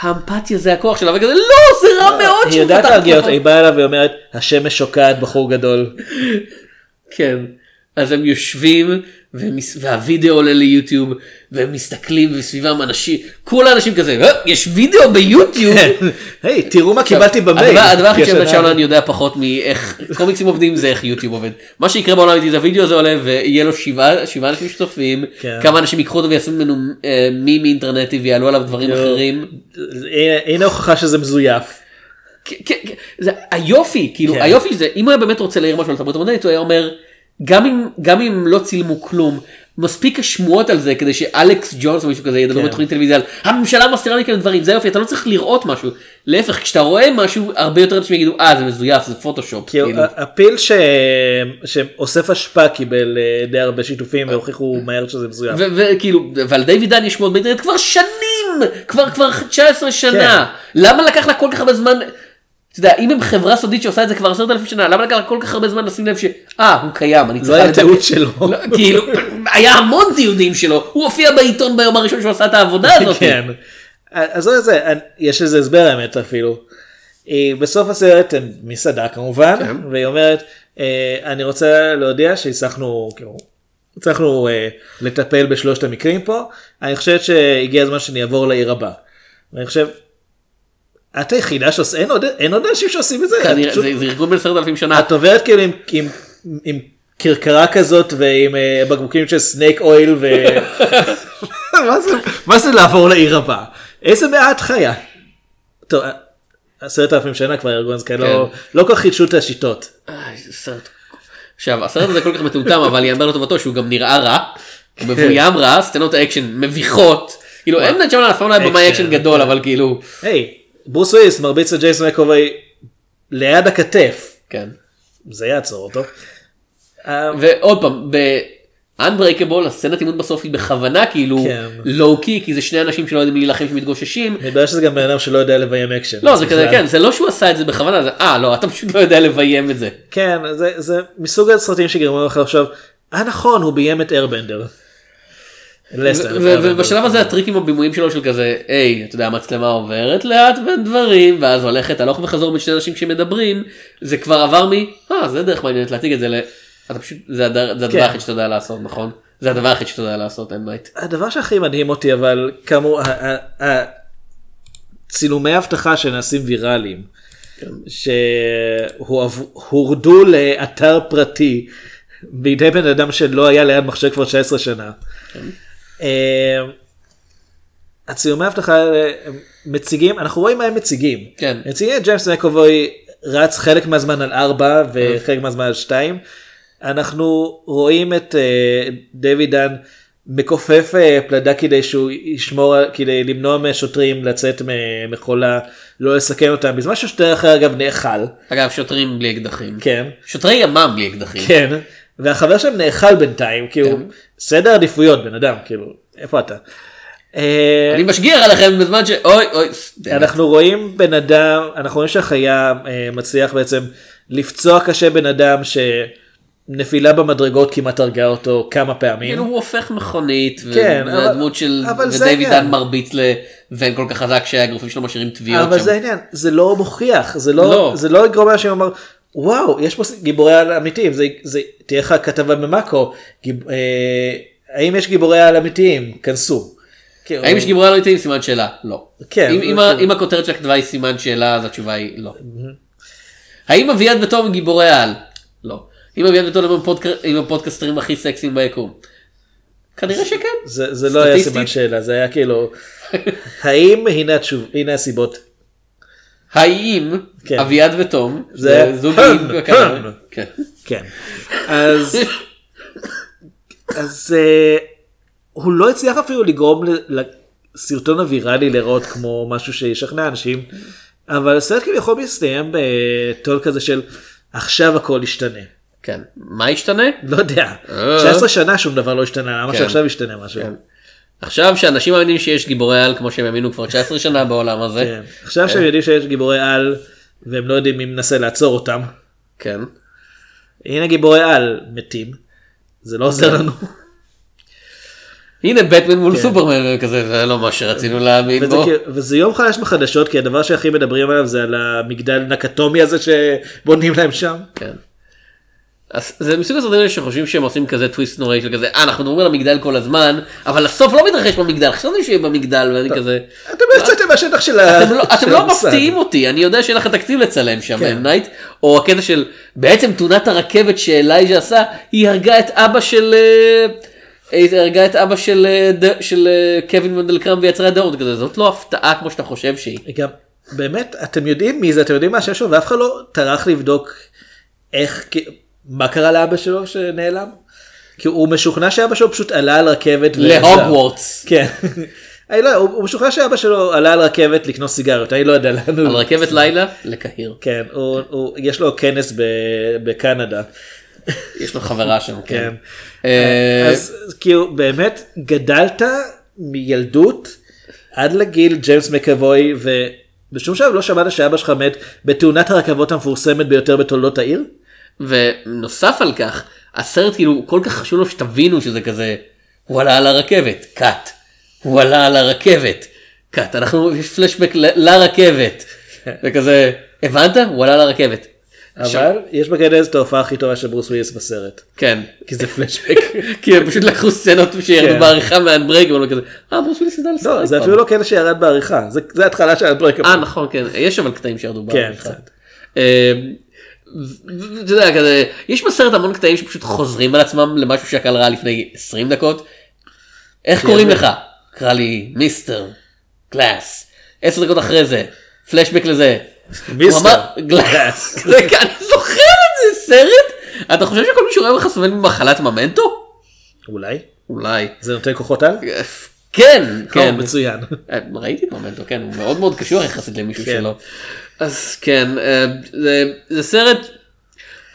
כהאמפתיה זה הכוח שלה וכזה לא זה רע מאוד היא שהוא יודעת פתח להרגיע את אותה, היא באה אליו ואומרת השמש שוקעת בחור גדול. כן. אז הם יושבים ומס... והווידאו עולה ליוטיוב והם מסתכלים וסביבם אנשים כל האנשים כזה "אה, יש וידאו ביוטיוב. היי תראו מה קיבלתי במייל. הדבר- הכי כי שבן השנה- שאולן יודע פחות מאיך קומיקסים עובדים זה איך יוטיוב עובד. מה שיקרה בעולם איתי זה הווידאו הזה עולה ויהיה לו שבעה אנשים שצופים כן. כמה אנשים ייקחו אותו ויעשו ממנו אה, מים אינטרנטי ויעלו עליו דברים. אחרים. הנה- הנה הוכחה שזה מזויף. כן, כן, זה היופי כאילו כן. היופי זה אם הוא היה באמת רוצה להעיר משהו על תרבות המודרנית הוא היה אומר גם אם גם אם לא צילמו כלום מספיק השמועות על זה כדי שאלכס ג'ונס או מישהו כזה ידבר כן. בתוכנית טלוויזיה על הממשלה מסתירה מכאן דברים זה יופי אתה לא צריך לראות משהו להפך כשאתה רואה משהו הרבה יותר אנשים יגידו אה זה מזויף זה פוטושופ. כאילו, כאילו. הפיל ש... שאוסף אשפה קיבל אה, די הרבה שיתופים והוכיחו מהר שזה מזויף. ו- וכאילו ועל דיוויד דן יש שמועות באינטרנט כבר שנים כבר כבר 19 שנה כן. למה לקח לה כל כך הרבה זמן. אתה יודע, אם הם חברה סודית שעושה את זה כבר עשרת אלפים שנה למה לקח כל כך הרבה זמן לשים לב שאה הוא קיים אני צריכה היה לדבר." תיעוד שלו. לא, כאילו היה המון תיעודים שלו הוא הופיע בעיתון ביום הראשון שהוא עשה את העבודה הזאת. כן. אז זה, זה, יש איזה הסבר האמת אפילו. היא בסוף הסרט הם מסעדה כמובן כן. והיא אומרת אה, אני רוצה להודיע שהצלחנו כאילו הצלחנו אה, לטפל בשלושת המקרים פה אני חושבת שהגיע הזמן שאני אעבור לעיר הבאה. ואני חושב. את היחידה שעושה אין עוד אין עוד אנשים שעושים את זה. כנראה, פשוט- זה זה ארגון בן עשרת אלפים שנה. את עוברת כאילו עם, עם, עם כרכרה כזאת ועם אה, בקבוקים של סנייק אויל ו... מה, זה, מה זה לעבור לעיר הבאה? איזה מעט חיה. טוב, עשרת אלפים שנה כבר ארגון זה כאלה לא, לא כל כך חידשו את השיטות. סרט. עכשיו הסרט הזה כל כך מטומטם אבל יאמר לטובתו שהוא גם נראה רע. הוא כן. מבוים רע סצנות האקשן מביכות. כאילו אם נייט שמלן אף פעם לא היה במאי אקשן, גדול כן. אבל כאילו. היי, ברוס וויליס מרביץ לג'יימס מקאבוי ליד הכתף. כן. זה יעצור אותו. ועוד פעם ב-unbreakable הסצנת אימון בסוף היא בכוונה כאילו כן. low key כי זה שני אנשים שלא יודעים להילחם שמתגוששים. מתברר שזה גם בן אדם שלא יודע לביים אקשן. לא זה כזה. כן זה לא שהוא עשה את זה בכוונה זה אה לא אתה פשוט לא יודע לביים את זה. כן, זה, זה מסוג הסרטים שגרמו לך עכשיו, אה נכון, הוא ביים את Airbender. ובשלב הזה הטריק עם הבימויים שלו של כזה היי אתה יודע המצלמה עוברת לאט בין דברים ואז הולכת הלוך וחזור בין שני אנשים שמדברים זה כבר עבר מ אה זה דרך מעניינת להציג את זה ל... אתה פשוט זה הדבר כן. היחיד שאתה יודע לעשות נכון זה הדבר היחיד שאתה יודע לעשות אין בית. הדבר שהכי מדהים אותי אבל כאמור הצילומי אבטחה שנעשים ויראליים שהורדו לאתר פרטי בידי בן אדם שלא היה ליד מחשב כבר 19 שנה. אה, הצילומי אבטחה האלה, הם מציגים אנחנו רואים מה הם מציגים. כן. מציגים את ג'יימס מקובוי רץ חלק מהזמן על 4 וחלק מהזמן על 2. אנחנו רואים את אה, דיוויד דן מכופף אה, פלדה כדי שהוא ישמור כדי למנוע מהשוטרים לצאת ממכולה לא לסכן אותם בזמן ששוטר אחר אגב נאכל אגב שוטרים בלי אקדחים. כן שוטרי ימ"מ בלי אקדחים. כן והחבר שלהם נאכל בינתיים כאילו כן. סדר עדיפויות בן אדם כאילו איפה אתה. אה, אני משגיח עליכם בזמן ש... אוי אוי. אנחנו רואים בן אדם אנחנו רואים שהחיה אה, מצליח בעצם לפצוע קשה בן אדם שנפילה במדרגות כמעט הרגה אותו כמה פעמים. כאילו הוא הופך מכונית כן, אבל- והדמות של אבל העניין. דן מרביץ לבן כל כך חזק שהאגרופים שלו משאירים תביעות אבל שם. זה העניין זה לא מוכיח זה לא לא. זה לא יגרום לאנשים לומר וואו יש פה גיבורי על אמיתיים זה זה תהיה לך כתבה במאקו גיב, אה, האם יש גיבורי על אמיתיים כנסו. כאילו, האם יש גיבורי על אמיתיים סימן שאלה לא. כן, אם- אם כאילו- אם הכותרת של הכתבה היא סימן שאלה אז התשובה היא לא. האם אביעד ותום הם גיבורי על? לא. אם אביעד ותום הם הפודק- הם הפודקאסטרים הכי סקסיים ביקום? כנראה שכן. זה, זה לא היה. סימן שאלה זה היה כאילו האם הנה התשוב הנה הסיבות. האם כן. אביעד ותום זה- זוג. הם. כן. כן. אז אז אה, הוא לא הצליח אפילו לגרום לסרטון הוויראלי להיראות כמו משהו שישכנע אנשים אבל הסרט כביכול מסתיים בטול כזה של עכשיו הכל ישתנה. כן. מה ישתנה? לא יודע. אה. 19 שנה שום דבר לא השתנה למה כן. שעכשיו ישתנה משהו. כן. עכשיו שאנשים מאמינים שיש גיבורי על כמו שהם האמינו כבר 19 שנה בעולם הזה. כן. עכשיו שהם יודעים שיש גיבורי על והם לא יודעים מי מנסה לעצור אותם. כן. הנה גיבורי על מתים. זה לא עוזר לנו. הנה בטמן מול כן. סופרמן כזה זה לא מה שרצינו להאמין וזה, בו. כאילו- וזה יום חדש בחדשות כי הדבר שהכי מדברים עליו זה על המגדל נקטומי הזה שבונים להם שם. כן. אז זה מסוג הסרטים האלה שחושבים שהם עושים כזה טוויסט נוראי של כזה אה אנחנו מדברים על המגדל כל הזמן אבל הסוף לא מתרחש במגדל חשבתי שיהיה במגדל ואני כזה אתם לא יצאתם מהשטח של ה- אתם לא- לא. מפתיעים אותי אני יודע שאין לך תקציב לצלם שם כן. נייט או הקטע של בעצם תאונת הרכבת שאלייג'ה עשה היא הרגה את אבא של אה, היא הרגה את אבא של אה, של אה, קווין מנדלקרם ויצרה דאורד כזה זאת לא הפתעה כמו שאתה חושב שהיא. גם באמת אתם יודעים מי זה אתם יודעים מה שיש לו ואף אחד לא טרח לבדוק איך מה קרה לאבא שלו שנעלם? כי הוא משוכנע שאבא שלו פשוט עלה על רכבת. להוגוורטס. כן. אני לא, הוא הוא משוכנע שאבא שלו עלה על רכבת לקנות סיגריות, אני לא יודע לאן הוא. על רכבת לילה לקהיר. כן, הוא, הוא, יש לו כנס ב, בקנדה. יש לו חברה שם, כן. כן. אה, אז כאילו באמת גדלת מילדות עד לגיל ג'יימס מקאבוי ובשום שלב לא שמעת שאבא שלך מת בתאונת הרכבות המפורסמת ביותר בתולדות העיר? ונוסף על כך, הסרט כאילו כל כך חשוב לו שתבינו שזה כזה, הוא עלה על הרכבת, cut. הוא עלה על הרכבת, cut. אנחנו, יש פלשבק ל- לרכבת. וכזה, הבנת? הוא עלה על הרכבת. אבל יש בקטע הזה את ההופעה הכי טובה של ברוס וויליס בסרט. כן. כי זה פלשבק. כי הם פשוט לקחו סצנות שירדו כן. בעריכה וכזה, אה ברוס וויליס ידע לשחק. לא, זה פעם." אפילו לא קטע שירד בעריכה, זה- זה התחלה של הדברק. אה נכון כן יש אבל קטעים שירדו כן, בעריכה. אתה יודע כזה יש בסרט המון קטעים שפשוט חוזרים על עצמם למשהו שהקהל ראה לפני 20 דקות. איך קוראים לך? קרא לי מיסטר גלאס. 10 דקות אחרי זה פלשבק לזה. מיסטר גלאס. אני זוכר את זה סרט. אתה חושב שכל מי שרואה אותך סובל ממחלת ממנטו? אולי? אולי. זה נותן כוחות על? כן, כן. מצוין. אה, ראיתי את ממנטו, כן, הוא מאוד מאוד קשור יחסית למישהו כן. שלו. אז כן, אה, זה- סרט,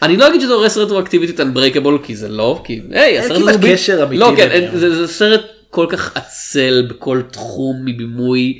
אני לא אגיד שזה הורס רטרואקטיבית את אנברייקבול, כי זה לא, כי היי, הסרט הזה... ב- קשר אמיתי לא, כן. אין- זה זה סרט כל כך עצל בכל תחום מבימוי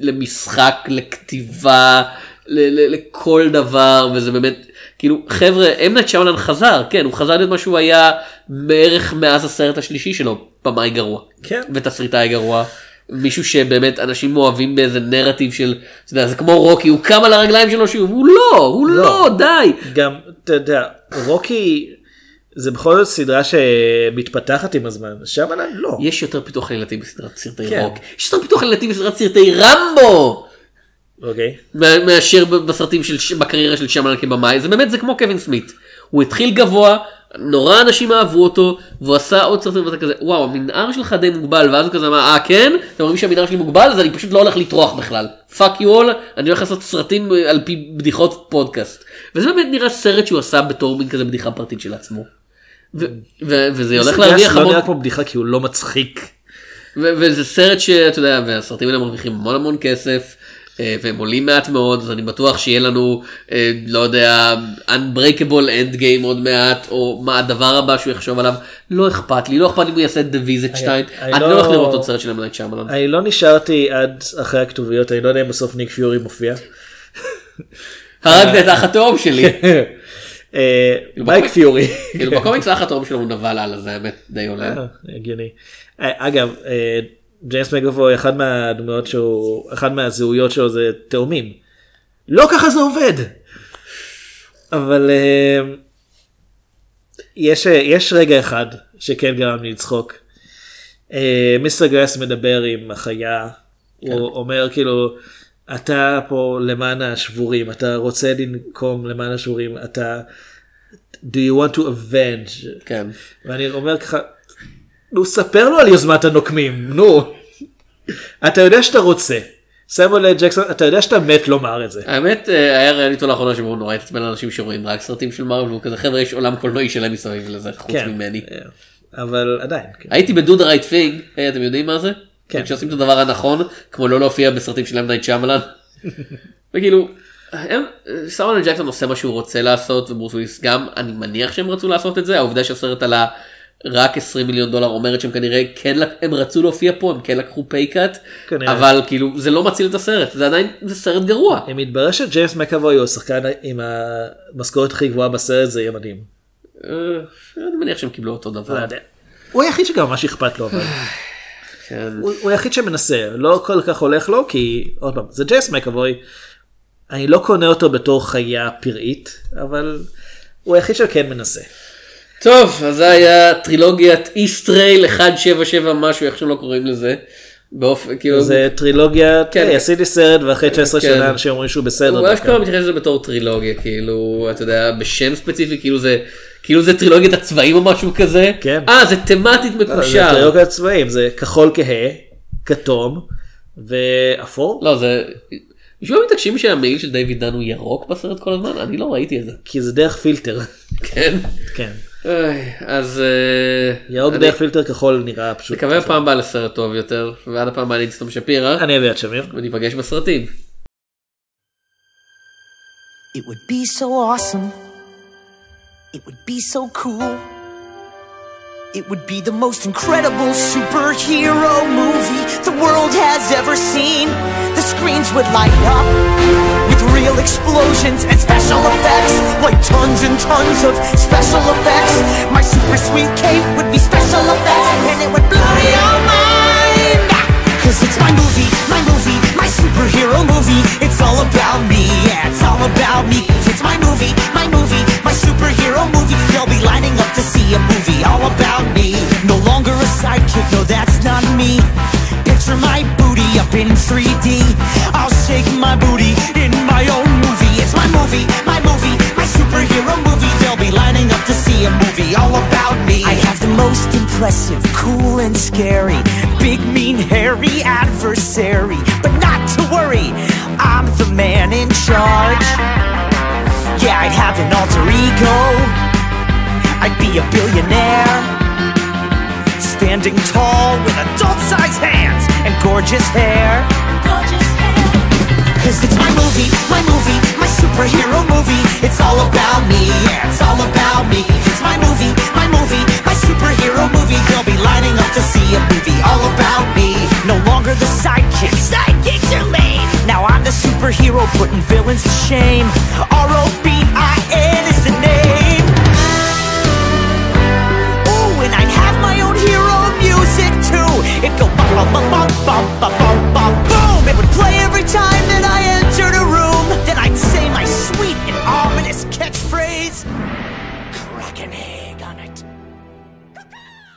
למשחק, לכתיבה, לכל דבר, וזה באמת, כאילו, חבר'ה, אמנט שאולן חזר, כן, הוא חזר להיות מה שהוא היה בערך מאז הסרט השלישי שלו, במאי גרוע. כן. ותסריטאי גרוע. מישהו שבאמת אנשים אוהבים באיזה נרטיב של, אתה יודע, זה כמו רוקי, הוא קם על הרגליים שלו שוב, הוא לא, הוא לא. לא, די. גם, אתה יודע, רוקי זה בכל זאת סדרה שמתפתחת עם הזמן, שם לא. יש יותר פיתוח עלילתי בסדרת סרטי כן. רוק, יש יותר פיתוח עלילתי בסדרת סרטי רמבו, אוקיי. מה- מאשר בסרטים של, בקריירה של שמאלן כבמאי, זה באמת, זה כמו קווין סמית. הוא התחיל גבוה, נורא אנשים אהבו אותו, והוא עשה עוד סרטים ואתה כזה, וואו, המנעד שלך די מוגבל, ואז הוא כזה אמר, אה כן? אתם אומרים שהמנעד שלי מוגבל, אז אני פשוט לא הולך לטרוח בכלל. fuck you all, אני הולך לעשות סרטים אה, על פי בדיחות פודקאסט. וזה באמת נראה סרט שהוא עשה בתור מין כזה בדיחה פרטית של עצמו. וזה הולך זה להרוויח לא המון, נראה כמו בדיחה כי הוא לא מצחיק. וזה סרט שאתה יודע, והסרטים האלה מרוויחים המון המון כסף. אה, והם עולים מעט מאוד אז אני בטוח שיהיה לנו אה, לא יודע unbreakable end game עוד מעט או מה הדבר הבא שהוא יחשוב עליו לא אכפת לי לא אכפת לי אם הוא יעשה את The Visit 2 אני לא- לא הולך לראות עוד סרט של אמנייט שמלן. אני לא נשארתי עד אחרי הכתוביות, אני לא יודע אם בסוף ניק פיורי מופיע. הרגת את האח התאום שלי. אה, כאילו, מייק פיורי. כאילו בקומיקס האח התאום שלו הוא נבל על זה האמת די עולה. הגיוני. אגב, ג'יימס מגבוי, אחד מהדמויות שהוא, אחד מהזהויות שלו זה תאומים. לא ככה זה עובד. אבל אה, יש, אה, יש רגע אחד שכן גרם לי לצחוק. אה, מיסטר גרס מדבר עם החיה, הוא אומר כאילו, אתה פה למען השבורים, אתה רוצה לנקום למען השבורים, אתה... do you want to avenge? כן. ואני אומר ככה, נו ספר לו על יוזמת הנוקמים, נו. אתה יודע שאתה רוצה. סמואל אל ג'קסון, אתה יודע שאתה מת לומר את זה. האמת אה, היה ראיין איתו לאחרונה שבו נורא התעצבן על אנשים שרואים רק סרטים של מרוויל והוא כזה חבר'ה יש עולם קולנועי שלהם מסביב לזה חוץ כן. ממני. אבל עדיין. כן. הייתי ב do the right thing, אתם יודעים מה זה? כן. שעושים את הדבר הנכון, כמו לא להופיע בסרטים של אם נייט שמלן. וכאילו, הם- סמואל ג'קסון עושה מה שהוא רוצה לעשות וברוס וויליס גם, אני מניח שהם רצו לעשות את זה, העובדה שהסרט עלה רק 20 מיליון דולר אומרת שהם כנראה כן, הם רצו להופיע פה, הם כן לקחו pay cut. אבל כאילו זה לא מציל את הסרט, זה עדיין, זה סרט גרוע. אם יתברר שג'יימס מקאבוי הוא השחקן עם המשכורת הכי גבוהה בסרט זה יהיה מדהים. אה, אני מניח שהם קיבלו אותו לא דבר. יודע. הוא היחיד שגם ממש אכפת לו. כן. הוא היחיד שמנסה, לא כל כך הולך לו כי עוד פעם זה ג'יימס מקאבוי. אני לא קונה אותו בתור חיה פראית אבל הוא היחיד שכן מנסה. טוב, אז זה היה טרילוגיית איסטרייל 177 משהו, איך שהם לא קוראים לזה. באופן, כאילו, זה טרילוגיה, כן. היי, עשיתי סרט ואחרי 19 כן. שנה אנשים אומרים שהוא בסדר. הוא. אשכרה מתייחס לזה בתור טרילוגיה, כאילו, אתה יודע, בשם ספציפי, כאילו זה, כאילו זה טרילוגיית הצבעים או משהו כזה. כן. אה, זה תמטית לא, זה מקושר. טרילוגיה צבעים, זה כחול כהה, כתום ואפור. לא, זה... נשמע מתעקשים שהמעיל של דיוויד דן הוא ירוק בסרט כל הזמן? אני לא ראיתי את זה. כי זה דרך פילטר. כן. כן. אז... אה, ירוק דרך פילטר כחול נראה פשוט. מקווה פעם הבאה לסרט טוב יותר, ועד הפעם הבאה אני אצטום שפירא, אני אביא את שמיר. וניפגש בסרטים. It would be so awesome. It would be so cool. It would be the most incredible superhero movie the world has ever seen. The screens would light up real explosions and special effects, like tons and tons of special effects. My super sweet cape would be special effects, and it would blow your mind. Cause it's my movie, my movie, my superhero movie. It's all about me, yeah, it's all about me. 'Cause it's my movie, my movie, my superhero movie. They'll be lining up to see a movie all about me. No longer a sidekick, no, that's not me. Picture my booty up in 3D. I'll shake my booty in my own movie. It's my movie, my movie, my superhero movie. They'll be lining up to see a movie all about me. I have the most impressive, cool and scary, big, mean, hairy adversary. But not to worry, I'm the man in charge. Yeah, I'd have an alter ego. I'd be a billionaire. Standing tall with adult sized hands and gorgeous hair. Cause it's my movie, my movie, my superhero movie. It's all about me, yeah, it's all about me. It's my movie, my movie, my superhero movie. They'll be lining up to see a movie all about me. No longer the sidekick, sidekicks are lame. Now I'm the superhero putting villains to shame. R O B I N is the name. It'd go bum bum bum bum bum bum bum bum boom. It would play every time that I entered a room. Then I'd say my sweet and ominous catchphrase.